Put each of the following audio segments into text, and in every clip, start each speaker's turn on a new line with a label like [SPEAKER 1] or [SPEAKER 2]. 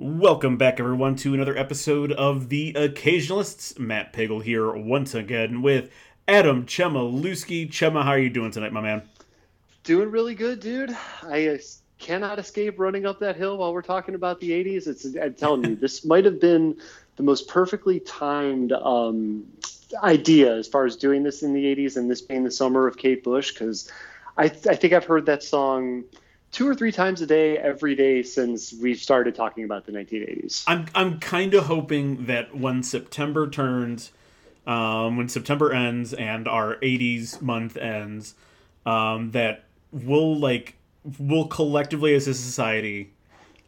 [SPEAKER 1] Welcome back, everyone, to another episode of The Occasionalists. Matt Pagel here once again with Adam Chemaluski. Chema, how are you doing tonight, my man?
[SPEAKER 2] Doing really good, dude. I uh, cannot escape running up that hill while we're talking about the 80s. It's, I'm telling you, this might have been the most perfectly timed um, idea as far as doing this in the 80s and this being the summer of Kate Bush, because I, I think I've heard that song two or three times a day every day since we started talking about the 1980s.
[SPEAKER 1] I'm I'm kind of hoping that when September turns, um, when September ends and our 80s month ends, um, that we'll like we'll collectively as a society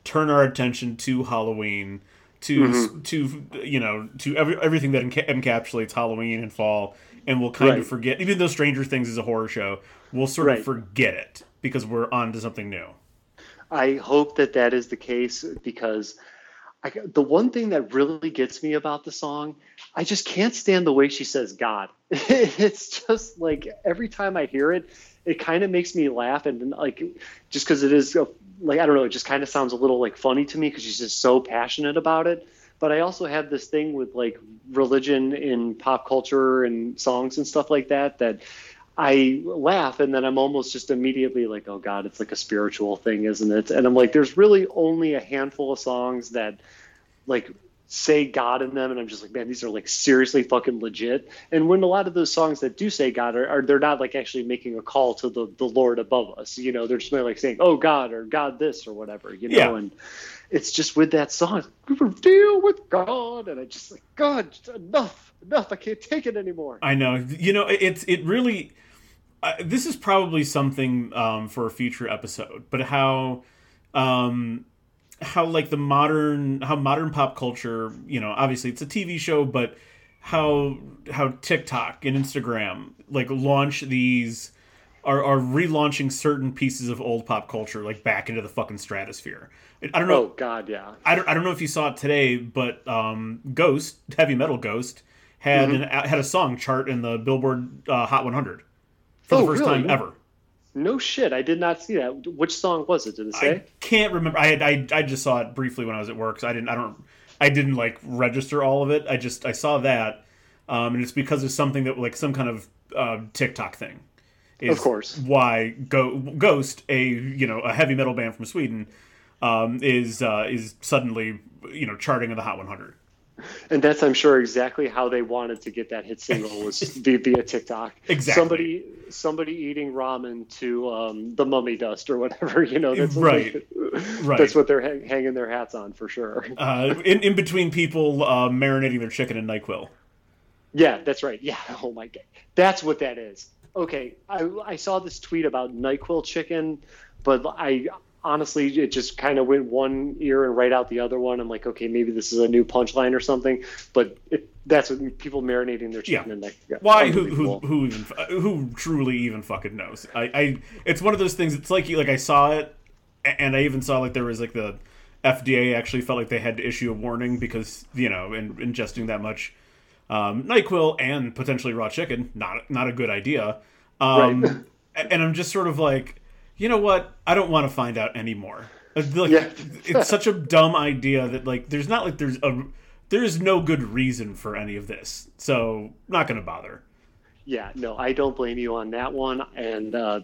[SPEAKER 1] turn our attention to Halloween, to mm-hmm. to you know to every, everything that enca- encapsulates Halloween and fall, and we'll kind right. of forget. Even though Stranger Things is a horror show, we'll sort right. of forget it because we're on to something new.
[SPEAKER 2] I hope that that is the case because I, the one thing that really gets me about the song, I just can't stand the way she says God. it's just like every time I hear it, it kind of makes me laugh and like just because it is like I don't know, it just kind of sounds a little like funny to me because she's just so passionate about it. But I also have this thing with like religion in pop culture and songs and stuff like that that I laugh and then I'm almost just immediately like, oh God, it's like a spiritual thing, isn't it? And I'm like, there's really only a handful of songs that like say God in them, and I'm just like, man, these are like seriously fucking legit. And when a lot of those songs that do say God are, are they're not like actually making a call to the the Lord above us, you know, they're just like saying, oh God or God this or whatever, you know, yeah. and it's just with that song, deal with God, and I just like God, enough, enough, I can't take it anymore.
[SPEAKER 1] I know, you know, it's it really uh, this is probably something um, for a future episode, but how um, how like the modern how modern pop culture, you know, obviously it's a TV show, but how how TikTok and Instagram like launch these are, are relaunching certain pieces of old pop culture like back into the fucking stratosphere. I don't know.
[SPEAKER 2] Oh God, yeah.
[SPEAKER 1] I don't, I don't know if you saw it today, but um, Ghost, heavy metal Ghost, had mm-hmm. an, had a song chart in the Billboard uh, Hot 100 for oh, the first really? time ever.
[SPEAKER 2] No shit, I did not see that. Which song was it? Did it say?
[SPEAKER 1] I can't remember. I I, I just saw it briefly when I was at work. So I didn't. I don't. I didn't like register all of it. I just I saw that, um, and it's because of something that like some kind of uh, TikTok thing.
[SPEAKER 2] of course.
[SPEAKER 1] Why Go Ghost, a you know a heavy metal band from Sweden, um, is uh, is suddenly you know charting in the Hot 100
[SPEAKER 2] and that's I'm sure exactly how they wanted to get that hit single was via, via TikTok.
[SPEAKER 1] Exactly.
[SPEAKER 2] Somebody somebody eating ramen to um, the mummy dust or whatever. You know,
[SPEAKER 1] that's right.
[SPEAKER 2] right. That's what they're ha- hanging their hats on for sure.
[SPEAKER 1] Uh, in in between people uh, marinating their chicken in Nyquil.
[SPEAKER 2] Yeah, that's right. Yeah. Oh my god, that's what that is. Okay, I I saw this tweet about Nyquil chicken, but I honestly, it just kind of went one ear and right out the other one. I'm like, okay, maybe this is a new punchline or something. But it, that's what people marinating their chicken yeah. in. Like,
[SPEAKER 1] yeah, Why? Who? Who? Who even? Who truly even fucking knows? I, I. It's one of those things. It's like like I saw it, and I even saw like there was like the FDA actually felt like they had to issue a warning because you know, in ingesting that much um, Nyquil and potentially raw chicken, not not a good idea. Um, right. and I'm just sort of like you know what? I don't want to find out anymore. Uh, like, yeah. it's such a dumb idea that like there's not like there's a there's no good reason for any of this. So not gonna bother.
[SPEAKER 2] Yeah, no, I don't blame you on that one. And uh,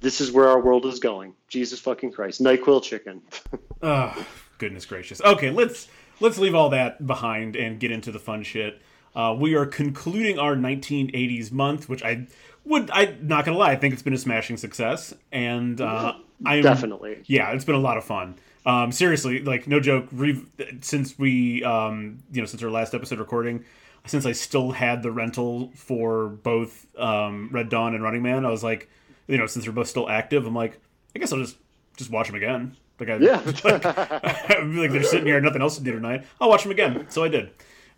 [SPEAKER 2] this is where our world is going. Jesus fucking Christ, Nyquil chicken.
[SPEAKER 1] oh, goodness gracious. Okay, let's let's leave all that behind and get into the fun shit. Uh, we are concluding our 1980s month, which I would I not gonna lie, I think it's been a smashing success, and uh,
[SPEAKER 2] I definitely
[SPEAKER 1] yeah, it's been a lot of fun. Um, seriously, like no joke. Re- since we um, you know since our last episode recording, since I still had the rental for both um, Red Dawn and Running Man, I was like, you know, since they're both still active, I'm like, I guess I'll just just watch them again. Like, I,
[SPEAKER 2] yeah,
[SPEAKER 1] like, like they're sitting here, nothing else to do tonight. I'll watch them again. So I did.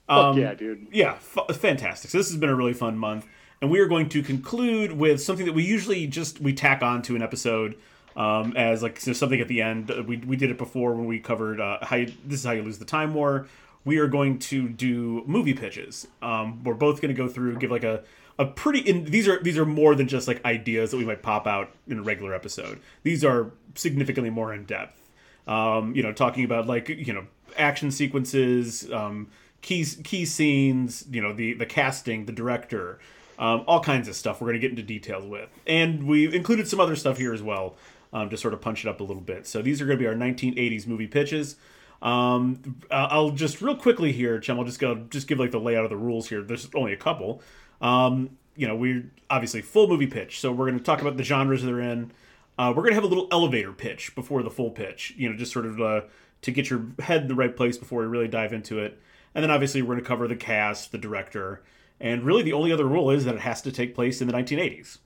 [SPEAKER 2] Um, yeah, dude.
[SPEAKER 1] Yeah, f- fantastic. So this has been a really fun month and we are going to conclude with something that we usually just we tack on to an episode um, as like so something at the end. We, we did it before when we covered uh, how you, this is how you lose the time war. We are going to do movie pitches. Um, we're both going to go through give like a a pretty in, these are these are more than just like ideas that we might pop out in a regular episode. These are significantly more in depth. Um, you know, talking about like you know action sequences, um, key key scenes, you know, the the casting, the director, um, all kinds of stuff. We're going to get into details with, and we've included some other stuff here as well um, to sort of punch it up a little bit. So these are going to be our 1980s movie pitches. Um, I'll just real quickly here, Chum. I'll just go just give like the layout of the rules here. There's only a couple. Um, you know, we're obviously full movie pitch, so we're going to talk about the genres they're in. Uh, we're going to have a little elevator pitch before the full pitch. You know, just sort of uh, to get your head in the right place before we really dive into it. And then obviously we're going to cover the cast, the director, and really the only other rule is that it has to take place in the 1980s.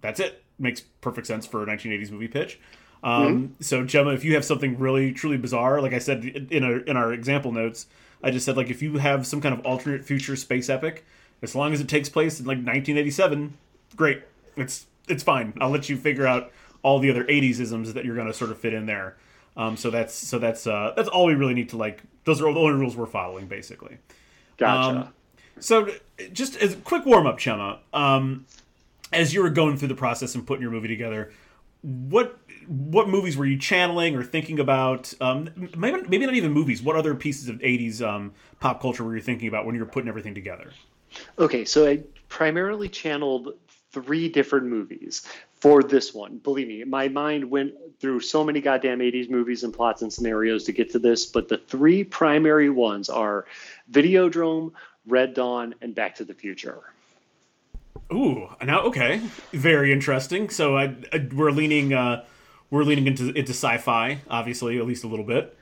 [SPEAKER 1] That's it. Makes perfect sense for a 1980s movie pitch. Um, mm-hmm. So Chema, if you have something really truly bizarre, like I said in a, in our example notes, I just said like if you have some kind of alternate future space epic, as long as it takes place in like 1987, great. It's it's fine. I'll let you figure out all the other 80s isms that you're going to sort of fit in there. Um, so that's so that's uh, that's all we really need to like. Those are the only rules we're following, basically.
[SPEAKER 2] Gotcha. Um,
[SPEAKER 1] so just as a quick warm up, Chema, um, as you were going through the process and putting your movie together, what what movies were you channeling or thinking about? Um, maybe maybe not even movies. What other pieces of '80s um, pop culture were you thinking about when you were putting everything together?
[SPEAKER 2] Okay, so I primarily channeled three different movies for this one. Believe me, my mind went through so many goddamn 80s movies and plots and scenarios to get to this, but the three primary ones are Videodrome, Red Dawn, and Back to the Future.
[SPEAKER 1] Ooh, now okay, very interesting. So I, I we're leaning uh, we're leaning into into sci-fi, obviously, at least a little bit.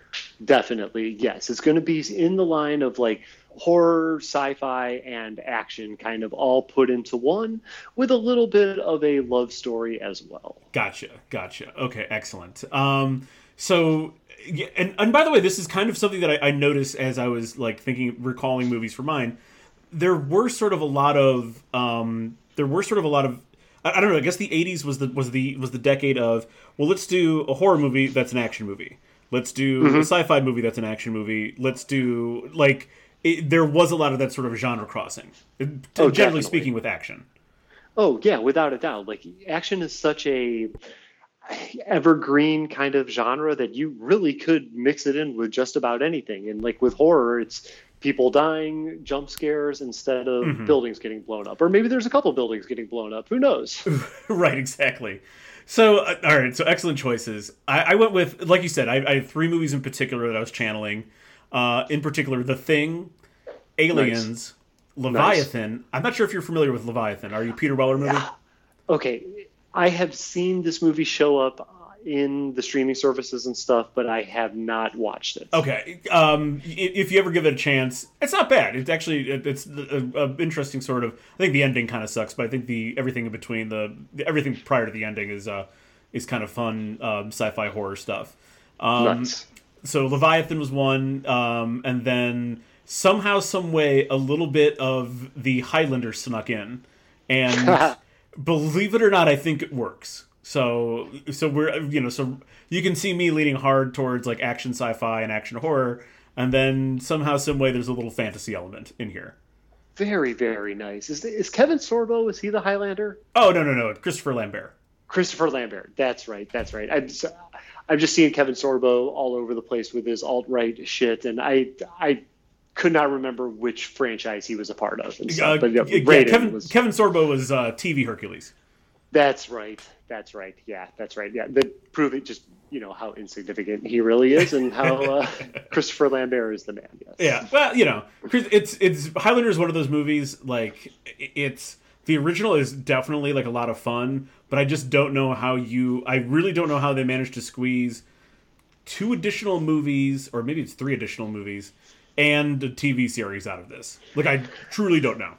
[SPEAKER 2] Definitely, yes. It's going to be in the line of like horror, sci-fi, and action kind of all put into one, with a little bit of a love story as well.
[SPEAKER 1] Gotcha, gotcha. Okay, excellent. Um, so yeah, and, and by the way, this is kind of something that I, I noticed as I was like thinking, recalling movies for mine. There were sort of a lot of um, there were sort of a lot of I, I don't know. I guess the '80s was the was the was the decade of well, let's do a horror movie that's an action movie. Let's do mm-hmm. a sci-fi movie that's an action movie. Let's do like it, there was a lot of that sort of genre crossing. Oh, generally definitely. speaking, with action.
[SPEAKER 2] Oh yeah, without a doubt. Like action is such a evergreen kind of genre that you really could mix it in with just about anything. And like with horror, it's people dying, jump scares instead of mm-hmm. buildings getting blown up. Or maybe there's a couple buildings getting blown up. Who knows?
[SPEAKER 1] right, exactly. So, uh, all right, so excellent choices. I, I went with, like you said, I, I, had three movies in particular that I was channeling. Uh, in particular, The Thing, Aliens, nice. Leviathan. Nice. I'm not sure if you're familiar with Leviathan. Are you Peter Weller movie? Yeah.
[SPEAKER 2] Okay, I have seen this movie show up in the streaming services and stuff, but I have not watched it.
[SPEAKER 1] Okay, um, if you ever give it a chance, it's not bad. It's actually it's a, a interesting sort of. I think the ending kind of sucks, but I think the everything in between the everything prior to the ending is uh is kind of fun um, sci-fi horror stuff. Um, So Leviathan was one, um, and then somehow, some way, a little bit of the Highlander snuck in, and believe it or not, I think it works. So so we're you know so you can see me leaning hard towards like action sci-fi and action horror, and then somehow some way there's a little fantasy element in here.
[SPEAKER 2] Very very nice. Is is Kevin Sorbo? Is he the Highlander?
[SPEAKER 1] Oh no no no Christopher Lambert.
[SPEAKER 2] Christopher Lambert. That's right. That's right. I'm just, I'm just seeing Kevin Sorbo all over the place with his alt right shit, and I I could not remember which franchise he was a part of.
[SPEAKER 1] Uh, but, yeah, yeah, Kevin, was, Kevin Sorbo was uh, TV Hercules.
[SPEAKER 2] That's right. That's right. Yeah, that's right. Yeah, that prove it just you know how insignificant he really is and how uh, Christopher Lambert is the man. Yes.
[SPEAKER 1] Yeah. Well, you know, it's it's Highlander is one of those movies like it's the original is definitely like a lot of fun, but I just don't know how you. I really don't know how they managed to squeeze two additional movies, or maybe it's three additional movies, and a TV series out of this. Like I truly don't know.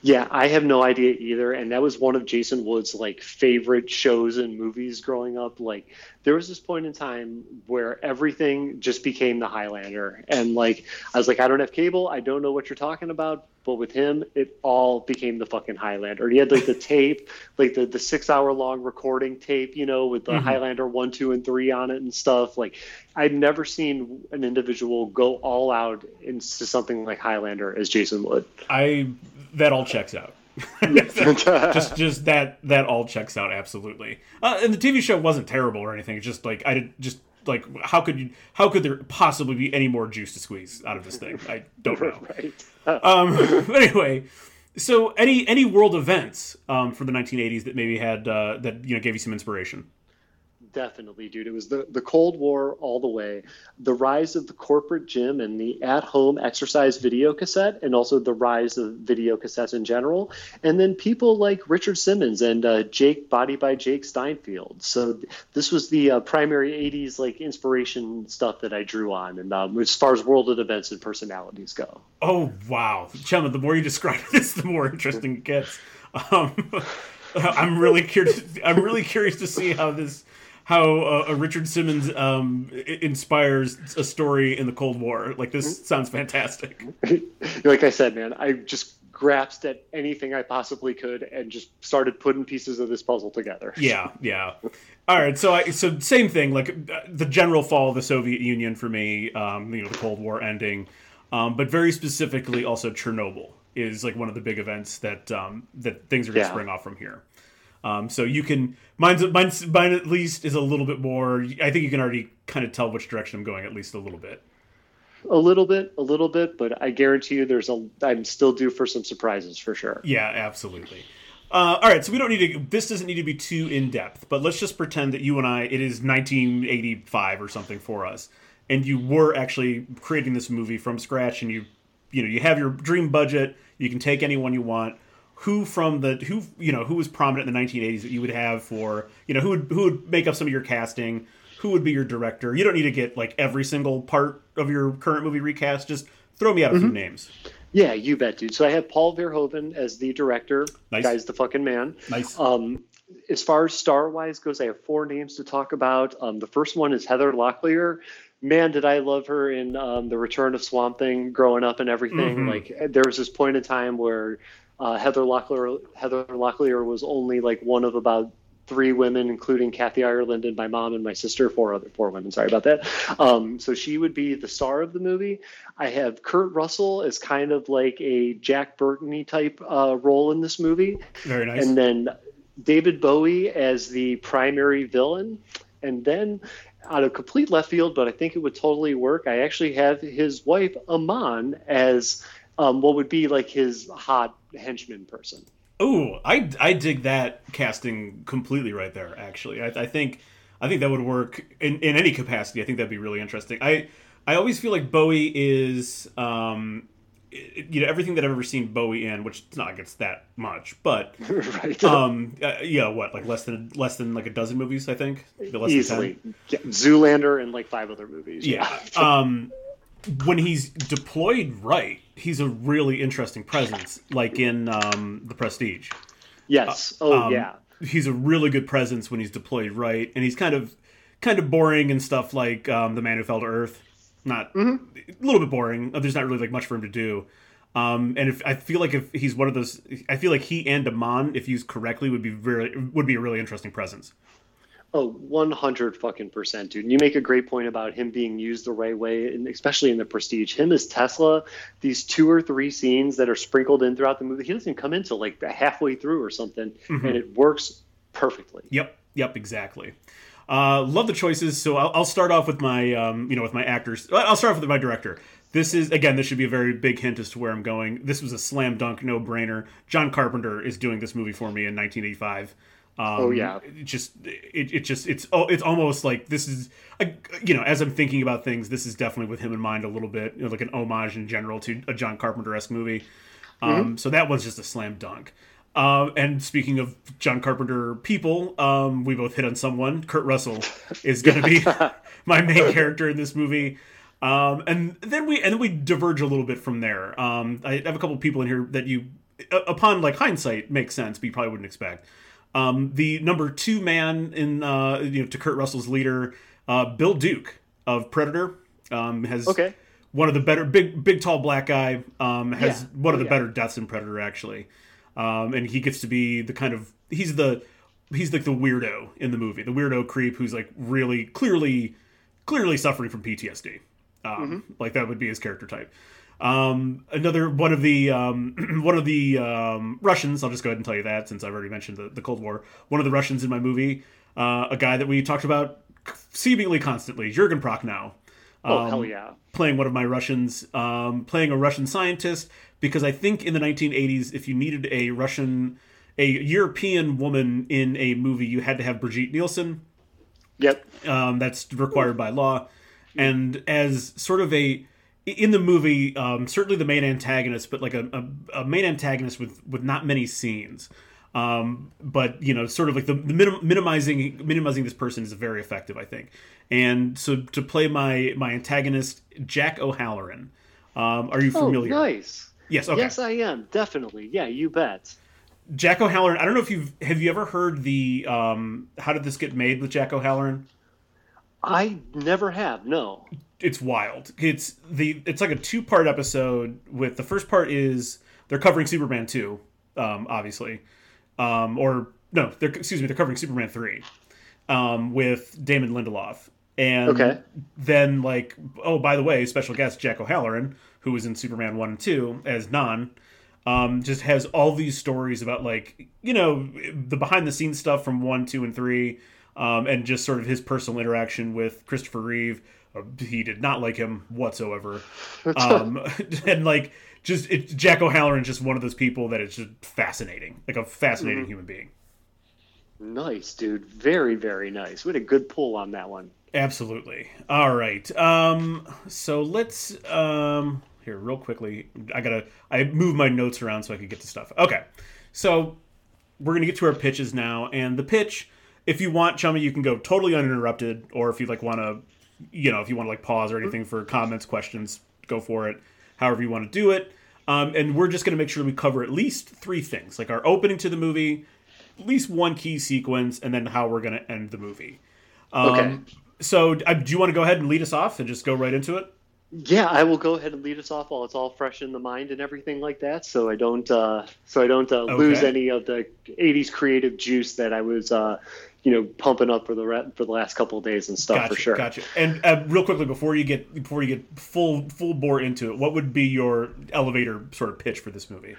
[SPEAKER 2] Yeah, I have no idea either. And that was one of Jason Wood's like favorite shows and movies growing up. Like there was this point in time where everything just became the Highlander. And like I was like, I don't have cable, I don't know what you're talking about. But with him, it all became the fucking Highlander. He had like the tape, like the, the six hour long recording tape, you know, with the mm-hmm. Highlander one, two, and three on it and stuff. Like I'd never seen an individual go all out into something like Highlander as Jason Wood.
[SPEAKER 1] I that all checks out. Just just that that all checks out absolutely. Uh, and the TV show wasn't terrible or anything. It's just like I did, just like how could you how could there possibly be any more juice to squeeze out of this thing? I don't know.
[SPEAKER 2] right.
[SPEAKER 1] Um, anyway, so any any world events um, from the 1980s that maybe had uh, that you know gave you some inspiration?
[SPEAKER 2] Definitely, dude. It was the, the Cold War all the way. The rise of the corporate gym and the at home exercise video cassette, and also the rise of video cassettes in general. And then people like Richard Simmons and uh, Jake Body by Jake Steinfeld. So th- this was the uh, primary 80s like inspiration stuff that I drew on. And um, as far as world of events and personalities go.
[SPEAKER 1] Oh, wow. Chema, the more you describe this, the more interesting it gets. Um, I'm really curious. I'm really curious to see how this how uh, a Richard Simmons um, inspires a story in the Cold War. Like this sounds fantastic.
[SPEAKER 2] like I said, man, I just grasped at anything I possibly could and just started putting pieces of this puzzle together.
[SPEAKER 1] Yeah, yeah. All right, so I so same thing. Like the general fall of the Soviet Union for me, um, you know, the Cold War ending, um, but very specifically also Chernobyl is like one of the big events that um, that things are going to yeah. spring off from here. Um, so you can mine's, mine's mine at least is a little bit more. I think you can already kind of tell which direction I'm going at least a little bit.
[SPEAKER 2] A little bit, a little bit, but I guarantee you, there's a. I'm still due for some surprises for sure.
[SPEAKER 1] Yeah, absolutely. Uh, all right, so we don't need to. This doesn't need to be too in depth, but let's just pretend that you and I. It is 1985 or something for us, and you were actually creating this movie from scratch, and you, you know, you have your dream budget. You can take anyone you want who from the who you know who was prominent in the 1980s that you would have for you know who would who would make up some of your casting? Who would be your director? You don't need to get like every single part of your current movie recast. Just throw me out a mm-hmm. few names.
[SPEAKER 2] Yeah you bet dude. So i have paul verhoeven as the director. Nice. guy's the fucking man.
[SPEAKER 1] Nice.
[SPEAKER 2] Um as far as star wise goes i have four names to talk about. Um the first one is heather locklear. Man, did I love her in um, the Return of Swamp Thing, growing up and everything. Mm-hmm. Like there was this point in time where uh, Heather Locklear Heather Locklear was only like one of about three women, including Kathy Ireland and my mom and my sister, four other four women. Sorry about that. Um, so she would be the star of the movie. I have Kurt Russell as kind of like a Jack Burton type uh, role in this movie.
[SPEAKER 1] Very nice.
[SPEAKER 2] And then David Bowie as the primary villain. And then out of complete left field, but I think it would totally work. I actually have his wife Iman as um, what would be like his hot henchman person.
[SPEAKER 1] Oh, I, I dig that casting completely right there. Actually, I, I think I think that would work in, in any capacity. I think that'd be really interesting. I I always feel like Bowie is um, you know everything that I've ever seen Bowie in, which it's not like it's that much, but right. um, uh, yeah, what like less than less than like a dozen movies, I think.
[SPEAKER 2] Easily, Zoolander and like five other movies.
[SPEAKER 1] Yeah. yeah. um, when he's deployed right, he's a really interesting presence, like in um, the Prestige.
[SPEAKER 2] Yes. Uh, oh um, yeah.
[SPEAKER 1] He's a really good presence when he's deployed right, and he's kind of kind of boring and stuff like um, the Man Who Fell to Earth. Not mm-hmm. a little bit boring. There's not really like much for him to do. Um, and if I feel like if he's one of those, I feel like he and Iman, if used correctly, would be very would be a really interesting presence.
[SPEAKER 2] Oh, 100 fucking percent, dude. And you make a great point about him being used the right way, and especially in the Prestige. Him as Tesla, these two or three scenes that are sprinkled in throughout the movie, he doesn't come into like halfway through or something, mm-hmm. and it works perfectly.
[SPEAKER 1] Yep, yep, exactly. Uh, love the choices. So I'll, I'll start off with my, um, you know, with my actors. I'll start off with my director. This is again. This should be a very big hint as to where I'm going. This was a slam dunk, no brainer. John Carpenter is doing this movie for me in 1985.
[SPEAKER 2] Um, oh yeah,
[SPEAKER 1] it just it, it just it's oh it's almost like this is you know as I'm thinking about things, this is definitely with him in mind a little bit, you know, like an homage in general to a John Carpenter esque movie. Um, mm-hmm. So that was just a slam dunk. Uh, and speaking of John Carpenter people, um, we both hit on someone. Kurt Russell is going to be my main character in this movie. Um, and then we and then we diverge a little bit from there. Um, I have a couple people in here that you, upon like hindsight, makes sense, but you probably wouldn't expect. Um, the number two man in uh, you know to Kurt Russell's leader, uh, Bill Duke of Predator, um, has
[SPEAKER 2] okay.
[SPEAKER 1] one of the better big big tall black guy um, has yeah. one of the yeah. better deaths in Predator actually, um, and he gets to be the kind of he's the he's like the weirdo in the movie, the weirdo creep who's like really clearly clearly suffering from PTSD. Um, mm-hmm. Like that would be his character type. Um, another one of the um, one of the um, Russians. I'll just go ahead and tell you that since I've already mentioned the, the Cold War. One of the Russians in my movie, uh, a guy that we talked about seemingly constantly Jurgen Prochnow.
[SPEAKER 2] Oh
[SPEAKER 1] Um,
[SPEAKER 2] hell yeah!
[SPEAKER 1] playing one of my Russians, um, playing a Russian scientist, because I think in the 1980s, if you needed a Russian, a European woman in a movie, you had to have Brigitte Nielsen.
[SPEAKER 2] Yep.
[SPEAKER 1] Um, that's required by law. And as sort of a in the movie, um, certainly the main antagonist, but like a, a, a main antagonist with with not many scenes. Um, but you know, sort of like the, the minim, minimizing minimizing this person is very effective, I think. And so to play my my antagonist, Jack O'Halloran. Um, are you familiar?
[SPEAKER 2] Oh,
[SPEAKER 1] familiar?
[SPEAKER 2] nice.
[SPEAKER 1] Yes. Okay.
[SPEAKER 2] Yes, I am definitely. Yeah, you bet.
[SPEAKER 1] Jack O'Halloran. I don't know if you've have you ever heard the um, how did this get made with Jack O'Halloran?
[SPEAKER 2] I never have. No.
[SPEAKER 1] it's wild. It's the it's like a two part episode. With the first part is they're covering Superman two, um, obviously, um, or no, they're excuse me, they're covering Superman three, um, with Damon Lindelof, and
[SPEAKER 2] Okay.
[SPEAKER 1] then like oh by the way, special guest Jack O'Halloran, who was in Superman one and two as Non. Um, just has all these stories about like you know the behind the scenes stuff from one, two, and three, um, and just sort of his personal interaction with Christopher Reeve. Uh, he did not like him whatsoever, um, and like just it, Jack O'Halloran, is just one of those people that is just fascinating, like a fascinating human being.
[SPEAKER 2] Nice, dude. Very, very nice. We had a good pull on that one.
[SPEAKER 1] Absolutely. All right. Um, so let's um, here real quickly. I gotta I move my notes around so I could get to stuff. Okay. So we're gonna get to our pitches now, and the pitch. If you want, Chummy, you can go totally uninterrupted, or if you like want to, you know, if you want to like pause or anything for comments, questions, go for it. However you want to do it. Um, and we're just gonna make sure we cover at least three things, like our opening to the movie, at least one key sequence, and then how we're gonna end the movie. Um,
[SPEAKER 2] Okay.
[SPEAKER 1] So, uh, do you want to go ahead and lead us off and just go right into it?
[SPEAKER 2] Yeah, I will go ahead and lead us off while it's all fresh in the mind and everything like that, so I don't uh, so I don't uh, lose any of the '80s creative juice that I was uh, you know pumping up for the re- for the last couple of days and stuff
[SPEAKER 1] Gotcha,
[SPEAKER 2] for sure.
[SPEAKER 1] gotcha. And uh, real quickly before you get before you get full full bore into it, what would be your elevator sort of pitch for this movie?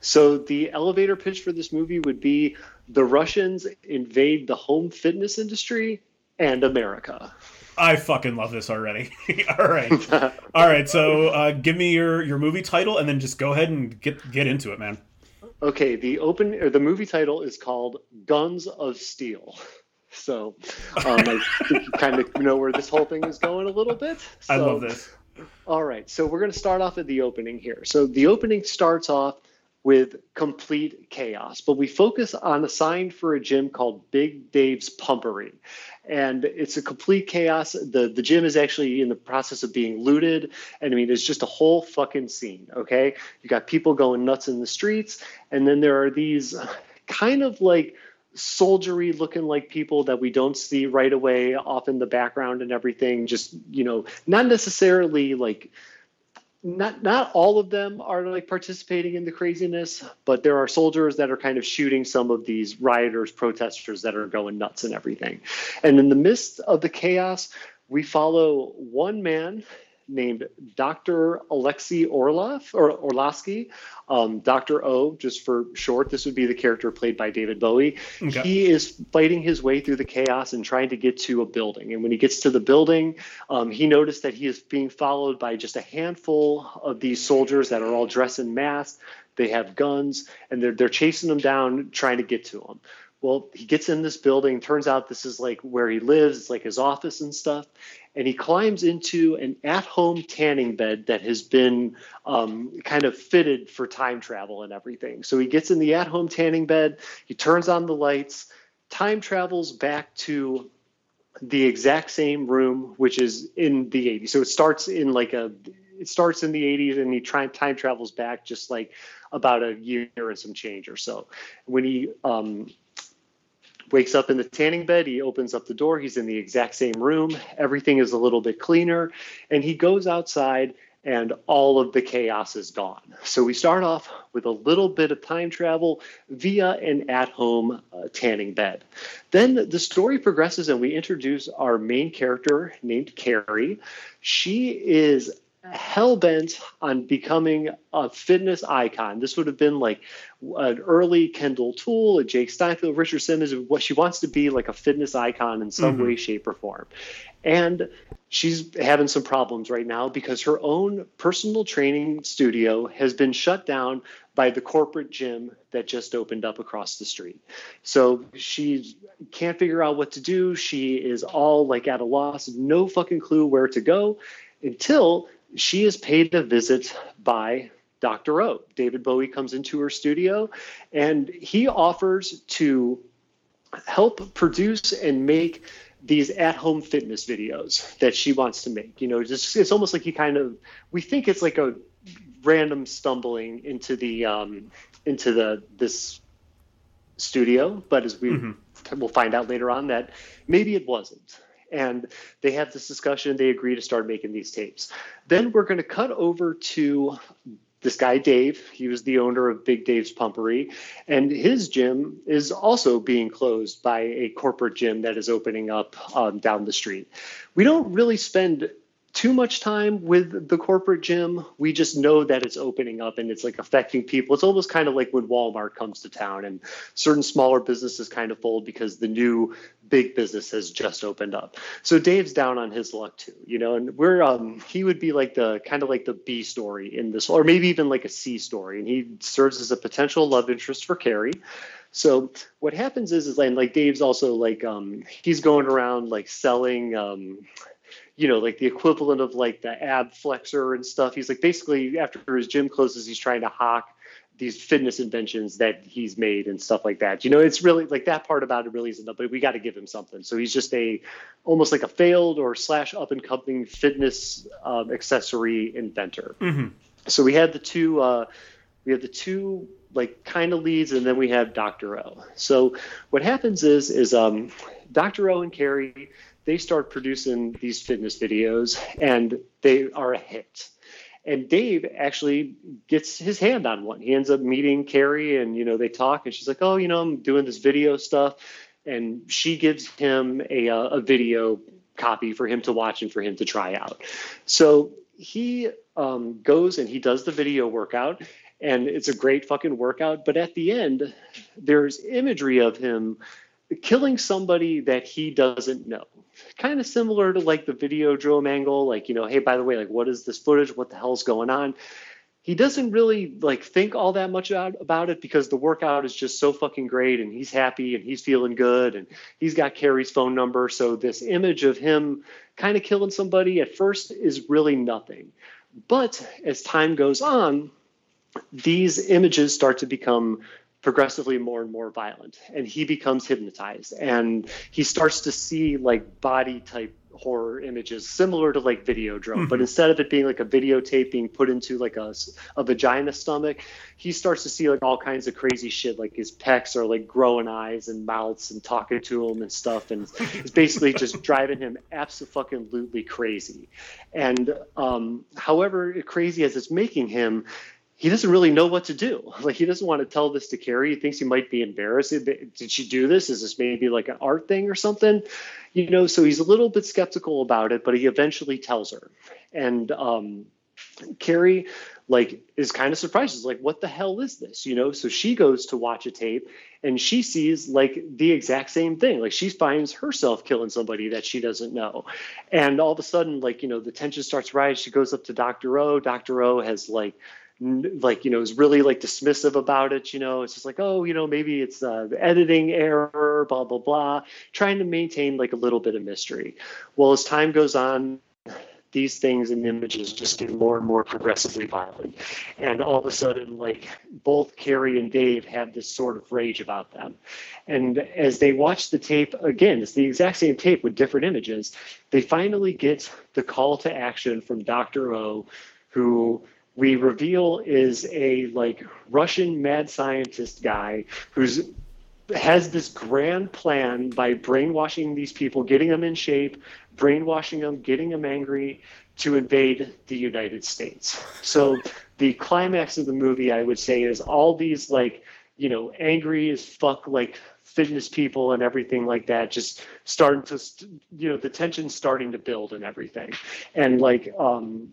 [SPEAKER 2] So the elevator pitch for this movie would be the Russians invade the home fitness industry and America.
[SPEAKER 1] I fucking love this already. All right, all right. So, uh, give me your your movie title, and then just go ahead and get get into it, man.
[SPEAKER 2] Okay, the open or the movie title is called Guns of Steel. So um, I think you kind of know where this whole thing is going a little bit.
[SPEAKER 1] I love this.
[SPEAKER 2] All right, so we're going to start off at the opening here. So the opening starts off with complete chaos, but we focus on a sign for a gym called Big Dave's Pumpery. And it's a complete chaos. The the gym is actually in the process of being looted. And I mean, it's just a whole fucking scene, okay? You got people going nuts in the streets, and then there are these kind of like soldiery looking like people that we don't see right away off in the background and everything just you know not necessarily like not not all of them are like participating in the craziness but there are soldiers that are kind of shooting some of these rioters protesters that are going nuts and everything. And in the midst of the chaos we follow one man named Dr. Alexei Orlov or Orlovsky, um, Dr. O, just for short. This would be the character played by David Bowie.
[SPEAKER 1] Okay.
[SPEAKER 2] He is fighting his way through the chaos and trying to get to a building. And when he gets to the building, um, he noticed that he is being followed by just a handful of these soldiers that are all dressed in masks. They have guns and they're they're chasing him down, trying to get to him. Well, he gets in this building. Turns out this is like where he lives. It's like his office and stuff. And he climbs into an at-home tanning bed that has been um, kind of fitted for time travel and everything. So he gets in the at-home tanning bed. He turns on the lights. Time travels back to the exact same room, which is in the 80s. So it starts in like a, it starts in the 80s, and he try, time travels back just like about a year and some change or so. When he um, wakes up in the tanning bed, he opens up the door. He's in the exact same room. Everything is a little bit cleaner, and he goes outside. And all of the chaos is gone. So we start off with a little bit of time travel via an at home uh, tanning bed. Then the story progresses, and we introduce our main character named Carrie. She is hell bent on becoming a fitness icon. This would have been like an early Kendall Tool, a Jake Steinfeld, Richard Simmons. What she wants to be like a fitness icon in some mm-hmm. way, shape, or form. And she's having some problems right now because her own personal training studio has been shut down by the corporate gym that just opened up across the street. So she can't figure out what to do. She is all like at a loss, no fucking clue where to go until she is paid a visit by Dr. O. David Bowie comes into her studio and he offers to help produce and make these at-home fitness videos that she wants to make. You know, just it's almost like he kind of we think it's like a random stumbling into the um, into the this studio, but as we mm-hmm. will find out later on that maybe it wasn't. And they have this discussion. They agree to start making these tapes. Then we're going to cut over to this guy Dave, he was the owner of Big Dave's Pumpery, and his gym is also being closed by a corporate gym that is opening up um, down the street. We don't really spend too much time with the corporate gym. We just know that it's opening up and it's like affecting people. It's almost kind of like when Walmart comes to town and certain smaller businesses kind of fold because the new big business has just opened up. So Dave's down on his luck too, you know, and we're um he would be like the kind of like the B story in this or maybe even like a C story and he serves as a potential love interest for Carrie. So what happens is is like, like Dave's also like um he's going around like selling um you know, like the equivalent of like the ab flexor and stuff. He's like basically after his gym closes, he's trying to hawk these fitness inventions that he's made and stuff like that. You know, it's really like that part about it really isn't but we got to give him something. So he's just a almost like a failed or slash up and coming fitness um, accessory inventor. Mm-hmm. So we had the two, uh, we had the two like kind of leads, and then we have Dr. O. So what happens is, is um, Dr. O and Carrie they start producing these fitness videos and they are a hit. And Dave actually gets his hand on one. He ends up meeting Carrie and, you know, they talk and she's like, oh, you know, I'm doing this video stuff. And she gives him a, uh, a video copy for him to watch and for him to try out. So he um, goes and he does the video workout and it's a great fucking workout. But at the end, there's imagery of him killing somebody that he doesn't know. Kind of similar to like the Videodrome angle like you know hey by the way like what is this footage? What the hell's going on? He doesn't really like think all that much about, about it because the workout is just so fucking great and he's happy and he's feeling good and he's got Carrie's phone number. So this image of him kind of killing somebody at first is really nothing. But as time goes on these images start to become progressively more and more violent and he becomes hypnotized and he starts to see like body type horror images similar to like Videodrome mm-hmm. but instead of it being like a videotape being put into like a, a vagina stomach he starts to see like all kinds of crazy shit like his pecs are like growing eyes and mouths and talking to him and stuff and it's basically just driving him absolutely crazy and um, however crazy as it's making him he doesn't really know what to do. Like he doesn't want to tell this to Carrie. He thinks he might be embarrassed. Did she do this? Is this maybe like an art thing or something? You know, so he's a little bit skeptical about it, but he eventually tells her. And um, Carrie like is kind of surprised. She's like, "What the hell is this?" You know. So she goes to watch a tape, and she sees like the exact same thing. Like she finds herself killing somebody that she doesn't know, and all of a sudden, like you know, the tension starts to rise. She goes up to Doctor O. Doctor O has like like you know is really like dismissive about it you know? It's just like oh you know maybe it's uh, the editing error blah blah blah trying to maintain like a little bit of mystery. Well as time goes on these things and images just get more and more progressively violent and all of a sudden like both carrie and dave have this sort of rage about them. And as they watch the tape again it's the exact same tape with different images they finally get the call to action from dr o who we reveal is a like Russian mad scientist guy who's has this grand plan by brainwashing these people, getting them in shape, brainwashing them, getting them angry to invade the United States. So the climax of the movie, I would say, is all these like, you know, angry as fuck like fitness people and everything like that just starting to you know the tension starting to build and everything and like um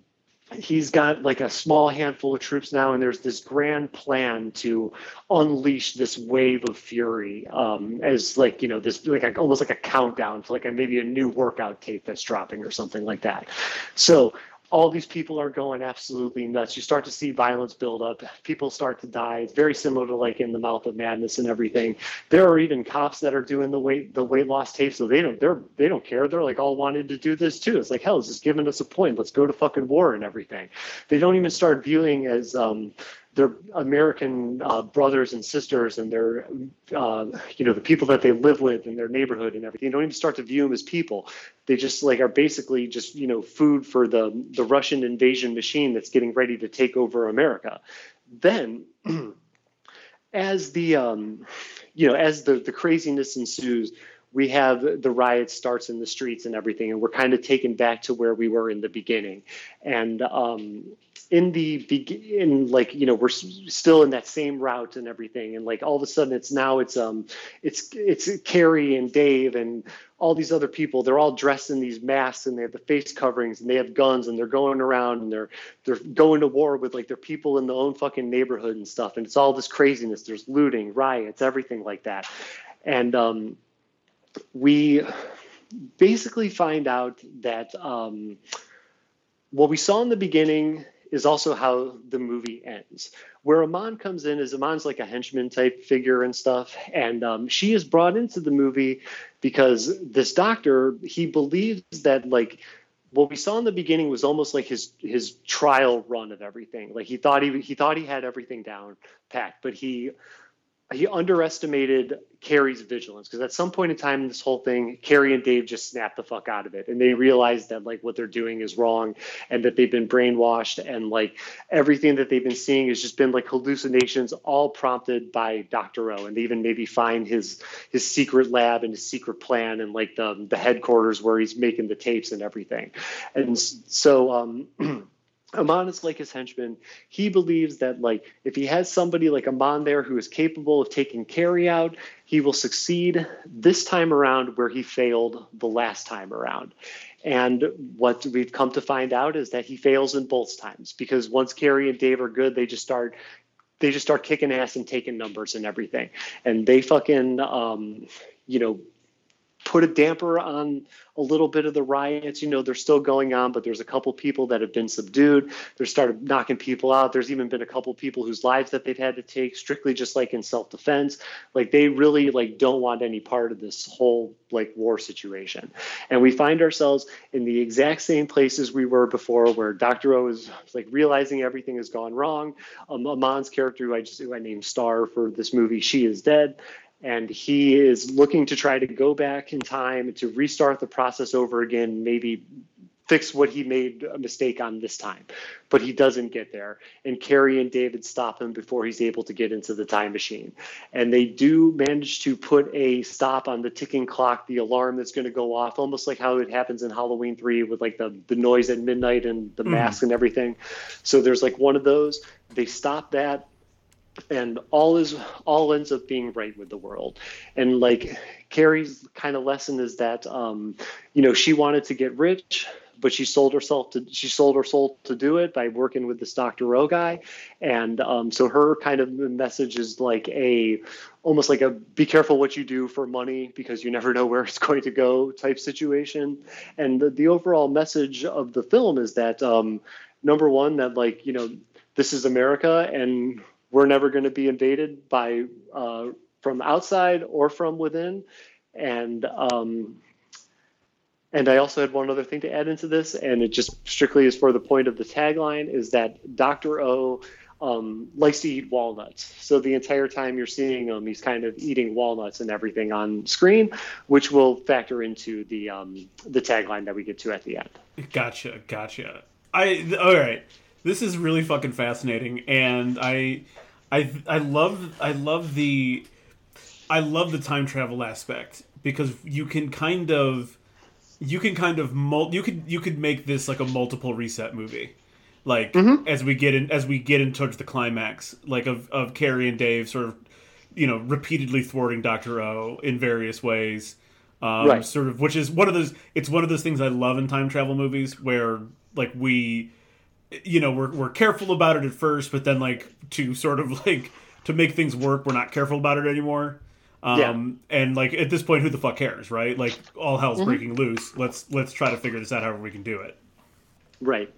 [SPEAKER 2] he's got like a small handful of troops now, and there's this grand plan to unleash this wave of fury um, as like you know this like a, almost like a countdown to like a, maybe a new workout tape that's dropping or something like that. So all these people are going absolutely nuts. You start to see violence build up. People start to die. It's very similar to like in the mouth of madness and everything. There are even cops that are doing the weight the weight loss tape, so they don't they're they don't care. They're like all wanted to do this too. It's like hell, it's just giving us a point. Let's go to fucking war and everything. They don't even start viewing as um, their American uh, brothers and sisters and their, uh, you know, the people that they live with in their neighborhood and everything. They don't even start to view them as people. They just like are basically just you know food for the the Russian invasion machine that's getting ready to take over America. Then, as the um, you know as the the craziness ensues, we have the riot starts in the streets and everything, and we're kind of taken back to where we were in the beginning. And um, in the in like you know we're still in that same route and everything and like all of a sudden it's now it's um it's it's Carrie and Dave and all these other people they're all dressed in these masks and they have the face coverings and they have guns and they're going around and they're they're going to war with like their people in their own fucking neighborhood and stuff and it's all this craziness there's looting riots everything like that and um we basically find out that um what we saw in the beginning is also how the movie ends. Where Iman comes in is Iman's like a henchman type figure and stuff, and um, she is brought into the movie because this doctor he believes that like what we saw in the beginning was almost like his his trial run of everything. Like he thought he he thought he had everything down packed, but he he underestimated Carrie's vigilance because at some point in time in this whole thing, Carrie and Dave just snap the fuck out of it and they realize that like what they're doing is wrong and that they've been brainwashed and like everything that they've been seeing has just been like hallucinations all prompted by Dr. O and they even maybe find his his secret lab and his secret plan and like the the headquarters where he's making the tapes and everything. And so um Iman is like his henchman. He believes that like if he has somebody like Iman there who is capable of taking Carrie out, he will succeed this time around where he failed the last time around. And what we've come to find out is that he fails in both times because once Carrie and Dave are good, they just start they just start kicking ass and taking numbers and everything. And they fucking um, you know put a damper on a little bit of the riots. You know, they're still going on, but there's a couple people that have been subdued. They're started knocking people out. There's even been a couple people whose lives that they've had to take strictly just like in self-defense. Like they really like don't want any part of this whole like war situation. And we find ourselves in the exact same places we were before where Dr. O is like realizing everything has gone wrong. Um, Iman's character, who I just who I named Star for this movie, she is dead and he is looking to try to go back in time to restart the process over again maybe fix what he made a mistake on this time. But he doesn't get there. And carrie and david stop him before he's able to get into the time machine. And they do manage to put a stop on the ticking clock the alarm that's going to go off almost like how it happens in halloween 3 with like the, the noise at midnight and the mm. mask and everything. So there's like one of those. They stop that and all is all ends up being right with the world. And like carrie's kind of lesson is that um, you know she wanted to get rich but she sold herself to she sold her soul to do it by working with this dr o guy. And um, so her kind of message is like a almost like a be careful what you do for money because you never know where it's going to go type situation. And the, the overall message of the film is that um, number one that like you know this is america and we're never going to be invaded by uh, from outside or from within. And um, and I also had one other thing to add into this, and it just strictly is for the point of the tagline is that Dr. O um, likes to eat walnuts. So the entire time you're seeing him, he's kind of eating walnuts and everything on screen, which will factor into the um, the tagline that we get to at the end.
[SPEAKER 1] Gotcha, gotcha. I all right this is really fucking fascinating, and I, I, I love, I love the, I love the time travel aspect because you can kind of, you can kind of mul- you could you could make this like a multiple reset movie like mm-hmm. as we get in as we get in towards the climax like of of Carrie and Dave sort of you know repeatedly thwarting Doctor O in various ways um, right. sort of which is one of those it's one of those things I love in time travel movies where like we you know we're we're careful about it at first, but then like to sort of like to make things work, we're not careful about it anymore. Um, and like at this point, who the fuck cares, right? Like all hell's breaking loose. Let's let's try to figure this out however we can do it.
[SPEAKER 2] Right.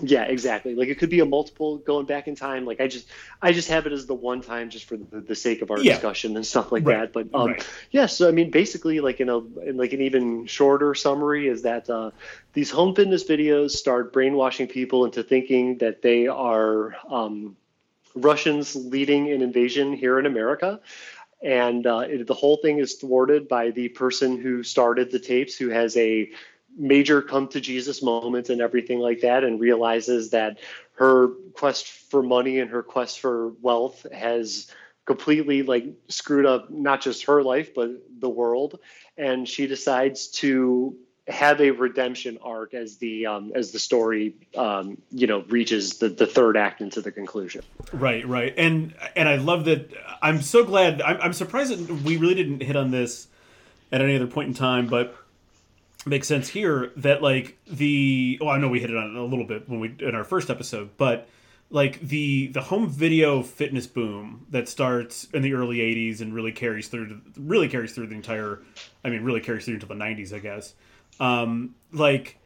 [SPEAKER 2] Yeah, exactly. Like it could be a multiple going back in time. Like I just, I just have it as the one time just for the, the sake of our
[SPEAKER 1] Yeah.
[SPEAKER 2] discussion and stuff like
[SPEAKER 1] Right.
[SPEAKER 2] that. But um,
[SPEAKER 1] Right.
[SPEAKER 2] yeah, so I mean, basically, like in a in like an even shorter summary is that uh, these home fitness videos start brainwashing people into thinking that they are um, Russians leading an invasion here in America. And uh, it, the whole thing is thwarted by the person who started the tapes, who has a major come to Jesus moment and everything like that, and realizes that her quest for money and her quest for wealth has completely like screwed up not just her life but the world and she decides to have a redemption arc as the um, as the story um, you know reaches the, the third act into the conclusion
[SPEAKER 1] Right, right, and and I love that. I'm so glad. I'm, I'm surprised that we really didn't hit on this at any other point in time, but makes sense here that like the. Oh, I know we hit it on it a little bit when we in our first episode, but like the the home video fitness boom that starts in the early '80s and really carries through to, really carries through the entire. I mean, really carries through into the '90s, I guess. Um, like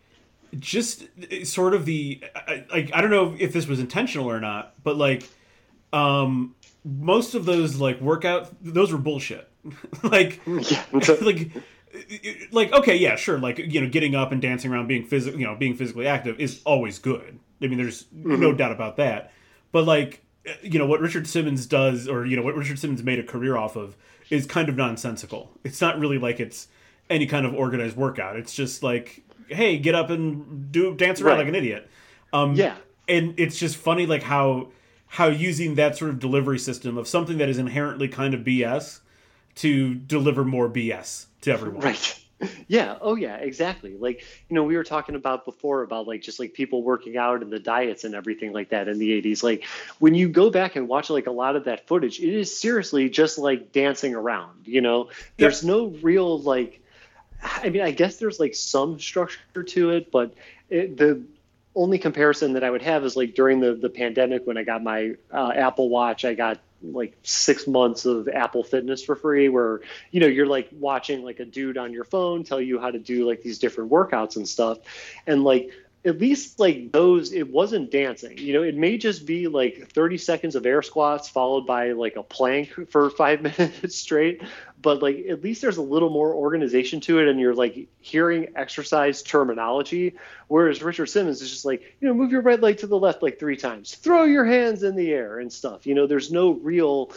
[SPEAKER 1] just sort of the like I, I don't know if this was intentional or not, but like um most of those like workout those were bullshit. like
[SPEAKER 2] yeah
[SPEAKER 1] like like okay, yeah, sure, like you know getting up and dancing around being physical, you know, being physically active is always good. I mean there's no doubt about that. But like you know what Richard Simmons does or you know what Richard Simmons made a career off of is kind of nonsensical. It's not really like it's any kind of organized workout. It's just like, hey, get up and do dance around
[SPEAKER 2] Right.
[SPEAKER 1] like an idiot. Um,
[SPEAKER 2] Yeah.
[SPEAKER 1] and it's just funny like how how using that sort of delivery system of something that is inherently kind of BS to deliver more BS to everyone.
[SPEAKER 2] Right. Yeah. Oh, yeah. Exactly. Like you know, we were talking about before about like just like people working out and the diets and everything like that in the '80s. Like when you go back and watch like a lot of that footage, it is seriously just like dancing around. You know, there's no real like. I mean, I guess there's like some structure to it, but it, the only comparison that I would have is like during the the pandemic when I got my uh, Apple Watch, I got like six months of Apple Fitness for free, where you know you're like watching like a dude on your phone tell you how to do like these different workouts and stuff, and like at least like those it wasn't dancing. You know it may just be like 30 seconds of air squats followed by like a plank for five minutes straight. But like at least there's a little more organization to it and you're like hearing exercise terminology. Whereas richard simmons is just like you know move your right leg to the left like three times. Throw your hands in the air and stuff. You know there's no real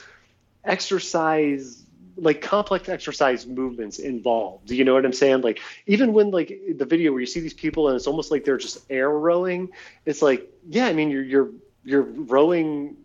[SPEAKER 2] exercise like complex exercise movements involved you know what i'm saying like even when like the video where you see these people and it's almost like they're just air rowing it's like yeah i mean you're you're you're rowing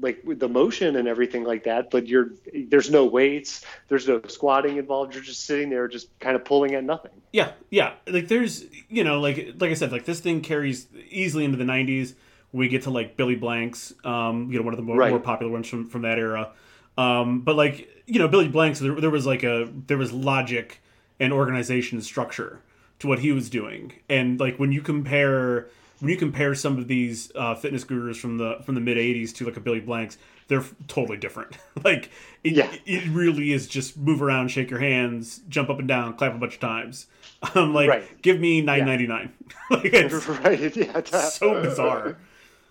[SPEAKER 2] like with the motion and everything like that but you're there's no weights there's no squatting involved you're just sitting there just kind of pulling at nothing
[SPEAKER 1] Yeah, yeah. Like there's, you know, like like I said, like this thing carries easily into the '90s. We get to like Billy Blanks, um, you know, one of the more,
[SPEAKER 2] Right.
[SPEAKER 1] more popular ones from from that era. Um, but like you know, Billy Blanks, there, there was like a there was logic and organization and structure to what he was doing, and like when you compare when you compare some of these uh, fitness gurus from the from the mid '80s to like a Billy Blanks, they're totally different. like it,
[SPEAKER 2] Yeah.
[SPEAKER 1] it really is just move around, shake your hands, jump up and down, clap a bunch of times. I'm like,
[SPEAKER 2] Right.
[SPEAKER 1] give me nine ninety nine. like it's
[SPEAKER 2] right yeah
[SPEAKER 1] so bizarre.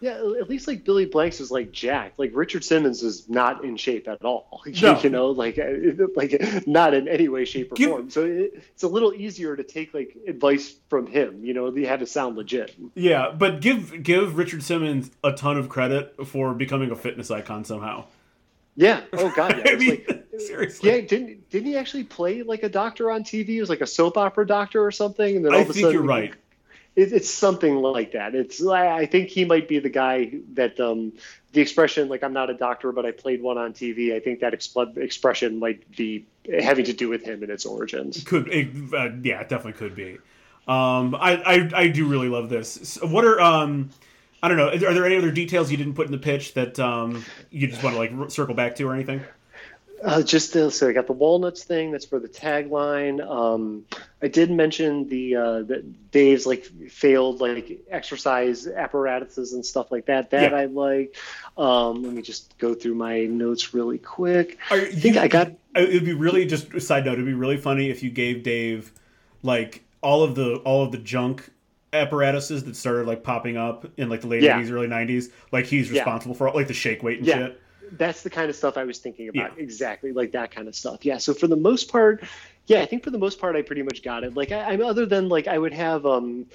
[SPEAKER 2] Yeah, at least like Billy Blanks is like jacked. Like Richard Simmons is not in shape at all.
[SPEAKER 1] No.
[SPEAKER 2] You know, like uh, like not in any way, shape, or
[SPEAKER 1] Give-
[SPEAKER 2] form. So it, it's a little easier to take like advice from him. You know, they had to sound legit.
[SPEAKER 1] Yeah, but give give Richard Simmons a ton of credit for becoming a fitness icon somehow.
[SPEAKER 2] Yeah. Oh God. Yeah.
[SPEAKER 1] I mean,
[SPEAKER 2] like,
[SPEAKER 1] seriously.
[SPEAKER 2] yeah. Didn't didn't he actually play like a doctor on TV? It was like a soap opera doctor or something. And then all
[SPEAKER 1] I
[SPEAKER 2] of a
[SPEAKER 1] think
[SPEAKER 2] sudden,
[SPEAKER 1] you're right.
[SPEAKER 2] It, it's something like that. It's I think he might be the guy that um, the expression like I'm not a doctor, but I played one on TV. I think that expl- expression might be having to do with him and its origins.
[SPEAKER 1] Could it, uh, yeah, it definitely could be. Um, I, I I do really love this. So what are um, I don't know. Are there any other details you didn't put in the pitch that um you just want to like circle back to or anything?
[SPEAKER 2] Uh, just uh, so I got the walnuts thing. That's for the tagline. Um, I did mention the uh, that Dave's like failed like exercise apparatuses and stuff like that. That
[SPEAKER 1] Yeah.
[SPEAKER 2] I like. Um, let me just go through my notes really quick.
[SPEAKER 1] Are
[SPEAKER 2] I think
[SPEAKER 1] you-
[SPEAKER 2] I got
[SPEAKER 1] It would be really just a side note. It'd be really funny if you gave Dave like all of the all of the junk apparatuses that started like popping up in like the late
[SPEAKER 2] Yeah.
[SPEAKER 1] eighties, early nineties. Like he's
[SPEAKER 2] Yeah.
[SPEAKER 1] responsible for like the shake weight and
[SPEAKER 2] Yeah.
[SPEAKER 1] shit.
[SPEAKER 2] That's the kind of stuff I was thinking about.
[SPEAKER 1] Yeah.
[SPEAKER 2] Exactly, like that kind of stuff. Yeah. So for the most part, yeah, I think for the most part, I pretty much got it. Like, I, I'm other than like I would have um,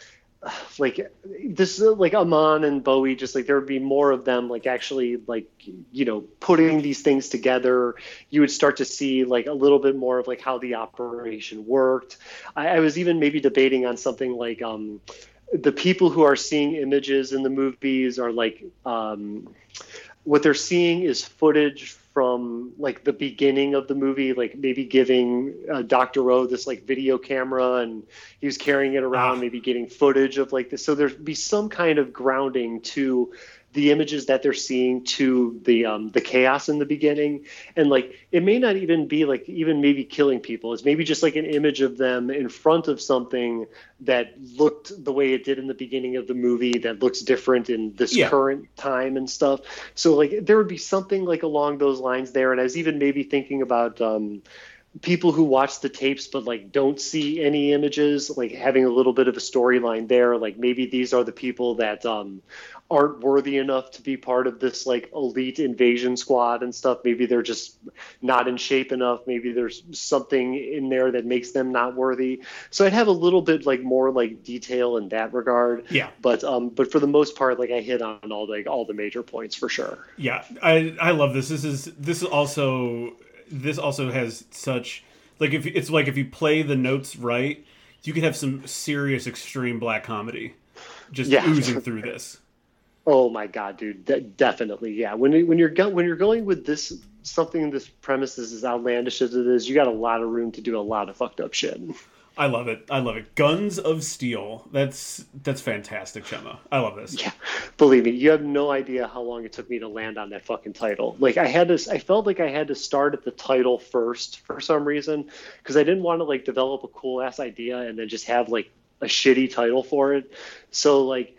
[SPEAKER 2] like this like Iman and Bowie, just like there would be more of them, like actually like you know putting these things together. You would start to see like a little bit more of like how the operation worked. I, I was even maybe debating on something like um, the people who are seeing images in the movies are like um, what they're seeing is footage from like the beginning of the movie, like maybe giving uh, Dr. O this like video camera and he was carrying it around,
[SPEAKER 1] Ah.
[SPEAKER 2] maybe getting footage of like this. So there'd be some kind of grounding to the images that they're seeing to the um, the chaos in the beginning. And like it may not even be like even maybe killing people. It's maybe just like an image of them in front of something that looked the way it did in the beginning of the movie that looks different in this
[SPEAKER 1] Yeah.
[SPEAKER 2] current time and stuff. So like there would be something like along those lines there. And i was even maybe thinking about um people who watch the tapes but like don't see any images like having a little bit of a storyline there. Like maybe these are the people that um aren't worthy enough to be part of this like elite invasion squad and stuff maybe they're just not in shape enough maybe there's something in there that makes them not worthy so i'd have a little bit like more like detail in that regard
[SPEAKER 1] Yeah.
[SPEAKER 2] but um but for the most part like i hit on all like all the major points for sure
[SPEAKER 1] Yeah, I I love this. This is this is also this also has such like if it's like if you play the notes right, you could have some serious extreme black comedy just
[SPEAKER 2] Yeah.
[SPEAKER 1] oozing through this.
[SPEAKER 2] Oh my god, dude! De- definitely, yeah. When when you're go- when you're going with this something this premise is as outlandish as it is, you got a lot of room to do a lot of fucked up shit.
[SPEAKER 1] I love it. I love it. Guns of Steel. That's that's fantastic, Chema. I love this.
[SPEAKER 2] Yeah, believe me, you have no idea how long it took me to land on that fucking title. Like I had to, I felt like I had to start at the title first for some reason because I didn't want to like develop a cool ass idea and then just have like a shitty title for it. So like,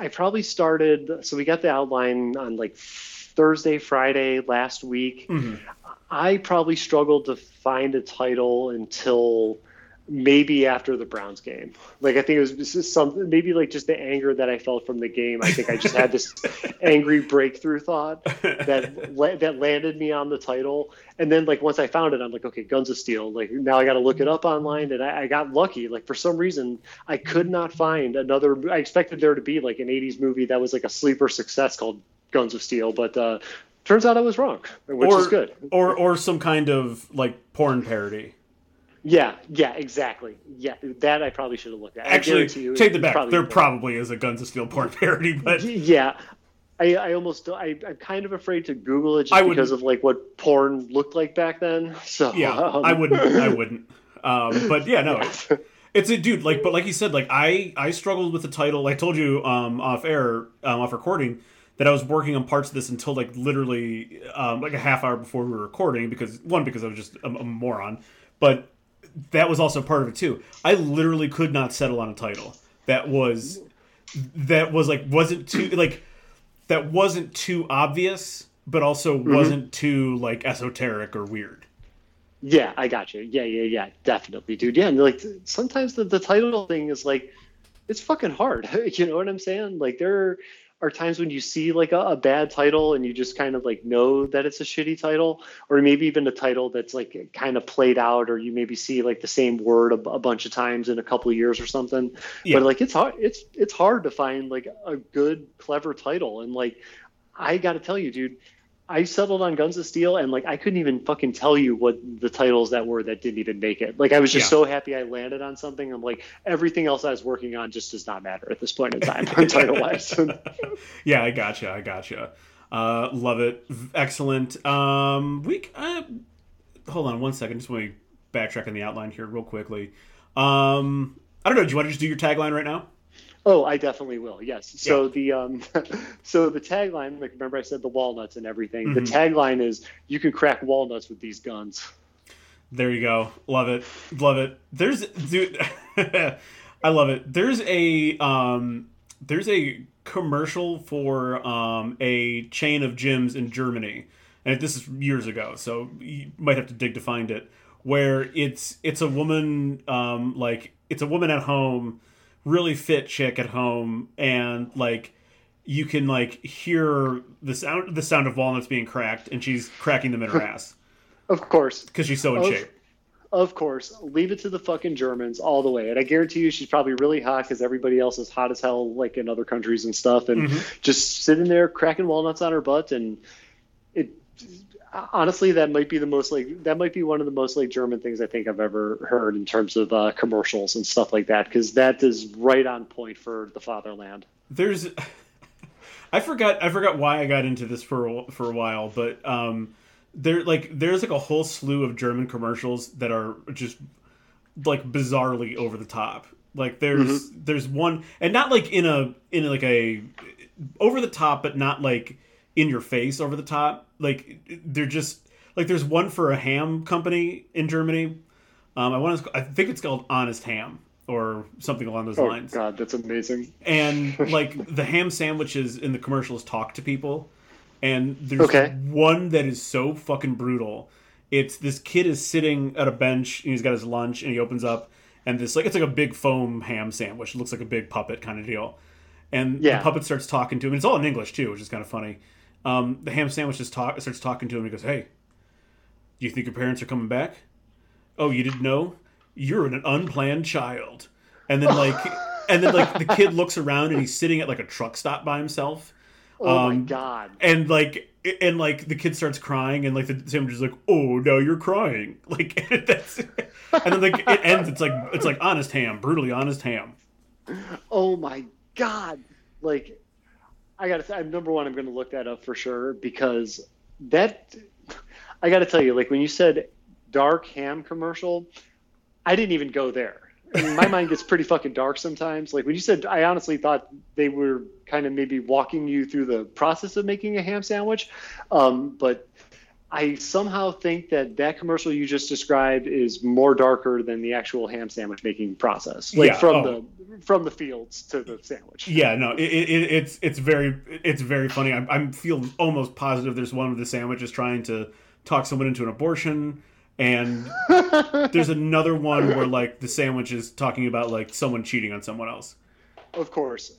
[SPEAKER 2] I, probably started. So we got the outline on like Thursday, Friday last week.
[SPEAKER 1] Mhm.
[SPEAKER 2] I probably struggled to find a title until maybe after the Browns game. Like I think it was just some maybe like just the anger that I felt from the game. I think I just had this angry breakthrough thought that that landed me on the title. And then like once I found it, I'm like, okay, Guns of Steel. Like now I got to look it up online, and I, I got lucky. Like for some reason, I could not find another. I expected there to be like an '80s movie that was like a sleeper success called Guns of Steel, but uh, turns out I was wrong, which
[SPEAKER 1] or,
[SPEAKER 2] is good.
[SPEAKER 1] Or or some kind of like porn parody.
[SPEAKER 2] Yeah, yeah, exactly. Yeah, that I probably should have looked at.
[SPEAKER 1] Actually,
[SPEAKER 2] you
[SPEAKER 1] take the back.
[SPEAKER 2] probably-
[SPEAKER 1] there probably is a Guns of Steel porn parody, but
[SPEAKER 2] Yeah, I, I almost I, I'm kind of afraid to Google it just
[SPEAKER 1] I
[SPEAKER 2] because of like what porn looked like back then. So
[SPEAKER 1] yeah,
[SPEAKER 2] um,
[SPEAKER 1] I wouldn't. I wouldn't. Um, but yeah, no, it's, it's a dude. Like, but like you said, like I I struggled with the title. I told you um, off air, um, off recording, that I was working on parts of this until like literally um, like a half hour before we were recording because one because I was just a, a moron, but that was also part of it too. I literally could not settle on a title that was that was like wasn't too like that wasn't too obvious, but also mm-hmm. wasn't too like esoteric or weird.
[SPEAKER 2] Yeah, I got you. Yeah, yeah, yeah, definitely, dude. Yeah, and like sometimes the, the title thing is like it's fucking hard. you know what I'm saying? Like there are times when you see like a, a bad title and you just kind of like know that it's a shitty title, or maybe even a title that's like kind of played out, or you maybe see like the same word a, a bunch of times in a couple of years or something.
[SPEAKER 1] Yeah.
[SPEAKER 2] But like it's hard. It's it's hard to find like a good, clever title, and like I got to tell you, dude. I settled on Guns of Steel, and like I couldn't even fucking tell you what the titles that were that didn't even make it. Like I was just
[SPEAKER 1] Yeah.
[SPEAKER 2] so happy I landed on something. I'm like everything else I was working on just does not matter at this point in time, on title wise.
[SPEAKER 1] Yeah, I gotcha. I gotcha. Uh, love it. Excellent. Um, we uh, hold on one second. Just want to backtrack on the outline here real quickly. Um, I don't know. Do you want to just do your tagline right now?
[SPEAKER 2] Oh, I definitely will. Yes. So yeah. the um, so the tagline, like remember I said the walnuts and everything. Mm-hmm. The tagline is "You can crack walnuts with these guns."
[SPEAKER 1] There you go. Love it. Love it. There's dude. I love it. There's a um, there's a commercial for um, a chain of gyms in Germany, and this is years ago, so you might have to dig to find it. Where it's it's a woman um, like it's a woman at home, really fit chick at home, and like you can like hear the sound the sound of walnuts being cracked, and she's cracking them in her ass.
[SPEAKER 2] Of course,
[SPEAKER 1] because she's so in of, shape.
[SPEAKER 2] Of course, leave it to the fucking Germans all the way. And I guarantee you, she's probably really hot because everybody else is hot as hell, like in other countries and stuff. And mm-hmm. just sitting there cracking walnuts on her butt, and it honestly that might be the most like that might be one of the most like German things I think I've ever heard in terms of uh, commercials and stuff like that because that is right on point for the fatherland.
[SPEAKER 1] There's, I forgot I forgot why I got into this for for a while, but um there like there's like a whole slew of German commercials that are just like bizarrely over the top. Like there's mm-hmm. there's one and not like in a in like a over the top but not like in your face over the top. Like they're just like there's one for a ham company in Germany. Um, I want to I think it's called Honest Ham or something along those lines.
[SPEAKER 2] oh,
[SPEAKER 1] lines.
[SPEAKER 2] God, that's amazing.
[SPEAKER 1] And like the ham sandwiches in the commercials talk to people and there's okay. one that is so fucking brutal. It's this kid is sitting at a bench and he's got his lunch and he opens up and this like it's like a big foam ham sandwich. It looks like a big puppet kind of deal. And yeah. the puppet starts talking to him. And it's all in English too, which is kind of funny. Um, the ham sandwich just talk starts talking to him. And he goes, "Hey, do you think your parents are coming back? Oh, you didn't know? You're an unplanned child." And then like, and then like the kid looks around and he's sitting at like a truck stop by himself
[SPEAKER 2] Oh um, my god!
[SPEAKER 1] And like, and like the kid starts crying, and like the sandwich is like, "Oh, now you're crying!" Like that's, and then like it ends. It's like it's like honest ham, brutally honest ham.
[SPEAKER 2] Oh my god! Like, I gotta. say, number one, I'm gonna look that up for sure because that. I gotta tell you, like when you said dark ham commercial, I didn't even go there. My mind gets pretty fucking dark sometimes. Like when you said, I honestly thought they were kind of maybe walking you through the process of making a ham sandwich. Um, but I somehow think that that commercial you just described is more darker than the actual ham sandwich making process, like yeah, from oh. the from the fields to the sandwich.
[SPEAKER 1] Yeah, no, it, it, it's it's very it's very funny. I, I feel almost positive there's one of the sandwiches trying to talk someone into an abortion and there's another one where like the sandwich is talking about like someone cheating on someone else.
[SPEAKER 2] Of course.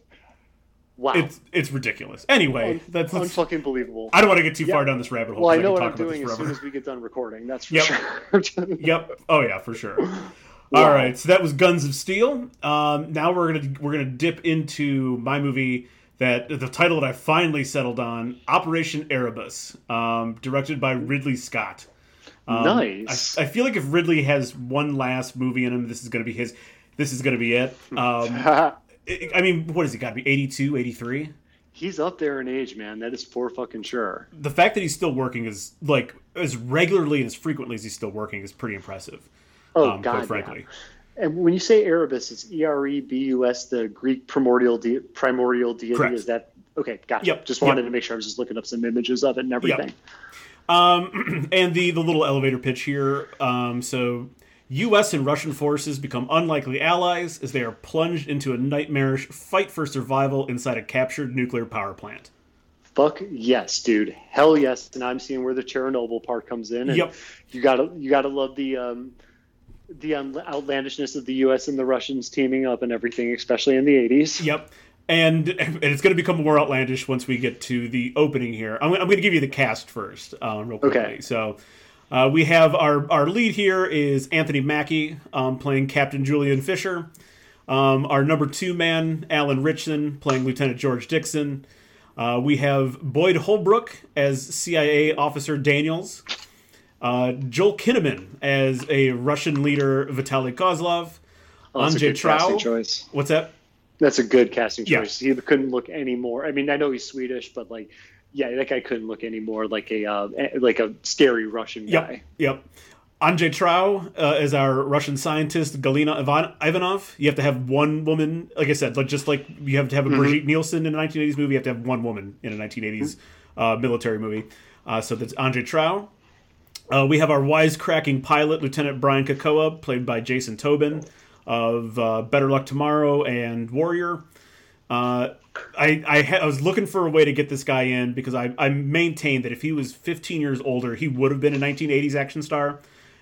[SPEAKER 2] Wow.
[SPEAKER 1] It's it's ridiculous. Anyway, Un-
[SPEAKER 2] that's unfucking believable.
[SPEAKER 1] I don't want to get too yep. far down this rabbit hole.
[SPEAKER 2] Well, I know I what I'm doing as soon as we get done recording. That's for
[SPEAKER 1] yep.
[SPEAKER 2] sure.
[SPEAKER 1] yep. Oh yeah, for sure. Wow. All right, so that was Guns of Steel. Um, now we're gonna we're gonna dip into my movie that the title that I finally settled on, Operation Erebus, um, directed by Ridley Scott.
[SPEAKER 2] Um, nice.
[SPEAKER 1] I, I, feel like if Ridley has one last movie in him, this is going to be his. This is going to be it. Um, I mean, what has he got to be? 82, 83?
[SPEAKER 2] He's up there in age, man. That is for fucking sure.
[SPEAKER 1] The fact that he's still working is like as regularly and as frequently as he's still working is pretty impressive.
[SPEAKER 2] Oh um, God, frankly. Yeah. And when you say Erebus, it's E R E B U S, the Greek primordial de- primordial deity. Correct. Is that okay? Gotcha. Yep. Just wanted yep. to make sure I was just looking up some images of it and everything. Yep.
[SPEAKER 1] Um, and the the little elevator pitch here. Um, so, U.S. and Russian forces become unlikely allies as they are plunged into a nightmarish fight for survival inside a captured nuclear power plant.
[SPEAKER 2] Fuck yes, dude. Hell yes. And I'm seeing where the Chernobyl part comes in. And
[SPEAKER 1] yep.
[SPEAKER 2] You gotta you gotta love the um, the outlandishness of the U.S. and the Russians teaming up and everything, especially in the 80s.
[SPEAKER 1] Yep and, and it's going to become more outlandish once we get to the opening here. I'm, I'm going to give you the cast first, um, real quickly. Okay. So uh, we have our our lead here is Anthony Mackie um, playing Captain Julian Fisher. Um, our number two man, Alan Ritchson, playing Lieutenant George Dixon. Uh, we have Boyd Holbrook as CIA Officer Daniels. Uh, Joel Kinnaman as a Russian leader, Vitaly Kozlov.
[SPEAKER 2] Oh, Andrzej Trau.
[SPEAKER 1] What's that?
[SPEAKER 2] That's a good casting choice. Yeah. He couldn't look any more. I mean, I know he's Swedish, but like, yeah, that guy couldn't look any more like a uh, like a scary Russian
[SPEAKER 1] yep.
[SPEAKER 2] guy.
[SPEAKER 1] Yep. Andrei Trau uh, is our Russian scientist, Galina Ivan- Ivanov. You have to have one woman, like I said, like just like you have to have a Brigitte Nielsen in a 1980s movie, you have to have one woman in a 1980s uh, military movie. Uh, so that's Andrei Trau. Uh, we have our wisecracking pilot, Lieutenant Brian Kakoa, played by Jason Tobin of uh, Better Luck Tomorrow and Warrior. I I, ha- I was looking for a way to get this guy in because I, I maintained that if he was 15 years older, he would have been a 1980s action star.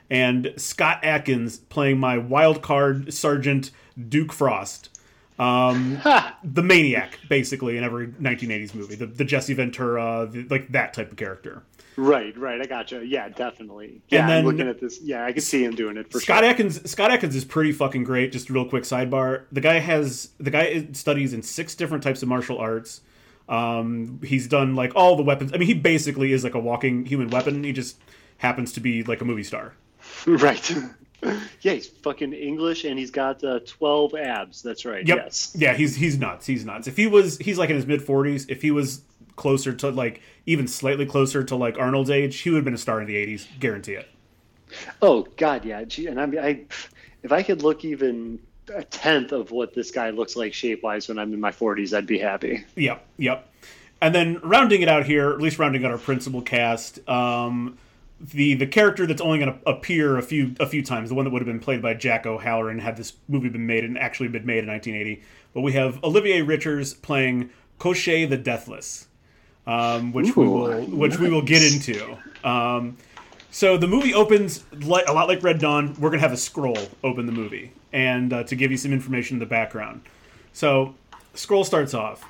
[SPEAKER 1] And Scott Adkins playing my wild card sergeant Duke Frost, um, the maniac, basically in every 1980s movie, the, the Jesse Ventura, the, like that type of character.
[SPEAKER 2] Right, right. I gotcha. Yeah, definitely. Yeah,
[SPEAKER 1] And then-
[SPEAKER 2] I'm looking at this. Yeah, I can see him doing it for
[SPEAKER 1] Scott
[SPEAKER 2] sure.
[SPEAKER 1] Adkins Scott Adkins is pretty fucking great. Just real quick sidebar. The guy has the guy studies in six different types of martial arts. Um, he's done like all the weapons. I mean, he basically is like a walking human weapon. He just happens to be like a movie star.
[SPEAKER 2] Right. yeah, he's fucking English and he's got uh, 12 abs. That's right.
[SPEAKER 1] Yep.
[SPEAKER 2] Yes.
[SPEAKER 1] Yeah, he's he's nuts. He's nuts. If he was he's like in his mid forties. If he was closer to like even slightly closer to like Arnold's age, he would have been a star in the eighties. Guarantee it.
[SPEAKER 2] Oh God, yeah. Gee, and I mean, I if I could look even a tenth of what this guy looks like shape wise when I'm in my 40s, I'd be happy.
[SPEAKER 1] Yep, yep. And then rounding it out here, at least rounding out our principal cast, um, the the character that's only going to appear a few a few times, the one that would have been played by Jack O'Halloran had this movie been made and actually been made in 1980. But we have Olivier Richters playing Koschei the Deathless, um, which we
[SPEAKER 2] Ooh,
[SPEAKER 1] will which we will get into. Um, so the movie opens li- a lot like Red Dawn. We're gonna have a scroll open the movie, and uh, to give you some information in the background. So, scroll starts off.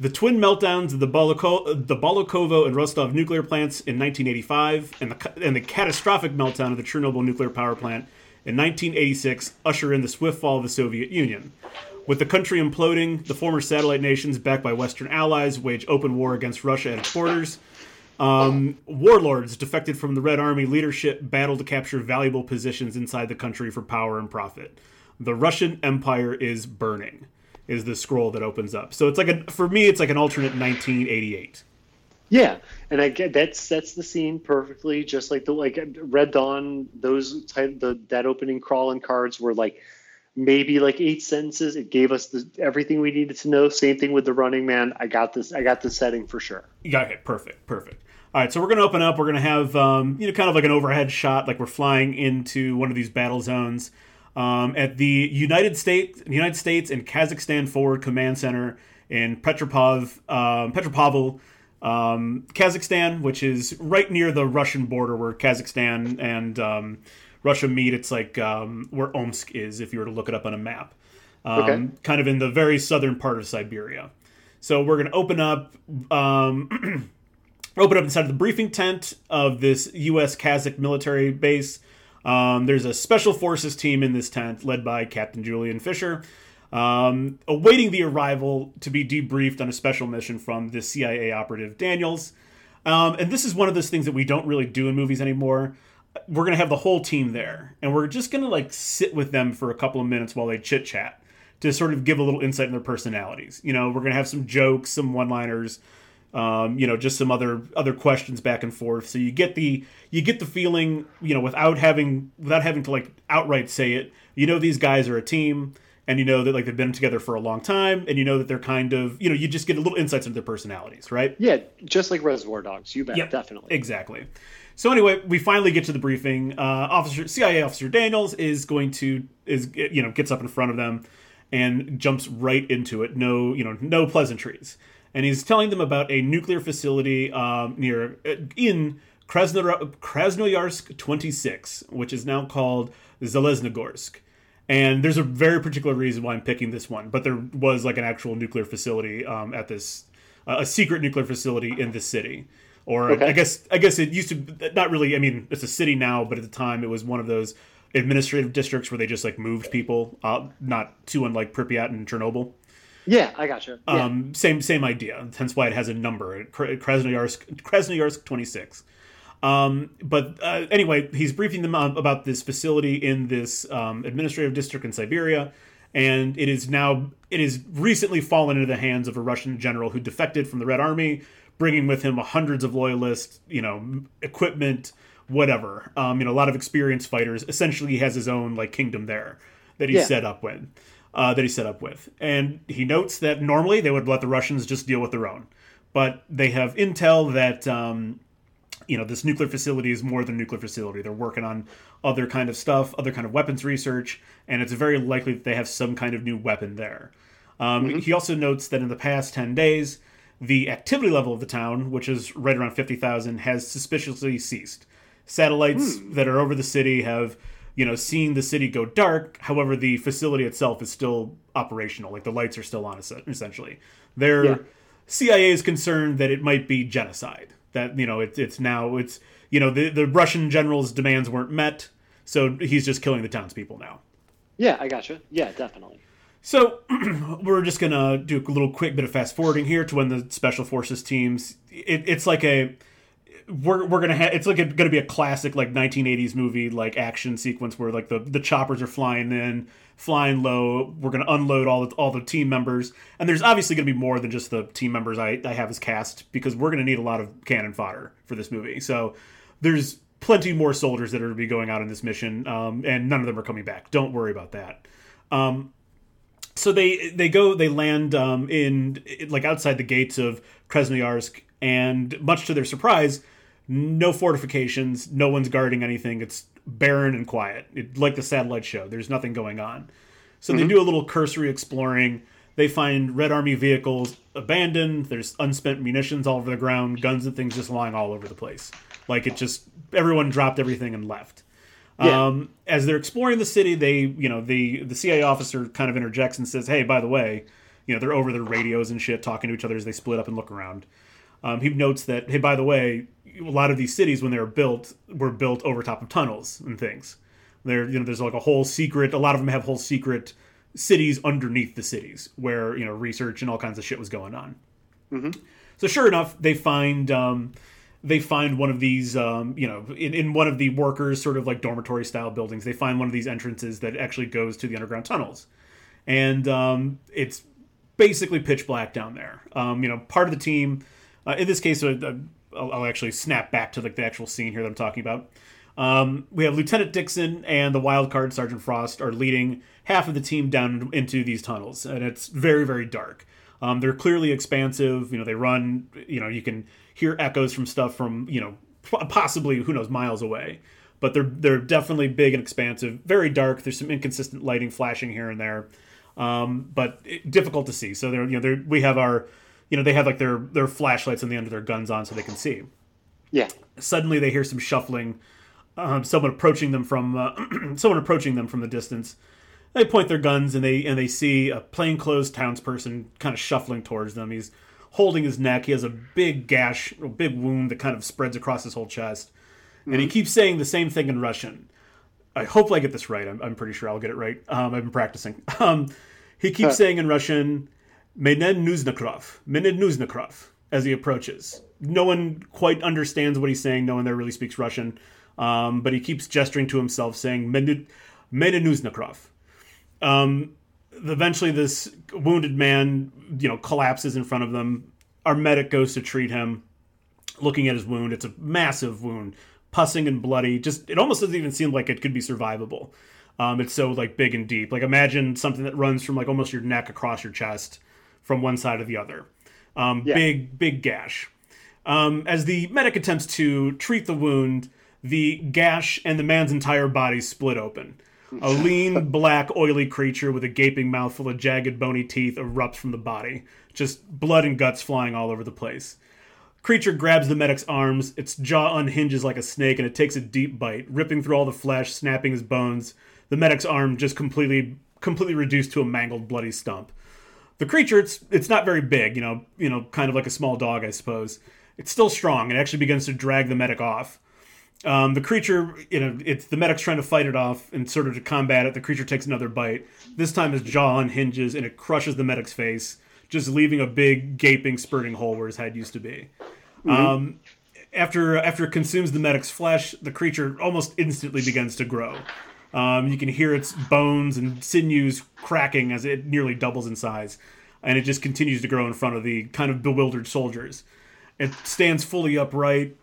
[SPEAKER 1] The twin meltdowns of the, Boloko- the Bolokovo and Rostov nuclear plants in 1985 and the, and the catastrophic meltdown of the Chernobyl nuclear power plant in 1986 usher in the swift fall of the Soviet Union. With the country imploding, the former satellite nations, backed by Western allies, wage open war against Russia at its borders. Um, warlords defected from the Red Army leadership battle to capture valuable positions inside the country for power and profit. The Russian Empire is burning. Is the scroll that opens up? So it's like a for me, it's like an alternate 1988.
[SPEAKER 2] Yeah, and I get that sets the scene perfectly. Just like the like Red Dawn, those type the that opening crawling cards were like maybe like eight sentences. It gave us the, everything we needed to know. Same thing with the Running Man. I got this. I got the setting for sure.
[SPEAKER 1] Got it. perfect, perfect. All right, so we're gonna open up. We're gonna have um, you know kind of like an overhead shot, like we're flying into one of these battle zones um, at the United States, United States and Kazakhstan Forward Command Center in Petropov, um, Petropavl, um, Kazakhstan, which is right near the Russian border, where Kazakhstan and um, Russia meet. It's like um, where Omsk is, if you were to look it up on a map. Um,
[SPEAKER 2] Okay.
[SPEAKER 1] Kind of in the very southern part of Siberia. So we're going to open up. Um, open up inside of the briefing tent of this U.S. Kazakh military base. Um, there's a special forces team in this tent led by Captain Julian Fisher, um, awaiting the arrival to be debriefed on a special mission from the CIA operative Daniels. Um, and this is one of those things that we don't really do in movies anymore. We're gonna have the whole team there, and we're just gonna like sit with them for a couple of minutes while they chit chat to sort of give a little insight in their personalities. You know, we're gonna have some jokes, some one-liners, um, you know, just some other other questions back and forth. So you get the you get the feeling, you know, without having without having to like outright say it. You know, these guys are a team, and you know that like they've been together for a long time, and you know that they're kind of you know you just get a little insights into their personalities, right?
[SPEAKER 2] Yeah, just like Reservoir Dogs. You bet.
[SPEAKER 1] Yep,
[SPEAKER 2] Definitely.
[SPEAKER 1] Exactly. So anyway, we finally get to the briefing. Uh, officer CIA officer Daniels is going to is you know gets up in front of them and jumps right into it. No you know no pleasantries, and he's telling them about a nuclear facility um, near in Krasno- Krasnoyarsk 26, which is now called Zheleznogorsk. And there's a very particular reason why I'm picking this one, but there was like an actual nuclear facility um, at this, uh, a secret nuclear facility in this city, or
[SPEAKER 2] Okay.
[SPEAKER 1] I guess I guess it used to not really. I mean, it's a city now, but at the time it was one of those administrative districts where they just like moved people, uh, not too unlike Pripyat and Chernobyl.
[SPEAKER 2] Yeah, I gotcha. Yeah.
[SPEAKER 1] Um, same same idea. Hence why it has a number. Kra- Krasnoyarsk Krasnoyarsk 26. Um, but uh, anyway, he's briefing them about this facility in this um, administrative district in Siberia, and it is now it is recently fallen into the hands of a Russian general who defected from the Red Army, bringing with him hundreds of loyalists, you know, equipment, whatever. Um, you know, a lot of experienced fighters. Essentially, he has his own like kingdom there that he
[SPEAKER 2] Yeah.
[SPEAKER 1] set up with. Uh, that he set up with, and he notes that normally they would let the Russians just deal with their own, but they have intel that um, you know this nuclear facility is more than a nuclear facility. They're working on other kind of stuff, other kind of weapons research, and it's very likely that they have some kind of new weapon there. Um, He also notes that in the past ten days, the activity level of the town, which is right around fifty thousand, has suspiciously ceased. Satellites that are over the city have you know seeing the city go dark. However, the facility itself is still operational. Like the lights are still on, essentially. They're
[SPEAKER 2] Yeah.
[SPEAKER 1] CIA is concerned that it might be genocide. That you know, it's it's now it's you know the the Russian general's demands weren't met, so he's just killing the townspeople now.
[SPEAKER 2] Yeah, I gotcha. Yeah, definitely.
[SPEAKER 1] So we're just gonna do a little quick bit of fast forwarding here to when the special forces teams. It, it's like a we're, we're gonna have it's like a, gonna be a classic like 1980s movie like action sequence where like the the choppers are flying in flying low we're gonna unload all the all the team members and there's obviously gonna be more than just the team members I, I have as cast because we're gonna need a lot of cannon fodder for this movie. So there's plenty more soldiers that are gonna be going out on this mission um, and none of them are coming back. Don't worry about that. So they they go they land um, in like outside the gates of Krasnoyarsk, and much to their surprise, no fortifications, no one's guarding anything. It's barren and quiet, it, like the satellite show. There's nothing going on. So they do a little cursory exploring. They find Red Army vehicles abandoned. There's unspent munitions all over the ground, guns and things just lying all over the place. Like it just everyone dropped everything and left.
[SPEAKER 2] Yeah.
[SPEAKER 1] Um, as they're exploring the city, they, you know, the the CIA officer kind of interjects and says, "Hey, by the way, you know, they're over their radios and shit, talking to each other as they split up and look around." Um, he notes that, "Hey, by the way, a lot of these cities when they were built were built over top of tunnels and things. There, you know, there's like a whole secret. A lot of them have whole secret cities underneath the cities where you know research and all kinds of shit was going on." So sure enough, they find um, they find one of these um, you know in, in one of the workers sort of like dormitory style buildings. They find one of these entrances that actually goes to the underground tunnels, and um, it's basically pitch black down there. Um, you know, part of the team, uh, in this case, uh, I'll, I'll actually snap back to like the actual scene here that I'm talking about. Um, we have Lieutenant Dixon and the wild card Sergeant Frost are leading half of the team down into these tunnels, and it's very very dark. Um, they're clearly expansive. You know, they run. You know, you can hear echoes from stuff from you know possibly who knows miles away. But they're they're definitely big and expansive. Very dark. There's some inconsistent lighting flashing here and there, um, but it, difficult to see. So they're you know they're, we have our you know they have like their their flashlights on the end of their guns on so they can see.
[SPEAKER 2] Yeah.
[SPEAKER 1] suddenly they hear some shuffling um, someone approaching them from uh, someone approaching them from the distance. They point their guns and they and they see a plainclothes townsperson kind of shuffling towards them. He's holding his neck. He has a big gash a big wound that kind of spreads across his whole chest. And he keeps saying the same thing in russian. I hope i get this right. I'm, I'm pretty sure i'll get it right. Um, i've been practicing. Um, he keeps saying in russian Menen Nuznakrov, Menen Nuznakrov, as he approaches. No one quite understands what he's saying. No one there really speaks Russian, um, but he keeps gesturing to himself, saying Menen Nuznakrov. Um, eventually, this wounded man, you know, collapses in front of them. Our medic goes to treat him, looking at his wound. It's a massive wound, pussing and bloody. Just it almost doesn't even seem like it could be survivable. Um, it's so like big and deep. Like imagine something that runs from like almost your neck across your chest from one side to the other. Um,
[SPEAKER 2] Yeah.
[SPEAKER 1] Big, big gash. Um, as the medic attempts to treat the wound, the gash and the man's entire body split open. A lean, black, oily creature with a gaping mouth full of jagged, bony teeth erupts from the body. Just blood and guts flying all over the place. Creature grabs the medic's arms, its jaw unhinges like a snake, and it takes a deep bite, ripping through all the flesh, snapping his bones. The medic's arm just completely completely reduced to a mangled, bloody stump. The creature, it's it's not very big, you know, you know, kind of like a small dog, I suppose. It's still strong. It actually begins to drag the medic off. Um, the creature, you know, it's the medic's trying to fight it off and sort of to combat it. The creature takes another bite. This time his jaw unhinges and it crushes the medic's face, just leaving a big, gaping, spurting hole where his head used to be. Um, after after it consumes the medic's flesh, the creature almost instantly begins to grow. Um, you can hear its bones and sinews cracking as it nearly doubles in size, and it just continues to grow in front of the kind of bewildered soldiers. It stands fully upright,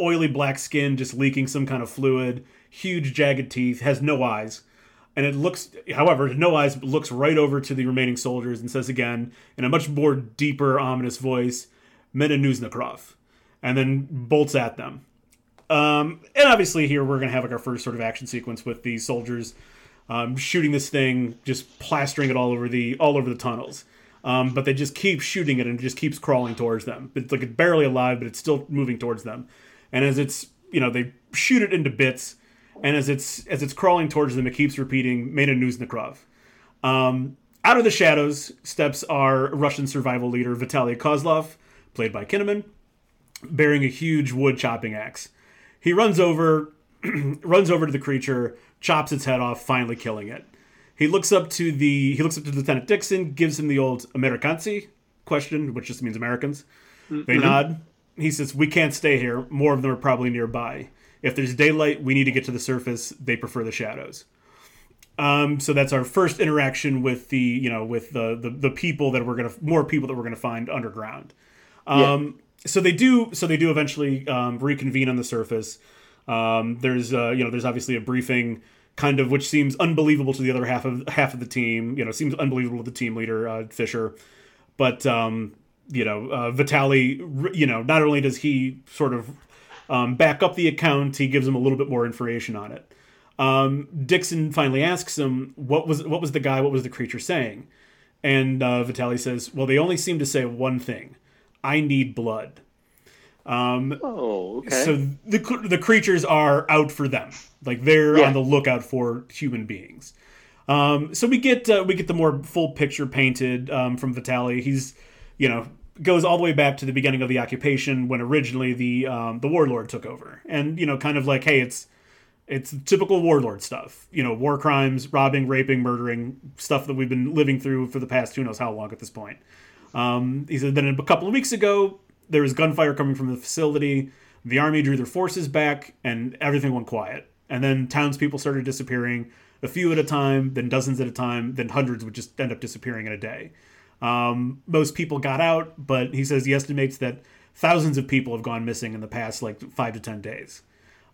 [SPEAKER 1] oily black skin just leaking some kind of fluid, huge jagged teeth, has no eyes. And it looks, however, no eyes looks right over to the remaining soldiers and says again, in a much more deeper, ominous voice, Mena Nuzhnikrov, and then bolts at them. Um, and obviously, here we're going to have like our first sort of action sequence with these soldiers um, shooting this thing, just plastering it all over the all over the tunnels. Um, but they just keep shooting it and it just keeps crawling towards them. It's like it's barely alive, but it's still moving towards them. And as it's you know they shoot it into bits, and as it's as it's crawling towards them, it keeps repeating Mena Nuzhnikrov. Um, out of the shadows steps our Russian survival leader Vitaly Kozlov, played by Kinnaman, bearing a huge wood chopping axe. He runs over, runs over to the creature, chops its head off, finally killing it. He looks up to the he looks up to Lieutenant Dixon, gives him the old Amerikanci question, which just means Americans. Mm-hmm. They nod. He says, "We can't stay here. More of them are probably nearby. If there's daylight, we need to get to the surface. They prefer the shadows." Um, so that's our first interaction with the you know with the the, the people that we're gonna more people that we're gonna find underground. Um, so they do so they do eventually um, reconvene on the surface. Um, there's uh, you know there's obviously a briefing kind of which seems unbelievable to the other half of half of the team. You know seems unbelievable to the team leader uh, Fisher, but um, you know uh, Vitali. You know not only does he sort of um, back up the account, he gives him a little bit more information on it. Um, Dixon finally asks him what was what was the guy what was the creature saying, and uh, Vitali says, "Well, they only seem to say one thing." I need blood. Um,
[SPEAKER 2] oh, okay.
[SPEAKER 1] So the the creatures are out for them, like they're yeah. on the lookout for human beings. Um, so we get uh, we get the more full picture painted um, from Vitali. He's you know goes all the way back to the beginning of the occupation when originally the um, the warlord took over, and you know kind of like hey it's it's typical warlord stuff. You know war crimes, robbing, raping, murdering stuff that we've been living through for the past who knows how long at this point. Um, he said then a couple of weeks ago, there was gunfire coming from the facility. The army drew their forces back, and everything went quiet. And then townspeople started disappearing, a few at a time, then dozens at a time, then hundreds would just end up disappearing in a day. Um, most people got out, but he says he estimates that thousands of people have gone missing in the past like five to ten days.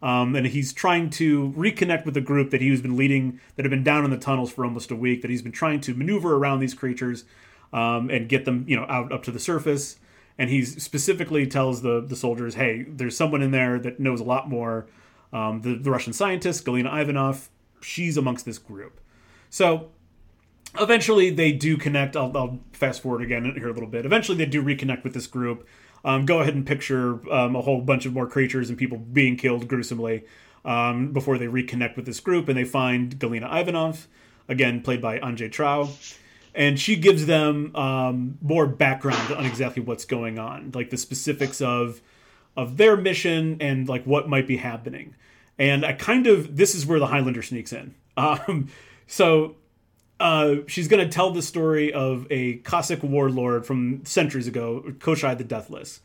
[SPEAKER 1] Um, and he's trying to reconnect with the group that he's been leading that have been down in the tunnels for almost a week that he's been trying to maneuver around these creatures um, and get them, you know, out up to the surface. And he specifically tells the the soldiers, "Hey, there's someone in there that knows a lot more." Um, the, the Russian scientist Galina Ivanov, she's amongst this group. So eventually they do connect. I'll, I'll, fast forward again here a little bit. Eventually they do reconnect with this group. Um, go ahead and picture um, a whole bunch of more creatures and people being killed gruesomely um, before they reconnect with this group, and they find Galina Ivanov, again played by Andrzej Trau and she gives them um, more background on exactly what's going on, like the specifics of of their mission and like what might be happening. And I kind of this is where the Highlander sneaks in. Um, so uh, she's going to tell the story of a Cossack warlord from centuries ago, Koschei the Deathless,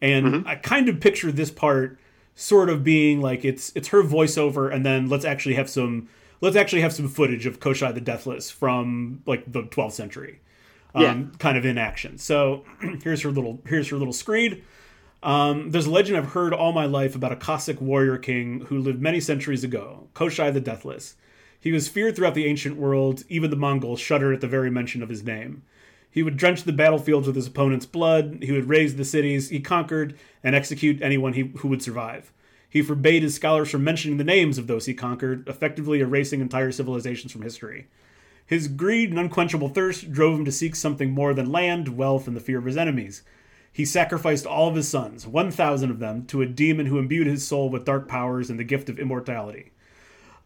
[SPEAKER 1] and mm-hmm. I kind of picture this part sort of being like it's it's her voiceover, and then let's actually have some let's actually have some footage of Koschei the Deathless from like the 12th century, um, yeah. kind of in action. So here's her little here's her little screed. Um, there's a legend I've heard all my life about a Cossack warrior king who lived many centuries ago, Koschei the Deathless. He was feared throughout the ancient world. Even the Mongols shuddered at the very mention of his name. He would drench the battlefields with his opponent's blood. He would raze the cities he conquered and execute anyone he, who would survive. He forbade his scholars from mentioning the names of those he conquered, effectively erasing entire civilizations from history. His greed and unquenchable thirst drove him to seek something more than land, wealth, and the fear of his enemies. He sacrificed all of his sons, 1,000 of them, to a demon who imbued his soul with dark powers and the gift of immortality.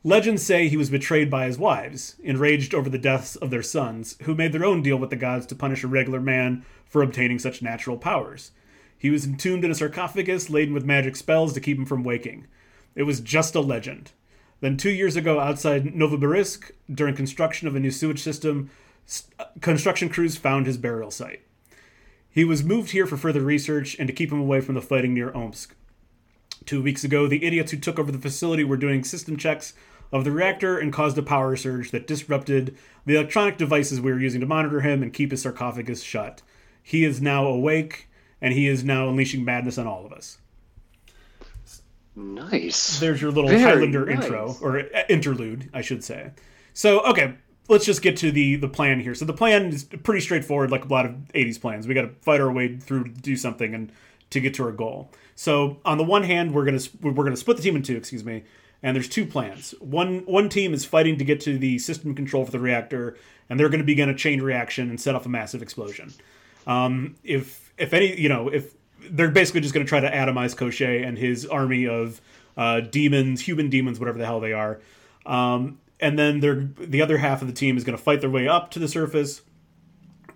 [SPEAKER 1] Legends say he was betrayed by his wives, enraged over the deaths of their sons, who made their own deal with the gods to punish a regular man for obtaining such natural powers. He was entombed in a sarcophagus laden with magic spells to keep him from waking. It was just a legend. Then, two years ago, outside Novoborisk, during construction of a new sewage system, uh, construction crews found his burial site. He was moved here for further research and to keep him away from the fighting near Omsk. Two weeks ago, the idiots who took over the facility were doing system checks of the reactor and caused a power surge that disrupted the electronic devices we were using to monitor him and keep his sarcophagus shut. He is now awake and he is now unleashing madness on all of us.
[SPEAKER 2] Nice.
[SPEAKER 1] There's your little
[SPEAKER 2] Very
[SPEAKER 1] Highlander
[SPEAKER 2] nice.
[SPEAKER 1] intro or uh, interlude, I should say. So, okay, let's just get to the the plan here. So the plan is pretty straightforward, like a lot of '80s plans. We got to fight our way through to do something and to get to our goal. So on the one hand, we're gonna we're gonna split the team in two. Excuse me. And there's two plans. One one team is fighting to get to the system control for the reactor, and they're going to begin a chain reaction and set off a massive explosion. Um, if if any, you know, if they're basically just going to try to atomize Koschei and his army of uh, demons, human demons, whatever the hell they are. Um, and then they're the other half of the team is going to fight their way up to the surface,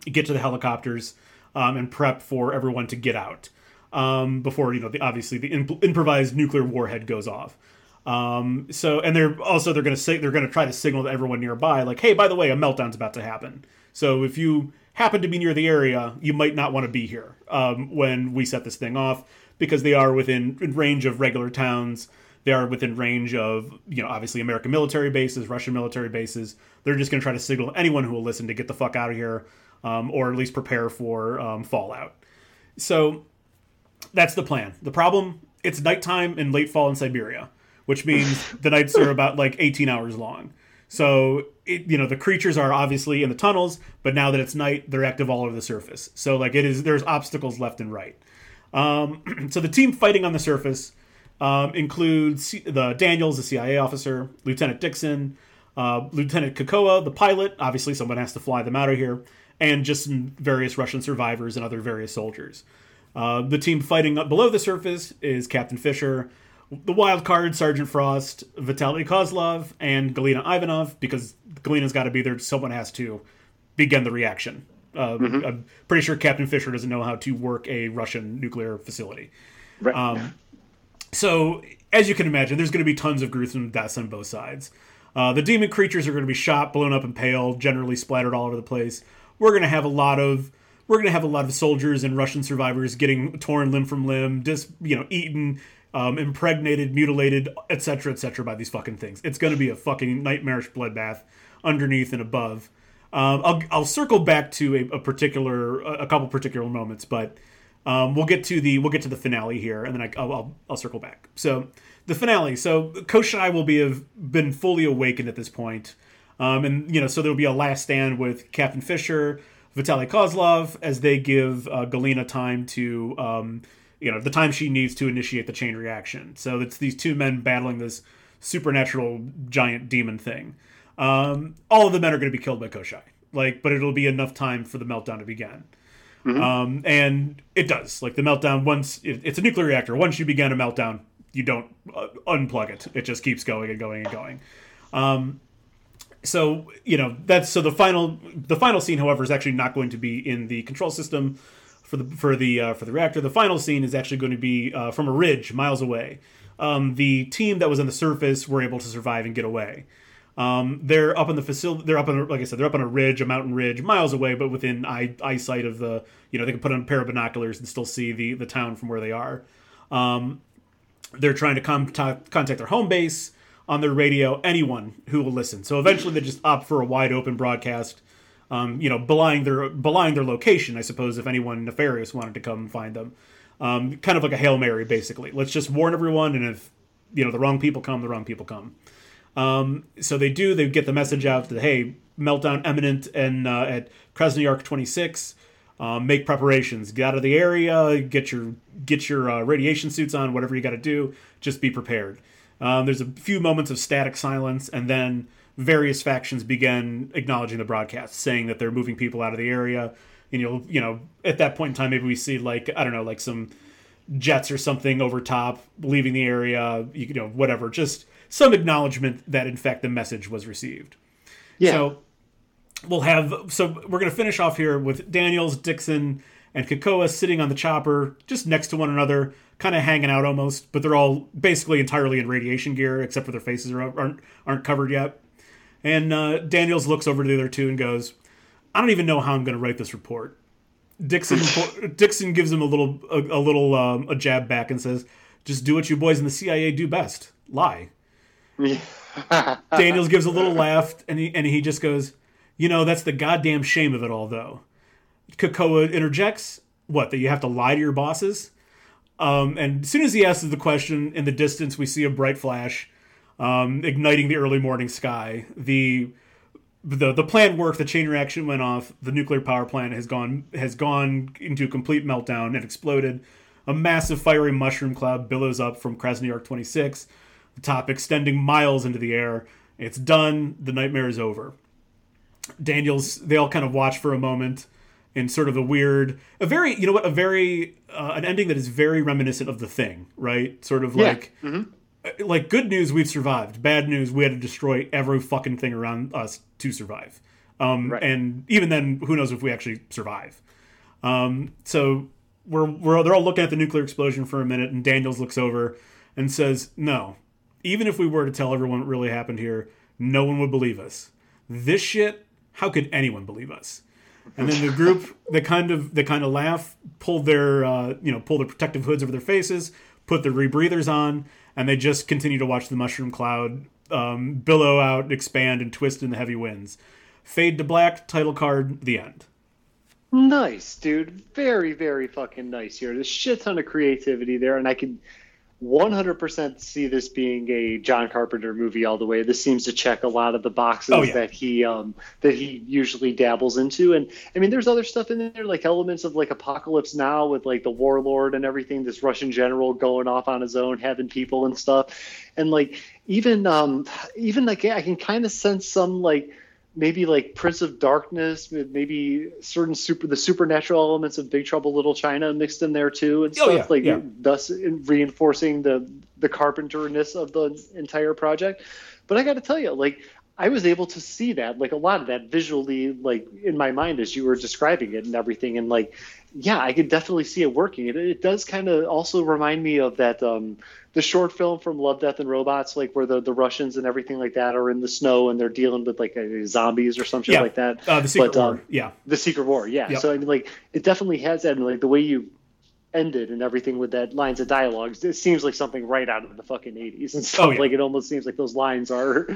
[SPEAKER 1] get to the helicopters, um, and prep for everyone to get out um, before you know the obviously the imp- improvised nuclear warhead goes off. Um, so and they're also they're going to say they're going to try to signal to everyone nearby like, hey, by the way, a meltdown's about to happen. So if you happen to be near the area, you might not want to be here um, when we set this thing off because they are within range of regular towns. They are within range of, you know, obviously American military bases, Russian military bases. They're just going to try to signal anyone who will listen to get the fuck out of here, um, or at least prepare for um, fallout. So that's the plan. The problem: it's nighttime in late fall in Siberia, which means the nights are about like 18 hours long. So it, you know the creatures are obviously in the tunnels, but now that it's night, they're active all over the surface. So like it is, there's obstacles left and right. Um, so the team fighting on the surface um, includes the Daniels, the CIA officer, Lieutenant Dixon, uh, Lieutenant Kakoa, the pilot. Obviously, someone has to fly them out of here, and just various Russian survivors and other various soldiers. Uh, the team fighting up below the surface is Captain Fisher, the wild card Sergeant Frost, Vitaly Kozlov, and Galina Ivanov. Because Galina's got to be there, someone has to begin the reaction. Uh, I'm pretty sure Captain Fisher doesn't know how to work a Russian nuclear facility.
[SPEAKER 2] Right.
[SPEAKER 1] Um, So, as you can imagine, there's going to be tons of gruesome deaths on both sides. Uh, the demon creatures are going to be shot, blown up, and impaled, generally splattered all over the place. We're going to have a lot of we're going to have a lot of soldiers and Russian survivors getting torn limb from limb, just you know, eaten, um, impregnated, mutilated, etc., etc. by these fucking things. It's going to be a fucking nightmarish bloodbath underneath and above. Um, I'll, I'll circle back to a, a particular a couple particular moments, but um, we'll get to the we'll get to the finale here, and then I, will I'll, I'll circle back. So the finale. So Koschei will be have been fully awakened at this point, um, and you know so there will be a last stand with Captain Fisher, Vitaly Kozlov as they give uh, Galina time to um, you know the time she needs to initiate the chain reaction. So it's these two men battling this supernatural giant demon thing. Um, all of the men are going to be killed by Koschei, like, but it'll be enough time for the meltdown to begin. Um, and it does. Like the meltdown, once it, it's a nuclear reactor. Once you begin a meltdown, you don't uh, unplug it. It just keeps going and going and going. Um, so you know that's so the final the final scene, however, is actually not going to be in the control system for the for the uh, for the reactor. The final scene is actually going to be uh, from a ridge miles away. Um, the team that was on the surface were able to survive and get away. Um, they're up on the facility. They're up on, like I said, they're up on a ridge, a mountain ridge, miles away, but within eye, eyesight of the. You know, they can put on a pair of binoculars and still see the the town from where they are. Um, they're trying to contact contact their home base on their radio. Anyone who will listen. So eventually, they just opt for a wide open broadcast. Um, you know, belying their belying their location. I suppose if anyone nefarious wanted to come find them, um, kind of like a hail mary, basically. Let's just warn everyone, and if you know the wrong people come, the wrong people come. Um, so they do. They get the message out that hey, meltdown imminent, and uh, at Krasnoyarsk 26, um, make preparations. Get out of the area. Get your get your uh, radiation suits on. Whatever you got to do, just be prepared. Um, there's a few moments of static silence, and then various factions begin acknowledging the broadcast, saying that they're moving people out of the area. And you'll, you know, at that point in time, maybe we see like I don't know, like some jets or something over top leaving the area. You know, whatever. Just some acknowledgement that in fact the message was received.
[SPEAKER 2] Yeah.
[SPEAKER 1] So we'll have so we're going to finish off here with Daniels, Dixon, and Kakoa sitting on the chopper just next to one another, kind of hanging out almost, but they're all basically entirely in radiation gear except for their faces are, aren't aren't covered yet. And uh, Daniels looks over to the other two and goes, "I don't even know how I'm going to write this report." Dixon Dixon gives him a little a, a little um, a jab back and says, "Just do what you boys in the CIA do best: lie." Daniels gives a little laugh and he and he just goes, "You know, that's the goddamn shame of it all, though." Kakoa interjects, "What? That you have to lie to your bosses?" Um, and as soon as he asks the question, in the distance we see a bright flash, um, igniting the early morning sky. The the the plan worked. The chain reaction went off. The nuclear power plant has gone has gone into a complete meltdown and exploded. A massive fiery mushroom cloud billows up from Krasnoyarsk 26, the top extending miles into the air. It's done. The nightmare is over. Daniels, they all kind of watch for a moment in sort of a weird, a very, you know what, a very, uh, an ending that is very reminiscent of the thing, right? Sort of like,
[SPEAKER 2] mm-hmm.
[SPEAKER 1] Like good news, we've survived. Bad news, we had to destroy every fucking thing around us to survive. Um, right. And even then, who knows if we actually survive? Um, so we're, we're they're all looking at the nuclear explosion for a minute, and Daniels looks over and says, "No, even if we were to tell everyone what really happened here, no one would believe us. This shit, how could anyone believe us?" And then the group, they kind of they kind of laugh, pull their uh, you know pull their protective hoods over their faces, put their rebreathers on, and they just continue to watch the mushroom cloud um, billow out, expand, and twist in the heavy winds. Fade to black. Title card. The end.
[SPEAKER 2] Nice, dude. Very, very fucking nice here. There's a shit ton of creativity there, and I can 100% see this being a John Carpenter movie all the way. This seems to check a lot of the boxes oh, yeah. that he um, that he usually dabbles into. And I mean, there's other stuff in there, like elements of like Apocalypse Now with like the warlord and everything. This Russian general going off on his own, having people and stuff, and like even um, even like I can kind of sense some like maybe like Prince of Darkness, maybe certain super the supernatural elements of Big Trouble Little China mixed in there too, and oh, stuff oh, yeah, like yeah. thus reinforcing the the carpenterness of the entire project. But I got to tell you, like I was able to see that, like a lot of that visually, like in my mind as you were describing it and everything, and like yeah, I could definitely see it working. It, it does kind of also remind me of that. Um, the short film from Love, Death, and Robots, like where the, the Russians and everything like that are in the snow and they're dealing with like a, zombies or some shit
[SPEAKER 1] yeah.
[SPEAKER 2] like that.
[SPEAKER 1] Uh, the Secret but, War. Um,
[SPEAKER 2] yeah. The Secret War. Yeah. Yep. So I mean, like it definitely has that, and like the way you ended and everything with that lines of dialogues, it seems like something right out of the fucking eighties and stuff. Oh, yeah. Like it almost seems like those lines are.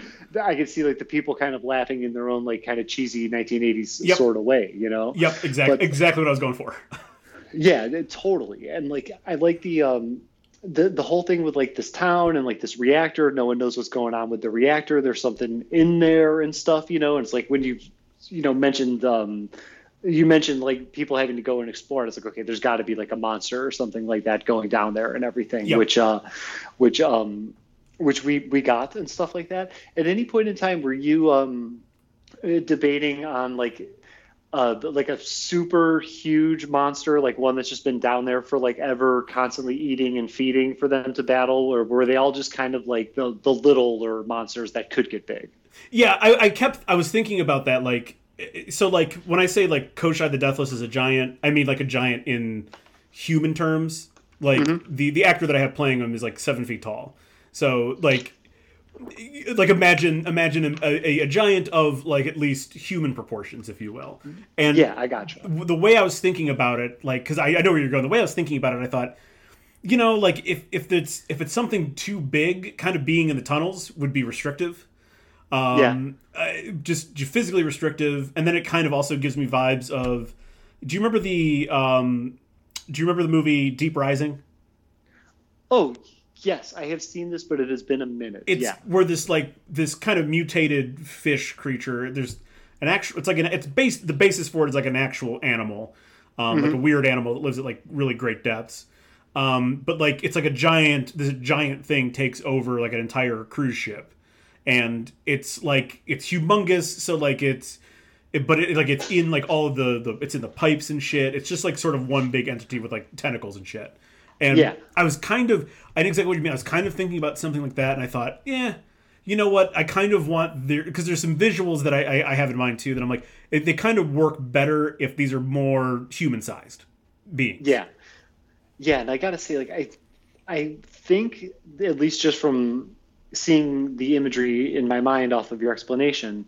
[SPEAKER 2] I can see like the people kind of laughing in their own like kind of cheesy 1980s yep. sort of way, you know.
[SPEAKER 1] Yep. Exactly. But, exactly what I was going for.
[SPEAKER 2] yeah, totally. And like I like the um the the whole thing with like this town and like this reactor no one knows what's going on with the reactor there's something in there and stuff you know and it's like when you you know mentioned um you mentioned like people having to go and explore and it's like okay there's got to be like a monster or something like that going down there and everything yep. which uh which um which we we got and stuff like that at any point in time were you um debating on like uh, like a super huge monster, like one that's just been down there for like ever, constantly eating and feeding for them to battle, or were they all just kind of like the the littler monsters that could get big?
[SPEAKER 1] Yeah, I, I kept I was thinking about that, like so like when I say like Koschei the Deathless is a giant, I mean like a giant in human terms. Like mm-hmm. the the actor that I have playing him is like seven feet tall, so like like imagine imagine a, a, giant of like at least human proportions if you will. And
[SPEAKER 2] yeah i got
[SPEAKER 1] you the way i was thinking about it like because I, I know where you're going the way i was thinking about it i thought you know like if if it's if it's something too big kind of being in the tunnels would be restrictive. Um yeah. Uh, just physically restrictive and then it kind of also gives me vibes of do you remember the um do you remember the movie deep rising?
[SPEAKER 2] Oh Yes, I have seen this, but it has been a minute.
[SPEAKER 1] It's
[SPEAKER 2] yeah.
[SPEAKER 1] where this like this kind of mutated fish creature. There's an actual. It's like an. It's base. The basis for it is like an actual animal, um, mm-hmm. like a weird animal that lives at like really great depths. Um, but like it's like a giant. This giant thing takes over like an entire cruise ship, and it's like it's humongous. So like it's. It, but it, like it's in like all of the, the it's in the pipes and shit. It's just like sort of one big entity with like tentacles and shit. And yeah. I was kind of, I know exactly what you mean. I was kind of thinking about something like that, and I thought, yeah, you know what? I kind of want there because there's some visuals that I, I, I, have in mind too that I'm like, they kind of work better if these are more human sized beings.
[SPEAKER 2] Yeah, yeah, and I gotta say, like, I, I think at least just from seeing the imagery in my mind off of your explanation,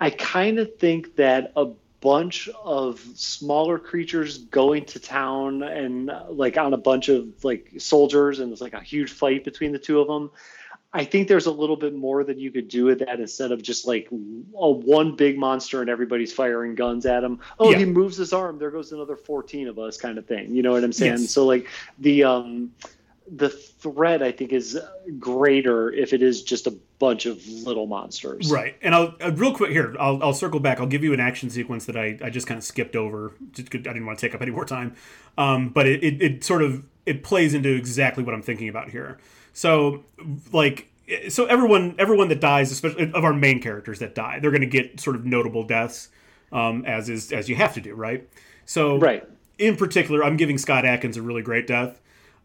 [SPEAKER 2] I kind of think that a bunch of smaller creatures going to town and like on a bunch of like soldiers and there's like a huge fight between the two of them I think there's a little bit more that you could do with that instead of just like a one big monster and everybody's firing guns at him. Oh,
[SPEAKER 1] Yeah.
[SPEAKER 2] he moves his arm, there goes another 14 of us kind of thing. You know what I'm saying?
[SPEAKER 1] Yes.
[SPEAKER 2] So like the um the threat I think is greater if it is just a bunch of little monsters.
[SPEAKER 1] Right, and I'll uh, real quick here. I'll, I'll circle back. I'll give you an action sequence that I, I just kind of skipped over. Just, I didn't want to take up any more time, um, but it, it, it sort of it plays into exactly what I'm thinking about here. So like so everyone everyone that dies, especially of our main characters that die, they're going to get sort of notable deaths, um, as is as you have to do, right? So
[SPEAKER 2] Right.
[SPEAKER 1] in particular, I'm giving Scott Adkins a really great death.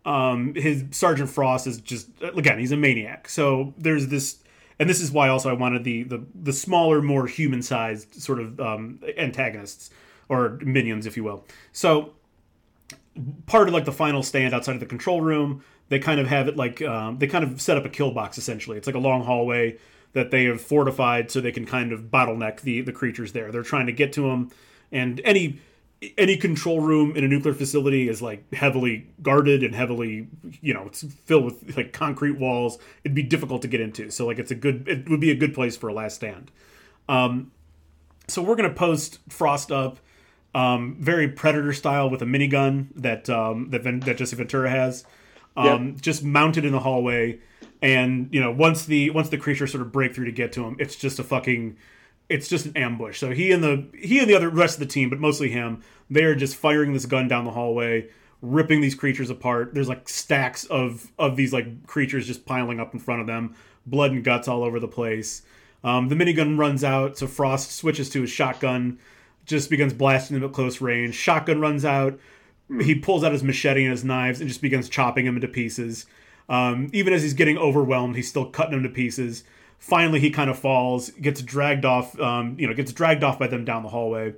[SPEAKER 1] Um, his Sergeant Frost is just again, he's a maniac. So there's this, and this is why also I wanted the the, the smaller, more human sized sort of um, antagonists or minions, if you will. So part of like the final stand outside of the control room, they kind of have it like um, they kind of set up a kill box essentially. It's like a long hallway that they have fortified so they can kind of bottleneck the the creatures there. They're trying to get to them, and any any control room in a nuclear facility is like heavily guarded and heavily you know it's filled with like concrete walls. It'd be difficult to get into. So like it's a good it would be a good place for a last stand. Um so we're gonna post frost up um very predator style with a minigun that um that, Ven- that jesse ventura has um just mounted in the hallway. And you know once the once the creatures sort of break through to get to him it's just a fucking it's just an ambush. So he and the he and the other rest of the team, but mostly him, they are just firing this gun down the hallway, ripping these creatures apart. There's like stacks of of these like creatures just piling up in front of them, blood and guts all over the place. Um, the minigun runs out, so Frost switches to his shotgun, just begins blasting them at close range. Shotgun runs out. He pulls out his machete and his knives and just begins chopping him into pieces. Um, even as he's getting overwhelmed, he's still cutting them to pieces finally he kind of falls gets dragged off um, you know gets dragged off by them down the hallway.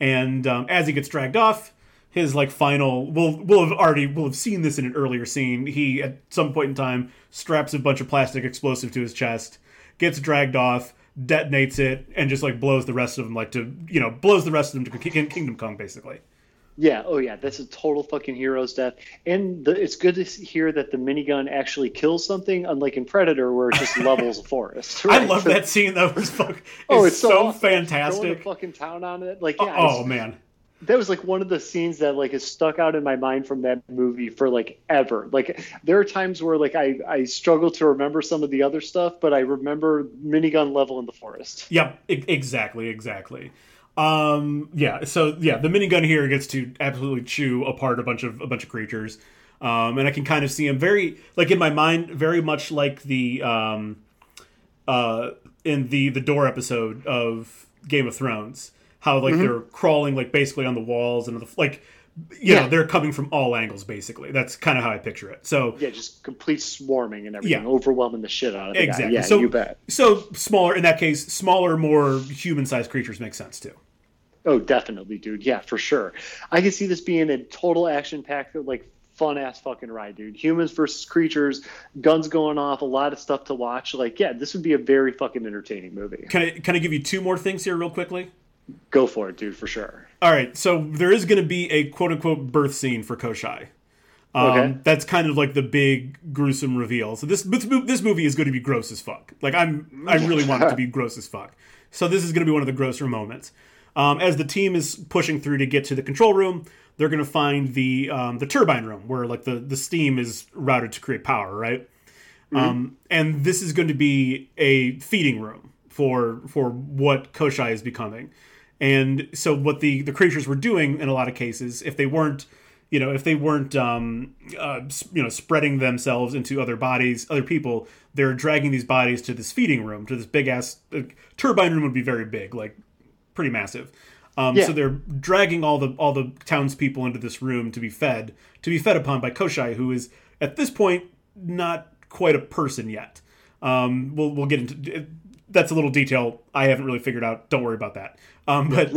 [SPEAKER 1] And um, as he gets dragged off his like final we'll we'll have already we'll have seen this in an earlier scene. He at some point in time straps a bunch of plastic explosive to his chest gets dragged off detonates it and just like blows the rest of them like to you know blows the rest of them to kingdom come basically
[SPEAKER 2] Yeah, oh yeah, that's a total fucking hero's death. And the, it's good to hear that the minigun actually kills something, unlike in Predator, where it just levels a forest.
[SPEAKER 1] i
[SPEAKER 2] right?
[SPEAKER 1] love that scene that was fuck,
[SPEAKER 2] Oh,
[SPEAKER 1] it's,
[SPEAKER 2] so,
[SPEAKER 1] so,
[SPEAKER 2] awesome.
[SPEAKER 1] Fantastic
[SPEAKER 2] fucking town on it, like yeah,
[SPEAKER 1] oh man
[SPEAKER 2] that was like one of the scenes that like is stuck out in my mind from that movie for like ever. Like there are times where like I I struggle to remember some of the other stuff, but I remember minigun level in the forest.
[SPEAKER 1] Yep, exactly, exactly. Um, yeah, so yeah, the minigun here gets to absolutely chew apart a bunch of a bunch of creatures, um, and I can kind of see him very like in my mind, very much like the um, uh, in the the door episode of Game of Thrones, how like they're crawling like basically on the walls and the like. You
[SPEAKER 2] Yeah.
[SPEAKER 1] know, they're coming from all angles, basically. That's kind of how I picture it. So,
[SPEAKER 2] Yeah, just complete swarming and everything,
[SPEAKER 1] Yeah.
[SPEAKER 2] overwhelming the shit out of the
[SPEAKER 1] exactly.
[SPEAKER 2] guy. Yeah,
[SPEAKER 1] so,
[SPEAKER 2] you bet.
[SPEAKER 1] so smaller in that case, smaller, more human-sized creatures make sense too.
[SPEAKER 2] Oh, definitely, dude. Yeah, for sure. I can see this being a total action packed, like fun ass fucking ride, dude. Humans versus creatures, guns going off, a lot of stuff to watch. Like, yeah, this would be a very fucking entertaining movie.
[SPEAKER 1] Can I can I give you two more things here real quickly?
[SPEAKER 2] Go for it, dude, for sure.
[SPEAKER 1] All right, so there is going to be a quote unquote birth scene for Koschei. Um,
[SPEAKER 2] Okay.
[SPEAKER 1] That's kind of like the big gruesome reveal. So this this this movie is going to be gross as fuck. Like I'm I really want it to be gross as fuck. So this is going to be one of the grosser moments. Um, as the team is pushing through to get to the control room, they're going to find the um, the turbine room where like the the steam is routed to create power, right? Um, and this is going to be a feeding room for for what Koschei is becoming. And so what the the creatures were doing in a lot of cases, if they weren't, you know, if they weren't, um, uh, you know, spreading themselves into other bodies, other people, they're dragging these bodies to this feeding room, to this big ass uh, turbine room would be very big, like pretty massive. Um,
[SPEAKER 2] Yeah.
[SPEAKER 1] So they're dragging all the all the townspeople into this room to be fed, to be fed upon by Koschei, who is at this point not quite a person yet. Um, we'll we'll get into that's a little detail I haven't really figured out. Don't worry about that. Um, but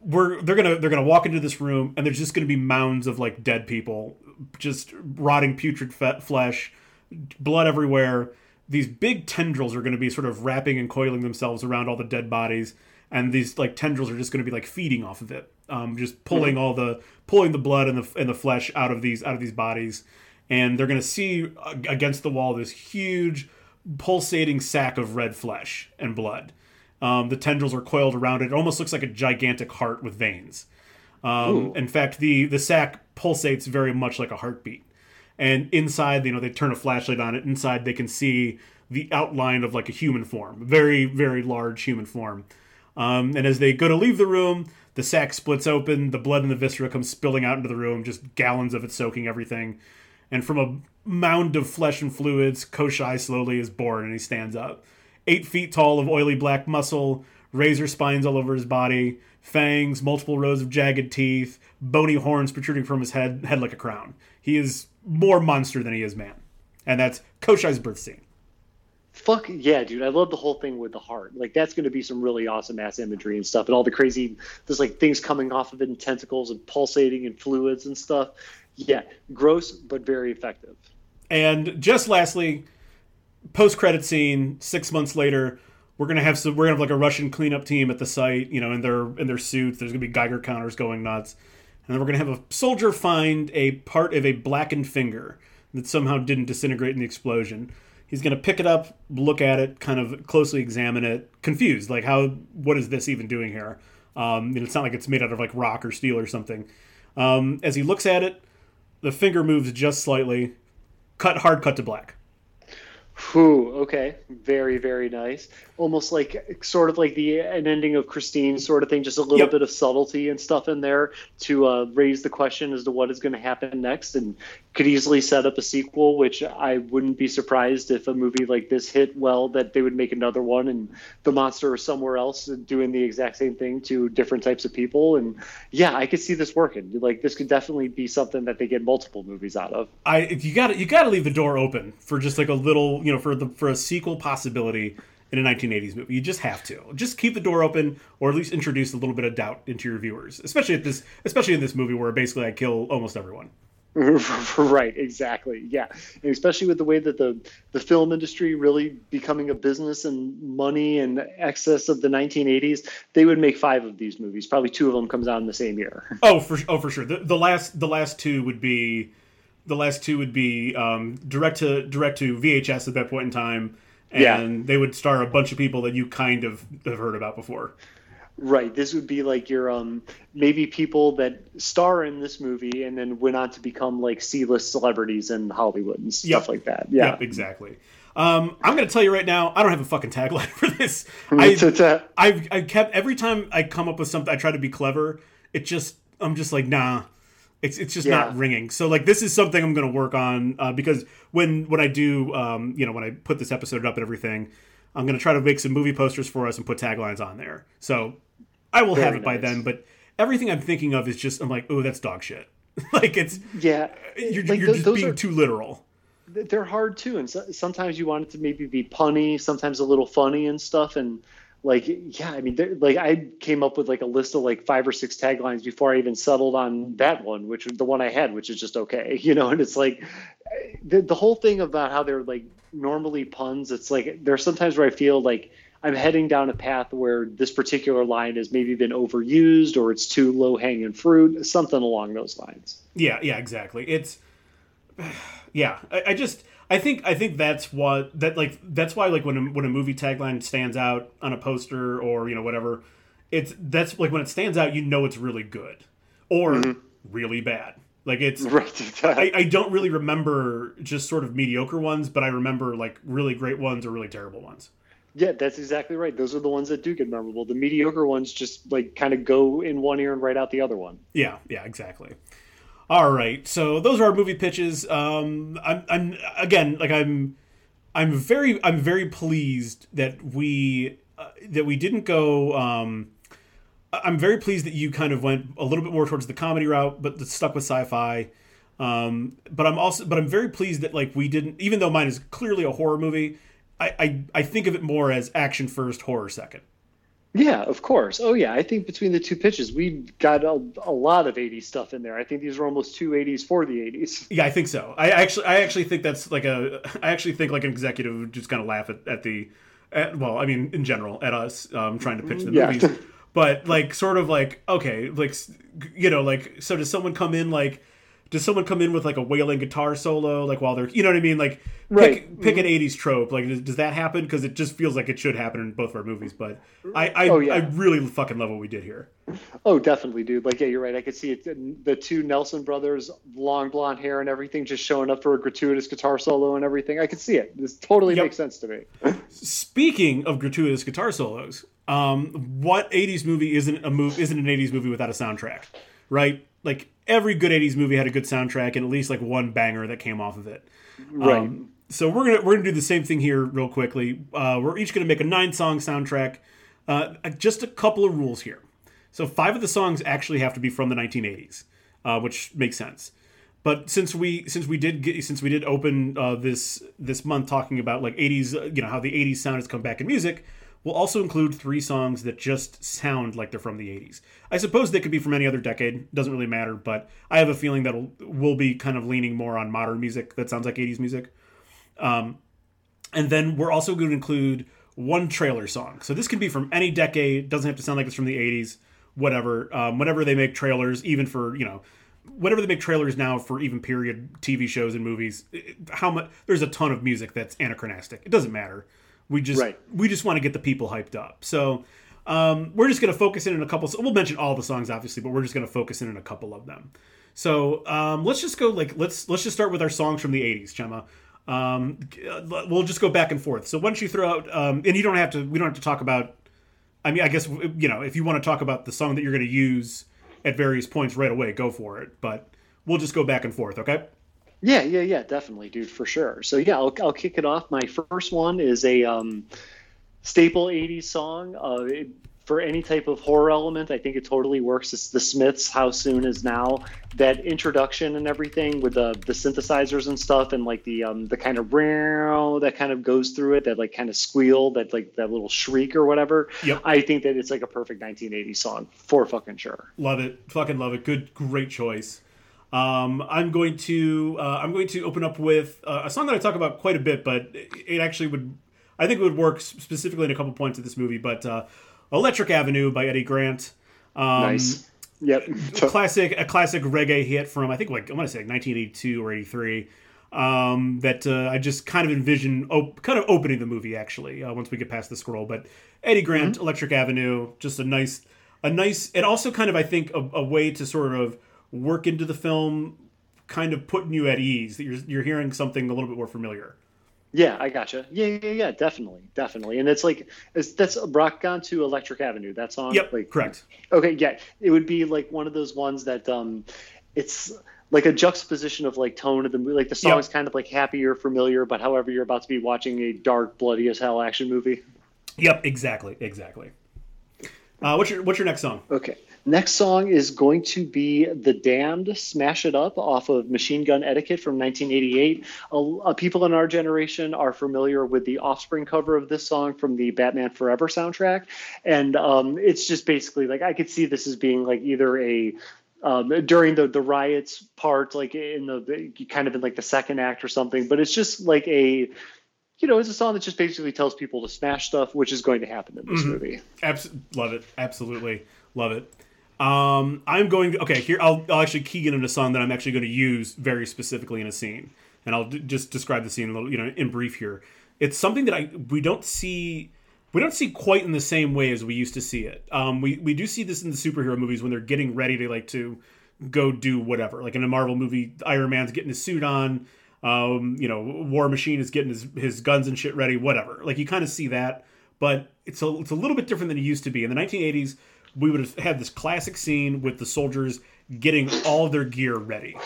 [SPEAKER 1] we're they're gonna they're gonna walk into this room and there's just gonna be mounds of like dead people, just rotting putrid flesh, blood everywhere. These big tendrils are going to be sort of wrapping and coiling themselves around all the dead bodies, and these like tendrils are just going to be like feeding off of it, um, just pulling all the pulling the blood and the and the flesh out of these out of these bodies, and they're going to see against the wall this huge pulsating sack of red flesh and blood. Um, the tendrils are coiled around it. It almost looks like a gigantic heart with veins. Um, in fact, the the sack pulsates very much like a heartbeat. And inside, you know, they turn a flashlight on it. Inside, they can see the outline of like a human form, very very large human form. Um, and as they go to leave the room, the sack splits open. The blood and the viscera come spilling out into the room, just gallons of it soaking everything. And from a mound of flesh and fluids, Koschei slowly is born and he stands up. Eight feet tall of oily black muscle, razor spines all over his body, fangs, multiple rows of jagged teeth, bony horns protruding from his head, head like a crown. He is more monster than he is man. And that's Koschei's birth scene.
[SPEAKER 2] Fuck yeah, dude! I love the whole thing with the heart. Like that's going to be some really awesome ass imagery and stuff, and all the crazy there's like things coming off of it and tentacles and pulsating and fluids and stuff. Yeah, gross but very effective.
[SPEAKER 1] And just lastly, post credit scene, six months later, we're gonna have some we're gonna have like a Russian cleanup team at the site, you know, in their in their suits. There's gonna be Geiger counters going nuts. And then we're gonna have a soldier find a part of a blackened finger that somehow didn't disintegrate in the explosion. He's gonna pick it up, look at it, kind of closely examine it, confused, like how what is this even doing here? Um, and it's not like it's made out of like rock or steel or something. Um, as he looks at it, the finger moves just slightly, cut hard cut to black.
[SPEAKER 2] Whew, okay. Very, very nice. Almost like sort of like the an ending of Christine sort of thing, just a little
[SPEAKER 1] Yep.
[SPEAKER 2] bit of subtlety and stuff in there to uh, raise the question as to what is going to happen next and could easily set up a sequel, which I wouldn't be surprised if a movie like this hit well that they would make another one and the monster is somewhere else doing the exact same thing to different types of people. And yeah, I could see this working. Like this could definitely be something that they get multiple movies out of.
[SPEAKER 1] I you got you got to leave the door open for just like a little, you know, for the for a sequel possibility in a 1980s movie. You just have to. Just keep the door open or at least introduce a little bit of doubt into your viewers, especially at this especially in this movie where basically I kill almost everyone.
[SPEAKER 2] right, exactly. Yeah, and especially with the way that the the film industry really becoming a business and money and excess of the 1980s, they would make five of these movies. Probably two of them comes out in the same year.
[SPEAKER 1] Oh, for oh for sure. The, the last the last two would be the last two would be um, direct to direct to VHS at that point in time, and
[SPEAKER 2] Yeah.
[SPEAKER 1] they would star a bunch of people that you kind of have heard about before.
[SPEAKER 2] Right. This would be like your um maybe people that star in this movie and then went on to become like C-list celebrities in Hollywood and stuff
[SPEAKER 1] Yep.
[SPEAKER 2] like that. Yeah.
[SPEAKER 1] Yep, exactly. Um, I'm going to tell you right now, I don't have a fucking tagline for this. I, I've, I kept every time I come up with something, I try to be clever. It just, I'm just like, nah, it's it's just not ringing. So like, this is something I'm going to work on uh, because when when I do, um, you know, when I put this episode up and everything, I'm going to try to make some movie posters for us and put taglines on there. So I will have
[SPEAKER 2] Very
[SPEAKER 1] it by then. But everything I'm thinking of is just, I'm like, oh, that's dog shit. like it's
[SPEAKER 2] yeah.
[SPEAKER 1] you're,
[SPEAKER 2] Like,
[SPEAKER 1] you're
[SPEAKER 2] th-
[SPEAKER 1] just
[SPEAKER 2] those
[SPEAKER 1] being
[SPEAKER 2] are-
[SPEAKER 1] too literal.
[SPEAKER 2] they're hard too and so, sometimes you want it to maybe be punny sometimes a little funny and stuff and like yeah i mean like i came up with like a list of like five or six taglines before i even settled on that one which the one i had which is just okay you know and it's like the, the whole thing about how they're like normally puns it's like there's sometimes where i feel like i'm heading down a path where this particular line has maybe been overused or it's too low hanging fruit something along those lines
[SPEAKER 1] Yeah, yeah, exactly. It's yeah. I, I just I think I think that's what that like that's why like when a, when a movie tagline stands out on a poster or you know whatever, it's that's like when it stands out, you know it's really good or mm-hmm. really bad. Like it's
[SPEAKER 2] right
[SPEAKER 1] I, I don't really remember just sort of mediocre ones, but I remember like really great ones or really terrible ones.
[SPEAKER 2] Yeah, that's exactly right. Those are the ones that do get memorable. The mediocre ones just like kind of go in one ear and right out the other one.
[SPEAKER 1] Yeah, yeah, exactly. All right, so those are our movie pitches. Um, I'm, I'm again like I'm, I'm very, I'm very pleased that we uh, that we didn't go. Um, I'm very pleased that you kind of went a little bit more towards the comedy route, but stuck with sci-fi. Um, but I'm also, but I'm very pleased that like we didn't, even though mine is clearly a horror movie. I, I, I think of it more as action first, horror second.
[SPEAKER 2] Yeah, of course. Oh yeah, I think between the two pitches, we got a, a lot of 80s stuff in there. I think these are almost two 80s for the 80s.
[SPEAKER 1] Yeah, I think so. I actually, I actually think that's like a. I actually think like an executive would just kind of laugh at, at the, at, well, I mean, in general, at us um, trying to pitch the
[SPEAKER 2] Yeah.
[SPEAKER 1] movies, but like sort of like okay, like you know, like so does someone come in like, does someone come in with like a wailing guitar solo, like while they're, you know what I mean? Like,
[SPEAKER 2] Right.
[SPEAKER 1] pick, pick an '80s trope. Like, does, does that happen? Because it just feels like it should happen in both of our movies. But I, I,
[SPEAKER 2] Oh, yeah.
[SPEAKER 1] I really fucking love what we did here.
[SPEAKER 2] Oh, definitely, dude. Like, yeah, you're right. I could see it. The two Nelson brothers, long blonde hair and everything, just showing up for a gratuitous guitar solo and everything. I could see it. This totally
[SPEAKER 1] Yep.
[SPEAKER 2] makes sense to me.
[SPEAKER 1] Speaking of gratuitous guitar solos, um, what '80s movie isn't a movie isn't an '80s movie without a soundtrack, right? Like every good '80s movie had a good soundtrack and at least like one banger that came off of it.
[SPEAKER 2] Right.
[SPEAKER 1] Um, so we're gonna we're gonna do the same thing here real quickly. Uh, we're each gonna make a nine song soundtrack. Uh, just a couple of rules here. So five of the songs actually have to be from the 1980s, uh, which makes sense. But since we since we did get, since we did open uh, this this month talking about like 80s, uh, you know how the 80s sound has come back in music, we'll also include three songs that just sound like they're from the 80s. I suppose they could be from any other decade, doesn't really matter. But I have a feeling that we'll be kind of leaning more on modern music that sounds like 80s music. Um, and then we're also going to include one trailer song. So this can be from any decade. Doesn't have to sound like it's from the 80s. Whatever. Um, whenever they make trailers, even for you know, whenever they make trailers now for even period TV shows and movies, how much there's a ton of music that's anachronistic. It doesn't matter. We just
[SPEAKER 2] Right.
[SPEAKER 1] we just want to get the people hyped up. So um, we're just going to focus in on a couple. We'll mention all the songs obviously, but we're just going to focus in on a couple of them. So um, let's just go like let's let's just start with our songs from the '80s, Chema. Um, we'll just go back and forth. So why don't you throw out? Um, and you don't have to. We don't have to talk about. I mean, I guess you know if you want to talk about the song that you're going to use at various points right away, go for it. But we'll just go back and forth, okay?
[SPEAKER 2] Yeah, yeah, yeah, definitely, dude, for sure. So yeah, I'll, I'll kick it off. My first one is a um, staple '80s song. Uh, it- for any type of horror element, I think it totally works. It's the Smiths. How soon is now? That introduction and everything with the the synthesizers and stuff, and like the um, the kind of that kind of goes through it, that like kind of squeal, that like that little shriek or whatever.
[SPEAKER 1] Yep.
[SPEAKER 2] I think that it's like a perfect 1980s song for fucking sure.
[SPEAKER 1] Love it, fucking love it. Good, great choice. Um, I'm going to uh, I'm going to open up with uh, a song that I talk about quite a bit, but it, actually would I think it would work specifically in a couple points of this movie. But uh, Electric Avenue by Eddy Grant. Um,
[SPEAKER 2] Nice. Yep.
[SPEAKER 1] classic a classic reggae hit from I think like I'm gonna say like 1982 or 83. Um, that uh, I just kind of envision op- kind of opening the movie actually uh, once we get past the scroll. But Eddy Grant, Electric Avenue, just a nice, a nice, and also kind of I think a, a way to sort of work into the film, kind of putting you at ease that you're you're hearing something a little bit more familiar.
[SPEAKER 2] Yeah, I gotcha. Yeah, yeah, yeah, definitely, definitely. And it's like it's, that's rock on to Electric Avenue. That song.
[SPEAKER 1] Yep,
[SPEAKER 2] Like,
[SPEAKER 1] correct.
[SPEAKER 2] okay, yeah, it would be like one of those ones that um, it's like a juxtaposition of like tone of the movie. Like the song's
[SPEAKER 1] Yep.
[SPEAKER 2] kind of like happy or familiar, but however, you're about to be watching a dark, bloody as hell action movie.
[SPEAKER 1] Yep, exactly, exactly. Uh, what's your what's your next song?
[SPEAKER 2] Okay. Next song is going to be The Damned Smash It Up off of Machine Gun Etiquette from 1988. A, uh, people in our generation are familiar with the Offspring cover of this song from the Batman Forever soundtrack. And um, it's just basically like I could see this as being like either a um, during the the riots part, like in the kind of in like the second act or something, but it's just like a you know, it's a song that just basically tells people to smash stuff, which is going to happen in this movie.
[SPEAKER 1] Abs- love it. Absolutely love it. Um, I'm going okay here. I'll, I'll actually key in on a song that I'm actually going to use very specifically in a scene, and I'll d- just describe the scene a little, you know, in brief here. It's something that I we don't see we don't see quite in the same way as we used to see it. Um, we we do see this in the superhero movies when they're getting ready to like to go do whatever. Like in a Marvel movie, Iron Man's getting his suit on. Um, you know, War Machine is getting his, his guns and shit ready. Whatever. Like you kind of see that, but it's a it's a little bit different than it used to be in the 1980s. We would have had this classic scene with the soldiers getting all their gear ready.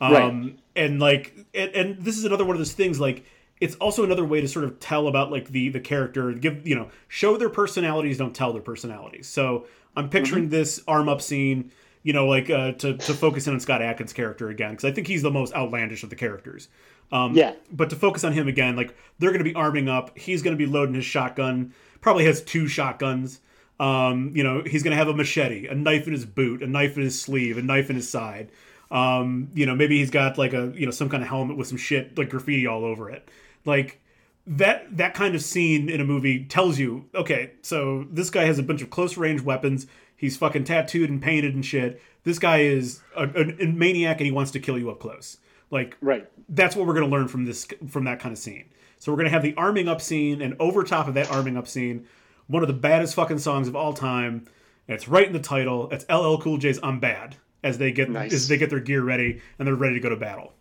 [SPEAKER 1] Um,
[SPEAKER 2] Right.
[SPEAKER 1] and like and, and this is another one of those things like it's also another way to sort of tell about like the the character give you know show their personalities don't tell their personalities so i'm picturing this arm up scene you know like uh, to, to focus in on scott adkins character again because i think he's the most outlandish of the characters um,
[SPEAKER 2] Yeah.
[SPEAKER 1] but to focus on him again like they're going to be arming up he's going to be loading his shotgun probably has two shotguns um, you know he's going to have a machete a knife in his boot a knife in his sleeve a knife in his side um, you know maybe he's got like a you know some kind of helmet with some shit like graffiti all over it like that that kind of scene in a movie tells you okay so this guy has a bunch of close range weapons He's fucking tattooed and painted and shit. This guy is a, a, a maniac and he wants to kill you up close. Like
[SPEAKER 2] Right.
[SPEAKER 1] that's what we're going to learn from this from that kind of scene. So we're going to have the arming up scene, and over top of that arming up scene, one of the baddest fucking songs of all time. And it's right in the title. It's LL Cool J's "I'm Bad" as they get
[SPEAKER 2] Nice.
[SPEAKER 1] as they get their gear ready and they're ready to go to battle.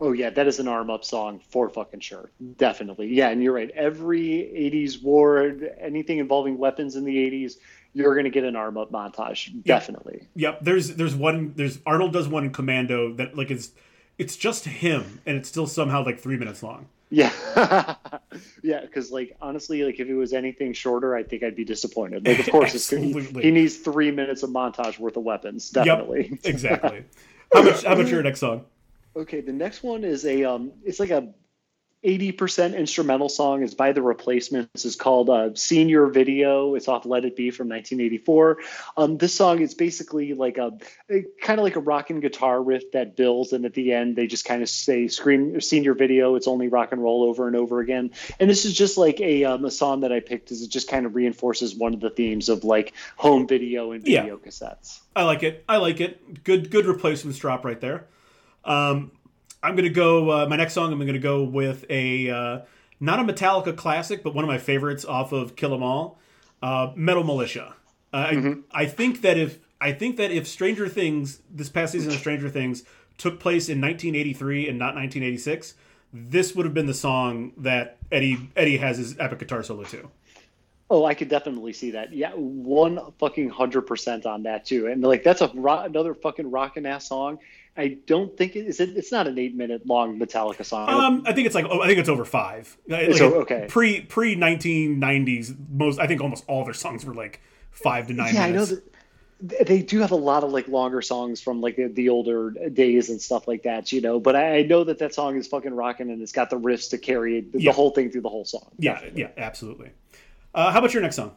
[SPEAKER 2] Oh yeah, that is an arm up song for fucking sure. Definitely. Yeah, and you're right. Every 80s war, anything involving weapons in the 80s, you're going to get an arm up montage. Definitely.
[SPEAKER 1] Yep. There's there's one there's Arnold does one in Commando that like is it's just him and it's still somehow like three minutes long.
[SPEAKER 2] Yeah. yeah, cuz like honestly, like if it was anything shorter, I think I'd be disappointed. Like of course it's he, he needs 3 minutes of montage worth of weapons. Definitely.
[SPEAKER 1] Yep. Exactly. how much how about your next song?
[SPEAKER 2] Okay, the next one is a um it's like a 80% instrumental song is by the replacements it's called uh, Seen Your Video it's off let it be from 1984 um, this song is basically like a, kind of like a rock and guitar riff that builds and at the end they just kind of say scream seen your video it's only rock and roll over and over again and this is just like a, um, a song that i picked as it just kind of reinforces one of the themes of like home video and
[SPEAKER 1] Yeah.
[SPEAKER 2] video cassettes
[SPEAKER 1] I like it. I like it. Good good replacements drop right there. Um, I'm gonna go. Uh, my next song. I'm gonna go with a uh, not a Metallica classic, but one of my favorites off of Kill 'Em All, uh, Metal Militia. Uh, I, I think that if I think that if Stranger Things this past season of Stranger Things took place in 1983 and not 1986, this would have been the song that Eddie Eddie has his epic guitar solo to.
[SPEAKER 2] Oh, I could definitely see that. Yeah, one fucking hundred percent on that too. And like that's a ro- another fucking rockin' ass song. I don't think it is. It, it's not an eight minute long Metallica song.
[SPEAKER 1] Um, I think it's like oh, I think it's over five. Like,
[SPEAKER 2] o- okay.
[SPEAKER 1] Pre pre nineteen nineties, most I think almost all their songs were like five to nine
[SPEAKER 2] yeah, I know that they do have a lot of like longer songs from like the, the older days and stuff like that, you know. But I, I know that that song is fucking rocking and it's got the riffs to carry the,
[SPEAKER 1] Yeah.
[SPEAKER 2] the whole thing through the whole song.
[SPEAKER 1] yeah, yeah, absolutely. Uh, how about your next song?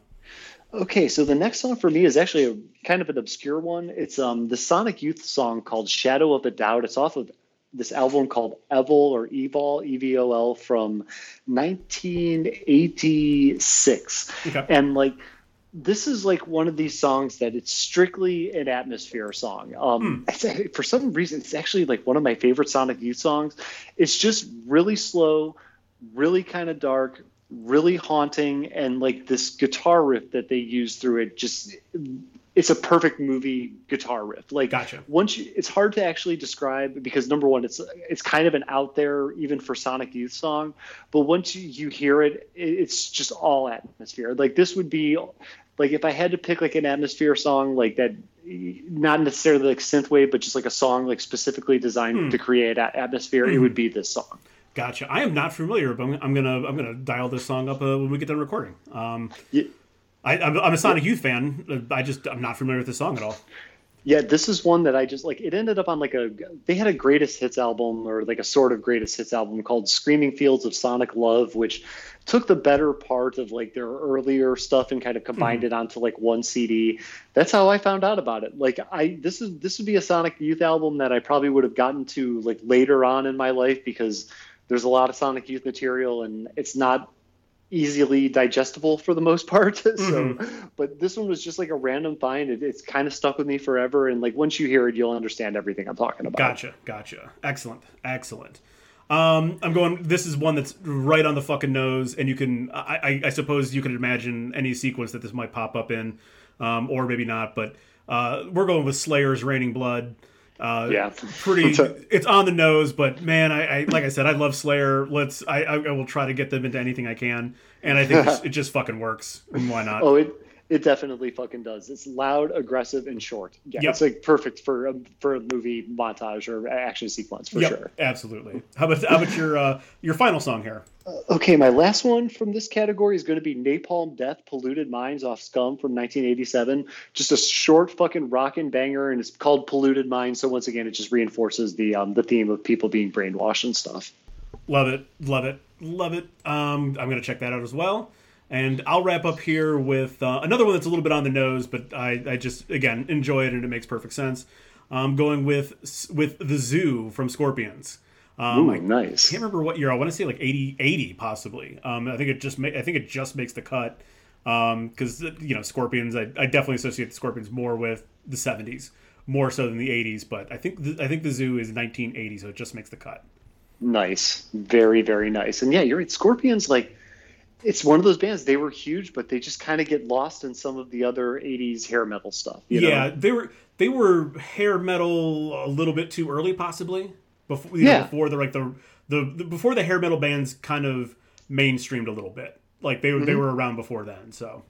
[SPEAKER 2] Okay, so the next song for me is actually a kind of an obscure one. It's um the Sonic Youth song called "Shadow of a Doubt." It's off of this album called Evil or Evol, E V O L, from 1986.
[SPEAKER 1] Okay.
[SPEAKER 2] And like, this is like one of these songs that it's strictly an atmosphere song. Um, it's- for some reason, it's actually like one of my favorite Sonic Youth songs. It's just really slow, really kind of dark, really haunting, and like this guitar riff that they use through it just. It's a perfect movie guitar riff. Like
[SPEAKER 1] Gotcha.
[SPEAKER 2] once you, it's hard to actually describe because number one, it's it's kind of an out there even for Sonic Youth song, but once you, you hear it, it, it's just all atmosphere. Like this would be like if I had to pick like an atmosphere song like that, not necessarily like synthwave, but just like a song like specifically designed hmm. to create atmosphere, it hmm. would be this song.
[SPEAKER 1] Gotcha. I am not familiar, but I'm, I'm gonna I'm gonna dial this song up uh, when we get done recording. Um,
[SPEAKER 2] Yeah.
[SPEAKER 1] I, I'm, I'm a Sonic Youth fan. Uh, I just I'm not familiar with the song at all.
[SPEAKER 2] Yeah, this is one that I just like. It ended up on like a. They had a greatest hits album or like a sort of greatest hits album called "Screaming Fields of Sonic Love," which took the better part of like their earlier stuff and kind of combined it onto like one CD. That's how I found out about it. Like I, this is this would be a Sonic Youth album that I probably would have gotten to like later on in my life because there's a lot of Sonic Youth material and it's not easily digestible for the most part. so, but this one was just like a random find. It, it's kind of stuck with me forever. And like once you hear it, you'll understand everything I'm talking about.
[SPEAKER 1] Gotcha, gotcha. Excellent, excellent. Um, I'm going. This is one that's right on the fucking nose, and you can. I, I, I suppose you can imagine any sequence that this might pop up in, um, or maybe not. But uh, we're going with Slayer's "Raining Blood." Uh,
[SPEAKER 2] Yeah.
[SPEAKER 1] pretty.
[SPEAKER 2] It's
[SPEAKER 1] on the nose, but man, I, I like I said, I love Slayer. Let's. I, I, I will try to get them into anything I can, and I think it just fucking works. Why not?
[SPEAKER 2] Oh, it it definitely fucking does. It's loud, aggressive, and short. Yeah,
[SPEAKER 1] Yep.
[SPEAKER 2] it's like perfect for a, for a movie montage or action sequence for
[SPEAKER 1] yep,
[SPEAKER 2] sure.
[SPEAKER 1] absolutely. How about how about your uh, your final song here?
[SPEAKER 2] Okay, my last one from this category is going to be Napalm Death Polluted Minds off Scum from 1987. Just a short fucking rockin' banger, and it's called Polluted Minds. So once again, it just reinforces the um, the theme of people being brainwashed and stuff.
[SPEAKER 1] Love it, love it, love it. Um, I'm gonna check that out as well. And I'll wrap up here with uh, another one that's a little bit on the nose, but I, I just again enjoy it and it makes perfect sense. I'm going with with the Zoo from Scorpions. Um,
[SPEAKER 2] Ooh,
[SPEAKER 1] I
[SPEAKER 2] nice.
[SPEAKER 1] can't remember what year. I want to say like 80, 80 possibly. Um, I think it just ma- I think it just makes the cut. because you know Scorpions. I, I definitely associate the Scorpions more with the '70s, more so than the '80s. But I think the, I think the Zoo is 1980, so it just makes the cut.
[SPEAKER 2] Nice, very very nice. And yeah, you're right. Scorpions like it's one of those bands. They were huge, but they just kind of get lost in some of the other '80s hair metal stuff.
[SPEAKER 1] yeah, know? they were they were hair metal a little bit too early, possibly before
[SPEAKER 2] yeah.
[SPEAKER 1] Know, before the like the, the, the before the hair metal bands kind of mainstreamed a little bit. Like they mm-hmm. they were around before then. So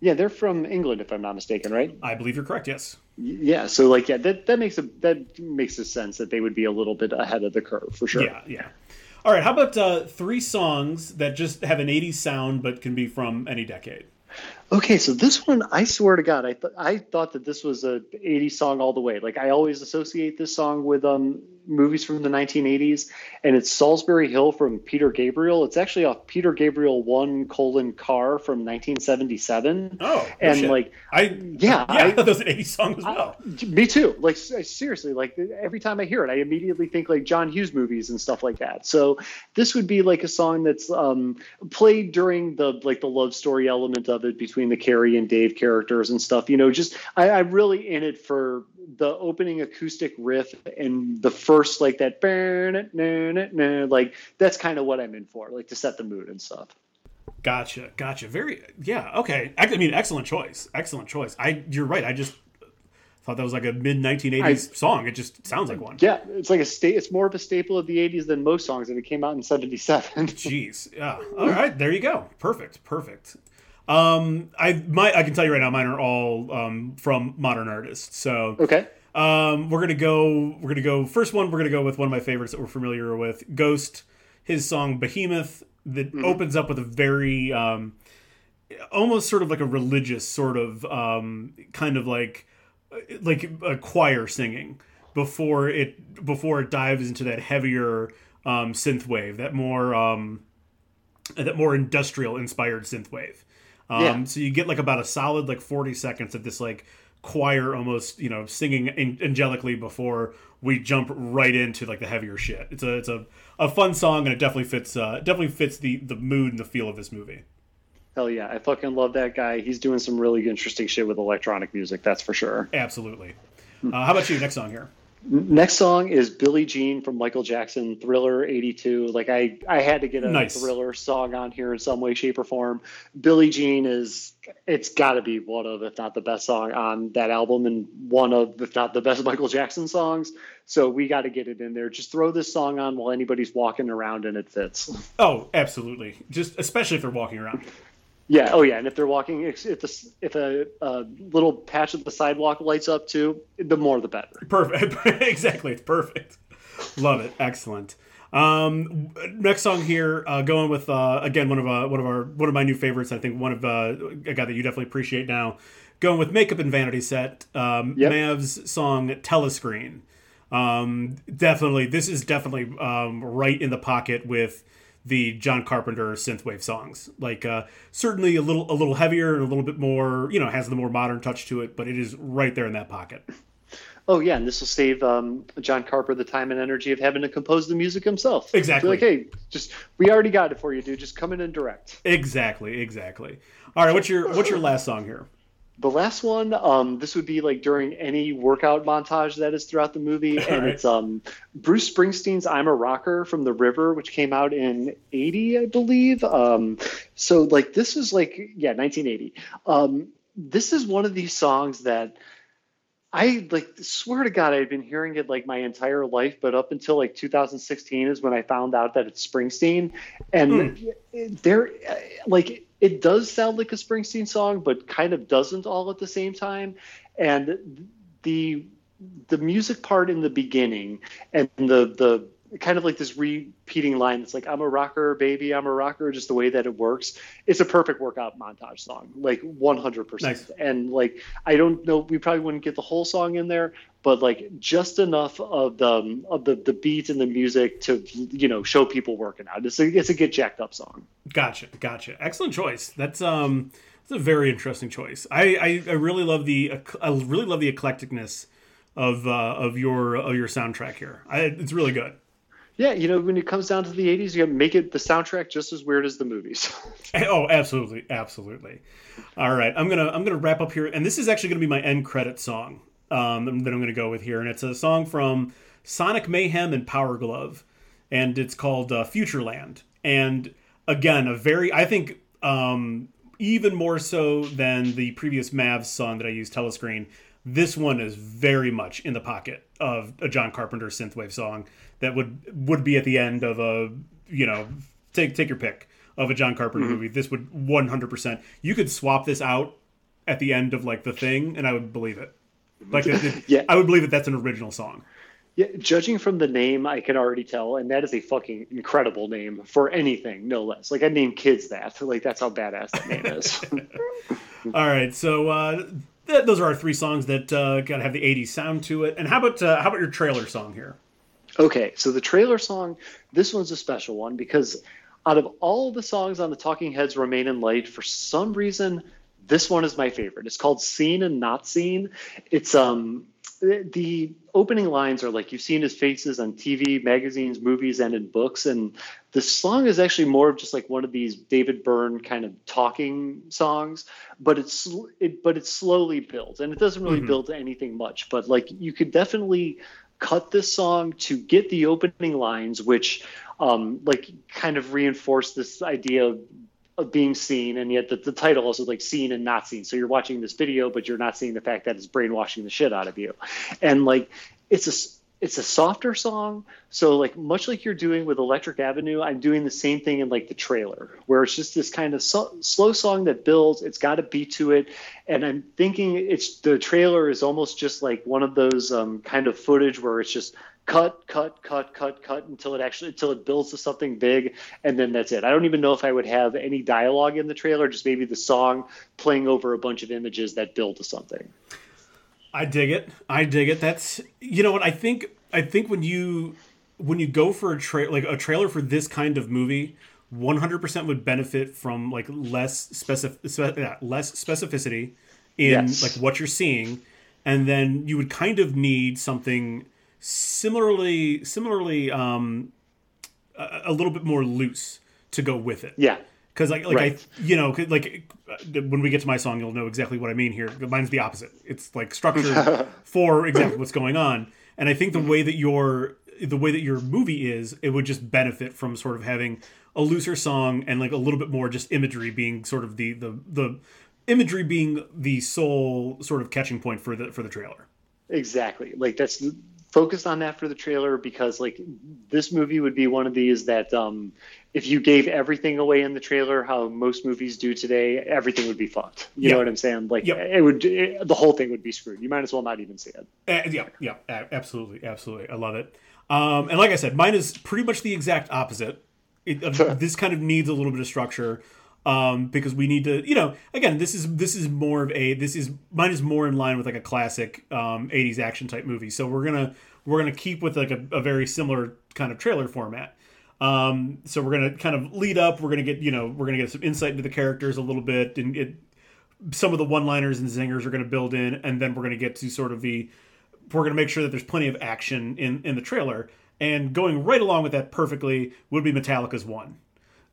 [SPEAKER 2] yeah, they're from England, if I'm not mistaken, right?
[SPEAKER 1] I believe you're correct. Yes.
[SPEAKER 2] Yeah. So like, yeah, that that makes a that makes a sense that they would be a little bit ahead of the curve for sure.
[SPEAKER 1] Yeah. Yeah. All right. How about uh, three songs that just have an '80s sound but can be from any decade?
[SPEAKER 2] Okay, so this one, I swear to God, I th- I thought that this was a '80s song all the way. Like I always associate this song with um movies from the 1980s, and it's Solsbury Hill from Peter Gabriel. It's actually off Peter Gabriel one colon car from 1977.
[SPEAKER 1] Oh,
[SPEAKER 2] and no like
[SPEAKER 1] I
[SPEAKER 2] yeah,
[SPEAKER 1] yeah, I, thought that was an 80s song as well.
[SPEAKER 2] I, me too. Like seriously, like every time I hear it, I immediately think like John Hughes movies and stuff like that. So this would be like a song that's um, played during the like the love story element of it between the Carrie and Dave characters and stuff. You know, just I, I'm really in it for the opening acoustic riff and the first like that like that's kind of what I'm in for, like to set the mood and stuff.
[SPEAKER 1] Gotcha, gotcha. Very yeah, okay. I mean, excellent choice, excellent choice. I you're right. I just thought that was like a mid 1980s song. It just sounds like one.
[SPEAKER 2] Yeah, it's like a state. It's more of a staple of the 80s than most songs, and it came out in '77.
[SPEAKER 1] Jeez, yeah. All right, there you go. Perfect, perfect. Um, I my I can tell you right now, mine are all um, from modern artists. So
[SPEAKER 2] okay.
[SPEAKER 1] Um, we're gonna go. We're gonna go. First one, we're gonna go with one of my favorites that we're familiar with, Gost. His song "Behemoth" that mm-hmm. opens up with a very, um, almost sort of like a religious sort of um, kind of like like a choir singing before it before it dives into that heavier um, synth wave, that more um, that more industrial inspired synth wave. Um, yeah. So you get like about a solid like 40 seconds of this like choir almost you know singing angelically before we jump right into like the heavier shit. It's a it's a, a fun song and it definitely fits uh, definitely fits the the mood and the feel of this movie.
[SPEAKER 2] Hell yeah, I fucking love that guy. He's doing some really interesting shit with electronic music. That's for sure.
[SPEAKER 1] Absolutely. Uh, how about you? Next song here.
[SPEAKER 2] Next song is Billie Jean from Michael Jackson, Thriller '82. Like I, I had to get a nice. Thriller song on here in some way, shape, or form. Billie Jean is, it's got to be one of, if not the best song on that album, and one of, if not the best Michael Jackson songs. So we got to get it in there. Just throw this song on while anybody's walking around, and it fits.
[SPEAKER 1] Oh, absolutely. Just especially if they're walking around.
[SPEAKER 2] Yeah. Oh, yeah. And if they're walking, if the, if a, a, little patch of the sidewalk lights up too, the more the better.
[SPEAKER 1] Perfect. exactly. It's perfect. Love it. Excellent. Um, next song here, uh, going with uh, again one of uh, one of our one of my new favorites. I think one of uh, a guy that you definitely appreciate now. Going with Makeup and Vanity Set, um, yep. Mav's song Telescreen. Um, definitely, this is definitely um, right in the pocket with the John Carpenter synthwave songs. Like uh, certainly a little a little heavier and a little bit more, you know, has the more modern touch to it, but it is right there in that pocket.
[SPEAKER 2] Oh yeah, and this will save um, John Carper the time and energy of having to compose the music himself.
[SPEAKER 1] Exactly.
[SPEAKER 2] like, hey, just we already got it for you, dude. Just come in and direct.
[SPEAKER 1] Exactly, exactly. All right, what's your what's your last song here?
[SPEAKER 2] The last one, um, this would be like during any workout montage that is throughout the movie, and right. it's um, Bruce Springsteen's "I'm a Rocker" from The River, which came out in '80, I believe. Um, so like this is like yeah, 1980. Um, this is one of these songs that I like swear to God I had been hearing it like my entire life, but up until like 2016 is when I found out that it's Springsteen, and mm. there like it does sound like a Springsteen song, but kind of doesn't all at the same time. And the the music part in the beginning and the the kind of like this repeating line that's like i'm a rocker baby i'm a rocker just the way that it works it's a perfect workout montage song like 100% nice. and like i don't know we probably wouldn't get the whole song in there but like just enough of the of the the beat and the music to you know show people working out. It's a it's a get jacked up song.
[SPEAKER 1] Gotcha gotcha. Excellent choice. That's um that's a very interesting choice. I i, I really love the i really love the eclecticness of uh, of your of your soundtrack here. I, it's really good.
[SPEAKER 2] Yeah, you know, when it comes down to the '80s, you make it the soundtrack just as weird as the movies.
[SPEAKER 1] oh, absolutely, absolutely. All right, I'm gonna I'm gonna wrap up here, and this is actually gonna be my end credit song um, that I'm gonna go with here, and it's a song from Sonic Mayhem and Power Glove, and it's called uh, Futureland. And again, a very I think um, even more so than the previous Mavs song that I used, Telescreen. This one is very much in the pocket of a John Carpenter synthwave song that would would be at the end of a you know take take your pick of a John Carpenter mm-hmm. movie. This would 100%. You could swap this out at the end of like the thing and I would believe it. Like yeah. I would believe that that's an original song.
[SPEAKER 2] Yeah, judging from the name, I can already tell, and that is a fucking incredible name for anything, no less. Like I name kids that. Like that's how badass that name is.
[SPEAKER 1] All right, so uh, th- those are our three songs that uh, gotta have the '80s sound to it. And how about uh, how about your trailer song here?
[SPEAKER 2] Okay, so the trailer song, this one's a special one because out of all the songs on the Talking Heads Remain in Light, for some reason, this one is my favorite. It's called Seen and Not Seen. It's um the opening lines are like you've seen his faces on TV, magazines, movies, and in books. And the song is actually more of just like one of these David Byrne kind of talking songs, but it's it but it's slowly builds, and it doesn't really mm-hmm. build to anything much. But like you could definitely cut this song to get the opening lines, which um, like kind of reinforce this idea of of being seen, and yet the, the title also like seen and not seen. So you're watching this video, but you're not seeing the fact that it's brainwashing the shit out of you. And like it's a it's a softer song. So like much like you're doing with Electric Avenue, I'm doing the same thing in like the trailer, where it's just this kind of so, slow song that builds. It's got a beat to it, and I'm thinking it's the trailer is almost just like one of those um, kind of footage where it's just cut, cut, cut, cut, cut until it actually until it builds to something big, and then that's it. I don't even know if I would have any dialogue in the trailer, just maybe the song playing over a bunch of images that build to something.
[SPEAKER 1] I dig it. I dig it. That's you know what I think. I think when you when you go for a tra- like a trailer for this kind of movie, 100% would benefit from like less specific spe- yeah, less specificity in yes. like what you're seeing and then you would kind of need something similarly similarly um, a, a, little bit more loose to go with it.
[SPEAKER 2] Yeah.
[SPEAKER 1] Because like like right. I you know like when we get to my song you'll know exactly what I mean here. Mine's the opposite. It's like structured for exactly what's going on. And I think the way that your the way that your movie is, it would just benefit from sort of having a looser song and like a little bit more just imagery being sort of the the the imagery being the sole sort of catching point for the for the trailer.
[SPEAKER 2] Exactly. Like that's focused on that for the trailer because like this movie would be one of these that um, if you gave everything away in the trailer how most movies do today everything would be fucked. You yep. know what i'm saying? Like yep. it would it, the whole thing would be screwed. You might as well not even see it.
[SPEAKER 1] Uh, yeah yeah absolutely absolutely. I love it. Um, and like i said mine is pretty much the exact opposite. It, uh, this kind of needs a little bit of structure um, because we need to, you know, again, this is this is more of a this is mine is more in line with like a classic um, '80s action type movie. So we're gonna we're gonna keep with like a, a very similar kind of trailer format. Um, so we're gonna kind of lead up. We're gonna get you know we're gonna get some insight into the characters a little bit, and it, some of the one-liners and zingers are gonna build in, and then we're gonna get to sort of the we're gonna make sure that there's plenty of action in in the trailer. And going right along with that perfectly would be Metallica's one.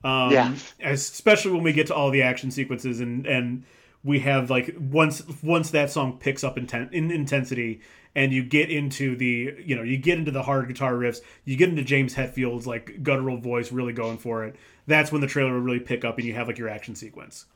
[SPEAKER 1] Um, yeah. Especially when we get to all the action sequences and and we have like once once that song picks up in, in intensity and you get into the you know you get into the hard guitar riffs you get into james hetfield's like guttural voice really going for it that's when the trailer will really pick up and you have like your action sequence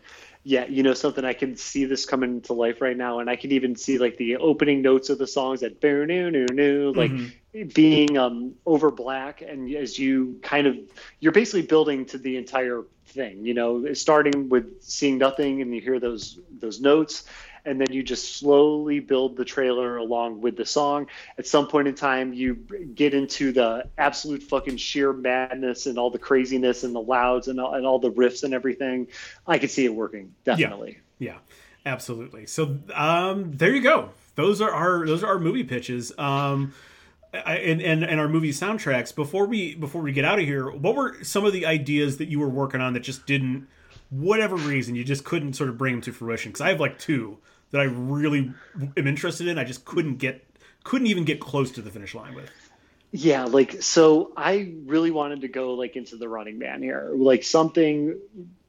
[SPEAKER 2] yeah, you know something I can see this coming to life right now, and I can even see like the opening notes of the songs that boo new new new like mm-hmm. being um over black, and as you kind of you're basically building to the entire thing, you know, starting with seeing nothing, and you hear those those notes, and then you just slowly build the trailer along with the song. At some point in time, you get into the absolute fucking sheer madness and all the craziness and the louds and all, and all the riffs and everything. I could see it working definitely.
[SPEAKER 1] Yeah, yeah absolutely. So um, there you go. Those are our those are our movie pitches. Um, and, and and our movie soundtracks. Before we before we get out of here, what were some of the ideas that you were working on that just didn't, whatever reason, you just couldn't sort of bring them to fruition? Because I have like two that I really am interested in. I just couldn't get couldn't even get close to the finish line with.
[SPEAKER 2] Yeah, like so I really wanted to go like into the running man here. Like something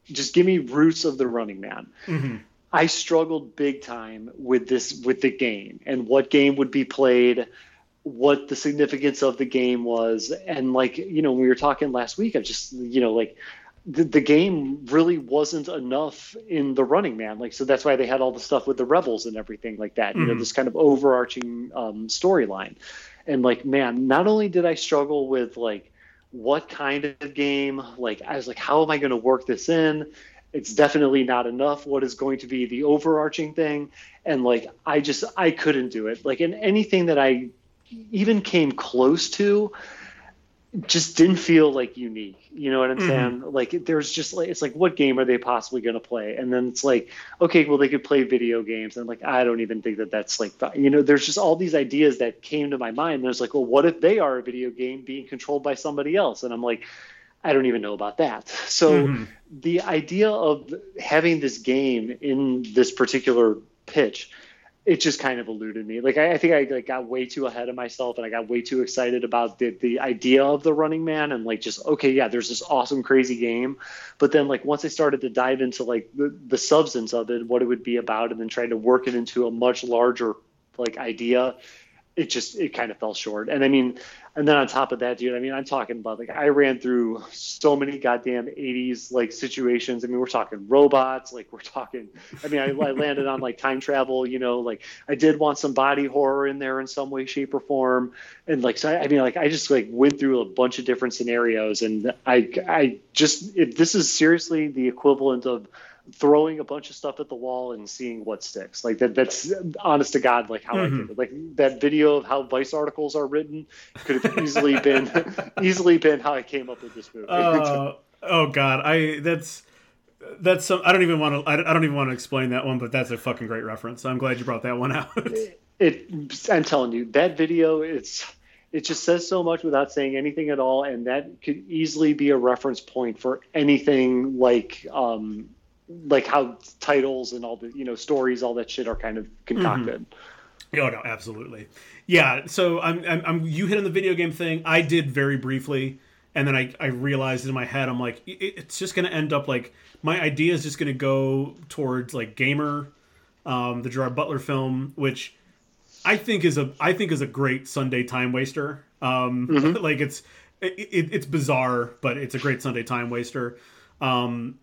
[SPEAKER 2] just give me roots of the running man.
[SPEAKER 1] Mm-hmm.
[SPEAKER 2] I struggled big time with this with the game and what game would be played, what the significance of the game was, and like you know when we were talking last week, I just you know like the, the game really wasn't enough in the running man. Like so that's why they had all the stuff with the rebels and everything like that you know
[SPEAKER 1] Mhm.
[SPEAKER 2] this kind of overarching um, storyline. And like man not only did i struggle with like what kind of game like i was like how am i going to work this in? It's definitely not enough. What is going to be the overarching thing? And like i just i couldn't do it. Like in anything that i even came close to just didn't feel like unique. You know what i'm
[SPEAKER 1] Mhm.
[SPEAKER 2] saying? Like there's just like it's like what game are they possibly going to play? And then it's like okay well they could play video games. And like i don't even think that that's like you know there's just all these ideas that came to my mind. There's like well what if they are a video game being controlled by somebody else? And i'm like i don't even know about that. So
[SPEAKER 1] Mhm.
[SPEAKER 2] the idea of having this game in this particular pitch it just kind of eluded me. Like i, I think i like, got way too ahead of myself and i got way too excited about the, the idea of the running man and like just okay yeah there's this awesome crazy game. But then like once i started to dive into like the, the substance of it what it would be about and then trying to work it into a much larger like idea it just it kind of fell short. And i mean and then on top of that dude i mean i'm talking about like i ran through so many goddamn 80s like situations. I mean we're talking robots like we're talking i mean i, I landed on like time travel you know like i did want some body horror in there in some way shape or form. And like so I, I mean like i just like went through a bunch of different scenarios. And i i just this is seriously the equivalent of throwing a bunch of stuff at the wall and seeing what sticks like that that's honest to god like how i
[SPEAKER 1] Mhm.
[SPEAKER 2] did it like that video of how vice articles are written could have easily been easily been how i came up with this movie
[SPEAKER 1] Uh, oh god, I that's that's some. I don't even want to. I, I don't even want to explain that one, but that's a fucking great reference. I'm glad you brought that one out.
[SPEAKER 2] it i'm telling you that video it's it just says so much without saying anything at all and that could easily be a reference point for anything like um like how titles and all the you know stories all that shit are kind of concocted
[SPEAKER 1] Oh no, absolutely. Yeah. So I'm, I'm, I'm you hit on the video game thing. I did very briefly, and then I, I realized in my head, I'm like, it, it's just gonna end up like my idea is just gonna go towards like gamer, um, the Gerard Butler film, which I think is a I think is a great Sunday time waster. Um, like it's it, it, it's bizarre, but it's a great Sunday time waster. Um,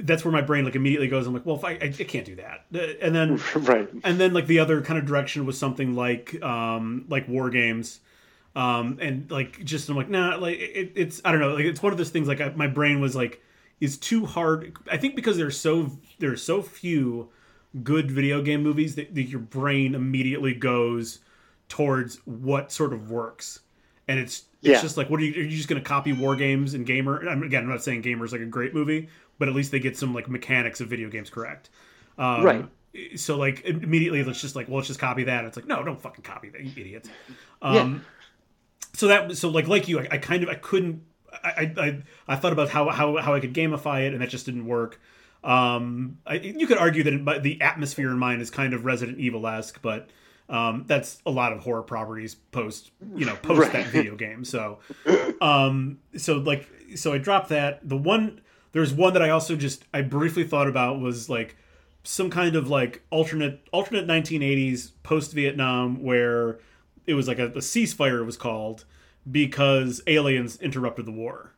[SPEAKER 1] that's where my brain like immediately goes. I'm like, well, if I, I, I can't do that, and then
[SPEAKER 2] right
[SPEAKER 1] and then like the other kind of direction was something like um like war games um and like just i'm like nah like it, it's i don't know like it's one of those things like I, my brain was like is too hard i think because there's so there's so few good video game movies that, that your brain immediately goes towards what sort of works and it's it's
[SPEAKER 2] Yeah.
[SPEAKER 1] just like what are you are you just going to copy war games and gamer again i'm not saying gamer's like a great movie but at least they get some like mechanics of video games correct. Um,
[SPEAKER 2] Right.
[SPEAKER 1] so like immediately let's just like well let's just copy that. It's like no don't fucking copy that you idiots. Um so that so like like you I, I kind of i couldn't I, I i i thought about how how how i could gamify it and that just didn't work. Um I, you could argue that it, the atmosphere in mine is kind of resident evil-esque but um that's a lot of horror properties post you know post
[SPEAKER 2] Right.
[SPEAKER 1] that video game. So um so like so i dropped that. The one there's one that i also just i briefly thought about was like some kind of like alternate alternate 1980s post Vietnam where it was like a, a ceasefire was called because aliens interrupted the war.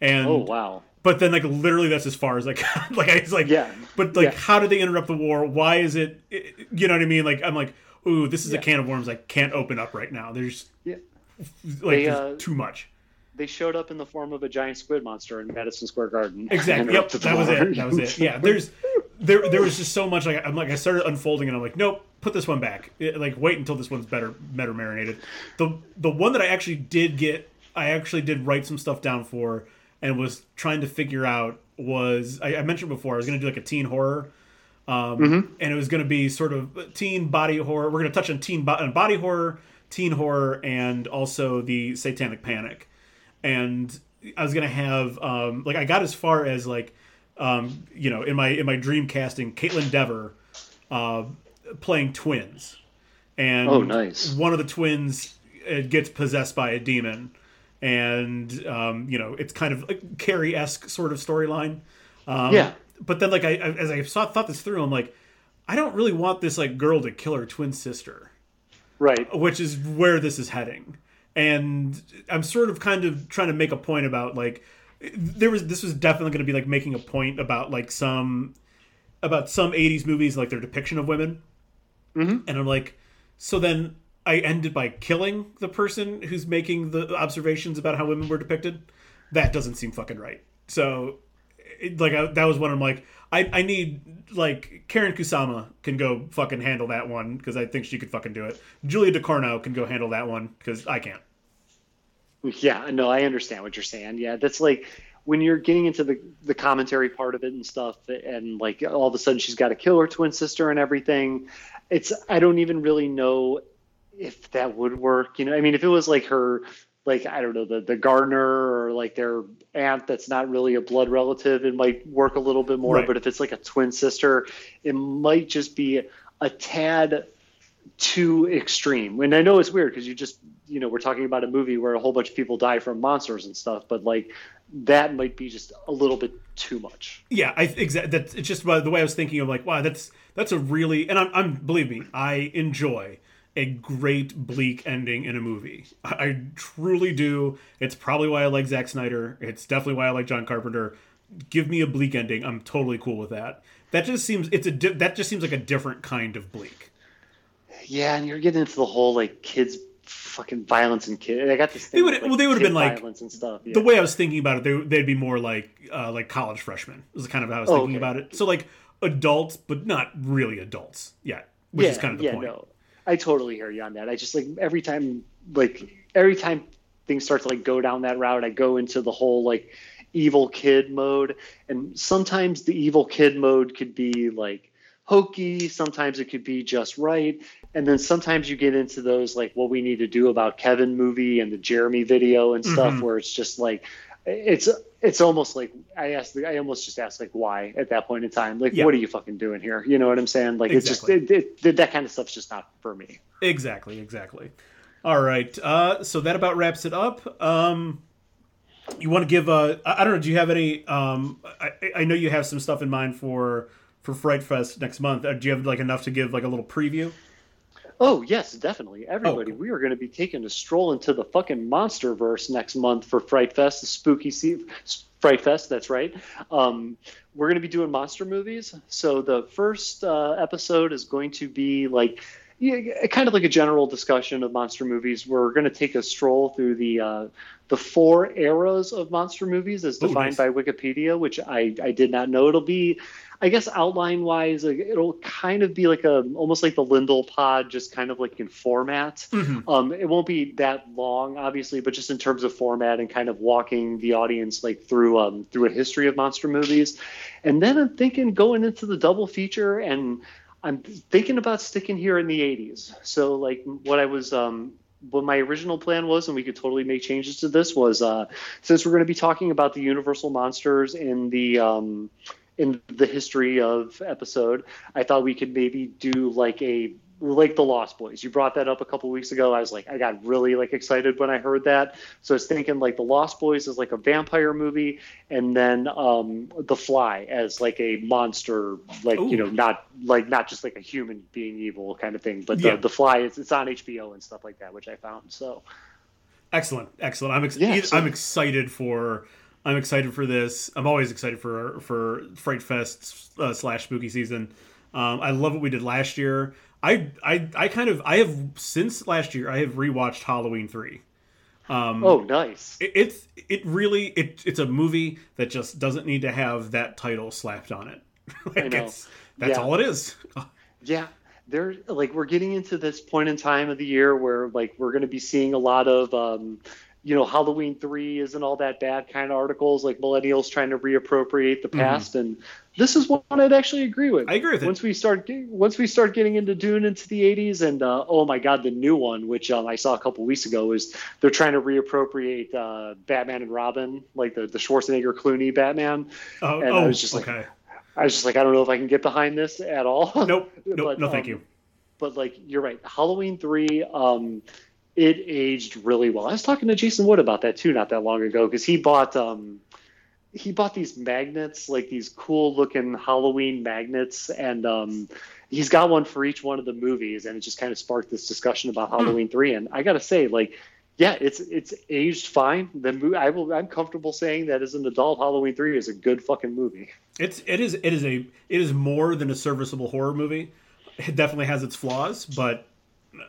[SPEAKER 1] And
[SPEAKER 2] oh wow
[SPEAKER 1] but then like literally that's as far as I got. like I was like
[SPEAKER 2] Yeah.
[SPEAKER 1] But like
[SPEAKER 2] Yeah.
[SPEAKER 1] how did they interrupt the war? Why is it you know what I mean? Like I'm like, ooh, this is a can of worms I can't open up right now. There's
[SPEAKER 2] Yeah.
[SPEAKER 1] like
[SPEAKER 2] They,
[SPEAKER 1] there's
[SPEAKER 2] uh,
[SPEAKER 1] too much.
[SPEAKER 2] They showed up in the form of a giant squid monster in Madison Square Garden.
[SPEAKER 1] Exactly. Yep. That was it. That was it. Yeah. There's there there was just so much like I'm like I started unfolding and I'm like nope put this one back It- like wait until this one's better better marinated. The the one that I actually did get I actually did write some stuff down for and was trying to figure out was I, I mentioned before I was going to do like a teen horror. Um, and it was going to be sort of teen body horror. We're going to touch on teen bo- body horror, teen horror, and also the satanic panic and I was gonna have um, like I got as far as like um, you know in my in my dream casting Kaitlyn Dever uh, playing twins, and
[SPEAKER 2] Oh, nice.
[SPEAKER 1] One of the twins it gets possessed by a demon, and um, you know it's kind of a Carrie esque sort of storyline. Um,
[SPEAKER 2] Yeah.
[SPEAKER 1] But then, like I, I as I saw, thought this through, I'm like, I don't really want this like girl to kill her twin sister
[SPEAKER 2] Right.
[SPEAKER 1] which is where this is heading. And I'm sort of kind of trying to make a point about like there was this was definitely going to be like making a point about like some about some 80s movies like their depiction of women.
[SPEAKER 2] Mhm.
[SPEAKER 1] And I'm like so then I ended by killing the person who's making the observations about how women were depicted. That doesn't seem fucking right. So it, like I, that was when I'm like I, I need like Karyn Kusama can go fucking handle that one because I think she could fucking do it. Julia Ducournau can go handle that one because I can't.
[SPEAKER 2] Yeah, no, I understand what you're saying. Yeah, that's like when you're getting into the the commentary part of it and stuff, and like all of a sudden she's got to kill her twin sister and everything. It's I don't even really know if that would work. You know, I mean, if it was like her, like I don't know, the the gardener or like their aunt that's not really a blood relative, it might work a little bit more.
[SPEAKER 1] Right.
[SPEAKER 2] But if it's like a twin sister, it might just be a tad too extreme. And I know it's weird because you just, you know, we're talking about a movie where a whole bunch of people die from monsters and stuff, but like that might be just a little bit too much.
[SPEAKER 1] Yeah, I exactly. That's it's just the way I was thinking of like, wow, that's that's a really and I'm, I'm believe me, I enjoy a great bleak ending in a movie. I, truly do. It's probably why I like Zack Snyder. It's definitely why I like John Carpenter. Give me a bleak ending. I'm totally cool with that. That just seems it's a di- that just seems like a different kind of bleak.
[SPEAKER 2] Yeah, and you're getting into the whole like kids fucking violence and kid. I got this. Thing
[SPEAKER 1] They would-
[SPEAKER 2] with,
[SPEAKER 1] well, they would have been, like,
[SPEAKER 2] violence and stuff. Yeah.
[SPEAKER 1] The way I was thinking about it, they, they'd be more like uh, like college freshmen. Is kind of how I was
[SPEAKER 2] Oh,
[SPEAKER 1] thinking
[SPEAKER 2] okay.
[SPEAKER 1] about it. So like adults, but not really adults yet, which
[SPEAKER 2] yeah,
[SPEAKER 1] is kind of the
[SPEAKER 2] yeah,
[SPEAKER 1] point.
[SPEAKER 2] no, I totally hear you on that. I just like every time, like every time things start to like go down that route, I go into the whole like evil kid mode, and sometimes the evil kid mode could be like hokey, sometimes it could be just right, and then sometimes you get into those like what we need to do about Kevin movie and the Jeremy video and stuff,
[SPEAKER 1] Mhm.
[SPEAKER 2] where it's just like it's it's almost like I asked I almost just asked like why at that point in time like
[SPEAKER 1] Yeah.
[SPEAKER 2] what are you fucking doing here you know what I'm saying like
[SPEAKER 1] Exactly.
[SPEAKER 2] it's just it, it, that kind of stuff's just not for me
[SPEAKER 1] Exactly, exactly. All right. Uh, so that about wraps it up. Um, you want to give? Uh, I I don't know. Do you have any? Um, I, I know you have some stuff in mind for for Fright Fest next month. Uh, do you have like enough to give like a little preview?
[SPEAKER 2] Oh yes definitely everybody
[SPEAKER 1] cool.
[SPEAKER 2] we are going to be taking a stroll into the fucking monster verse next month for Fright Fest the spooky se- Fright Fest that's right um, we're going to be doing monster movies so the first uh, episode is going to be like yeah, kind of like a general discussion of monster movies. We're going to take a stroll through the uh, the four eras of monster movies as
[SPEAKER 1] Ooh,
[SPEAKER 2] defined
[SPEAKER 1] nice.
[SPEAKER 2] by Wikipedia, which I, I did not know. It'll be, I guess, outline wise, it'll kind of be like a almost like the Lindell Pod, just kind of like in format.
[SPEAKER 1] Mhm.
[SPEAKER 2] Um, it won't be that long, obviously, but just in terms of format and kind of walking the audience like through um, through a history of monster movies. And then I'm thinking going into the double feature and I'm thinking about sticking here in the 80s. So like what I was um what my original plan was, and we could totally make changes to this, was uh, since we're going to be talking about the Universal monsters in the um, in the history of episode, I thought we could maybe do like a like the Lost Boys. You brought that up a couple weeks ago. I was like, I got really like excited when I heard that. So I was thinking like the Lost Boys is like a vampire movie, and then um, The Fly as like a monster, like you know, not like not just like a human being evil kind of thing, but
[SPEAKER 1] Yeah.
[SPEAKER 2] the, the Fly is it's on HBO and stuff like that, which I found. So
[SPEAKER 1] Excellent, excellent. I'm ex-
[SPEAKER 2] Yeah, so-
[SPEAKER 1] I'm excited for I'm excited for this. I'm always excited for for Fright Fest uh, slash Spooky Season. Um, I love what we did last year. I, I I kind of I have since last year I have rewatched Halloween three. Um,
[SPEAKER 2] oh, nice.
[SPEAKER 1] it, it's it really it it's a movie that just doesn't need to have that title slapped on it. like that's
[SPEAKER 2] Yeah.
[SPEAKER 1] all it is.
[SPEAKER 2] Yeah, there like we're getting into this point in time of the year where like we're going to be seeing a lot of um, you know Halloween three isn't all that bad kind of articles like millennials trying to reappropriate the past, and this is one I'd actually agree with.
[SPEAKER 1] Mm-hmm. I agree with it.
[SPEAKER 2] Once we start ge- once we start getting into Dune into the 80s, and uh, oh my God, the new one which um, I saw a couple weeks ago is they're trying to reappropriate uh, Batman and Robin, like the the Schwarzenegger Clooney Batman.
[SPEAKER 1] Oh,
[SPEAKER 2] And I
[SPEAKER 1] oh,
[SPEAKER 2] was just like,
[SPEAKER 1] okay.
[SPEAKER 2] I was just like, I don't know if I can get behind this at all.
[SPEAKER 1] Nope, nope,
[SPEAKER 2] But,
[SPEAKER 1] no, thank
[SPEAKER 2] um,
[SPEAKER 1] you.
[SPEAKER 2] but like you're right halloween 3 um it aged really well. I was talking to Jason Wood about that too, not that long ago, because he bought um, he bought these magnets, like these cool looking Halloween magnets, and um, he's got one for each one of the movies, and it just kind of sparked this discussion about Halloween three. And I gotta say, like, yeah, it's it's aged fine. The movie, I will, I'm comfortable saying that as an adult, Halloween three is a good fucking movie.
[SPEAKER 1] It's it is it is a it is more than a serviceable horror movie. It definitely has its flaws, but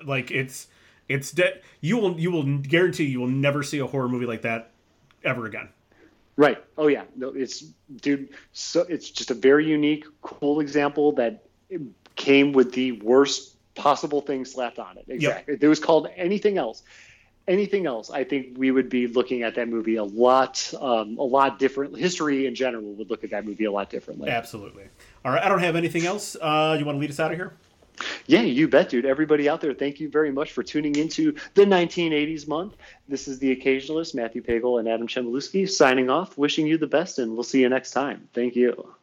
[SPEAKER 1] like it's it's de- you will you will guarantee you will never see a horror movie like that ever again.
[SPEAKER 2] Right. Oh yeah. No, it's dude. So it's just a very unique, cool example that came with the worst possible thing slapped on it. Exactly. Yep. If it was called anything else, anything else, I think we would be looking at that movie a lot, um, a lot different. History in general would look at that movie a lot differently.
[SPEAKER 1] Absolutely. All right. I don't have anything else. Uh, you want to lead us out of here?
[SPEAKER 2] Yeah, you bet, dude. Everybody out there, thank you very much for tuning into the 1980s month. This is the Occasionalist, Matthew Pagel and Adam Chmielewski signing off, wishing you the best, and we'll see you next time. Thank you.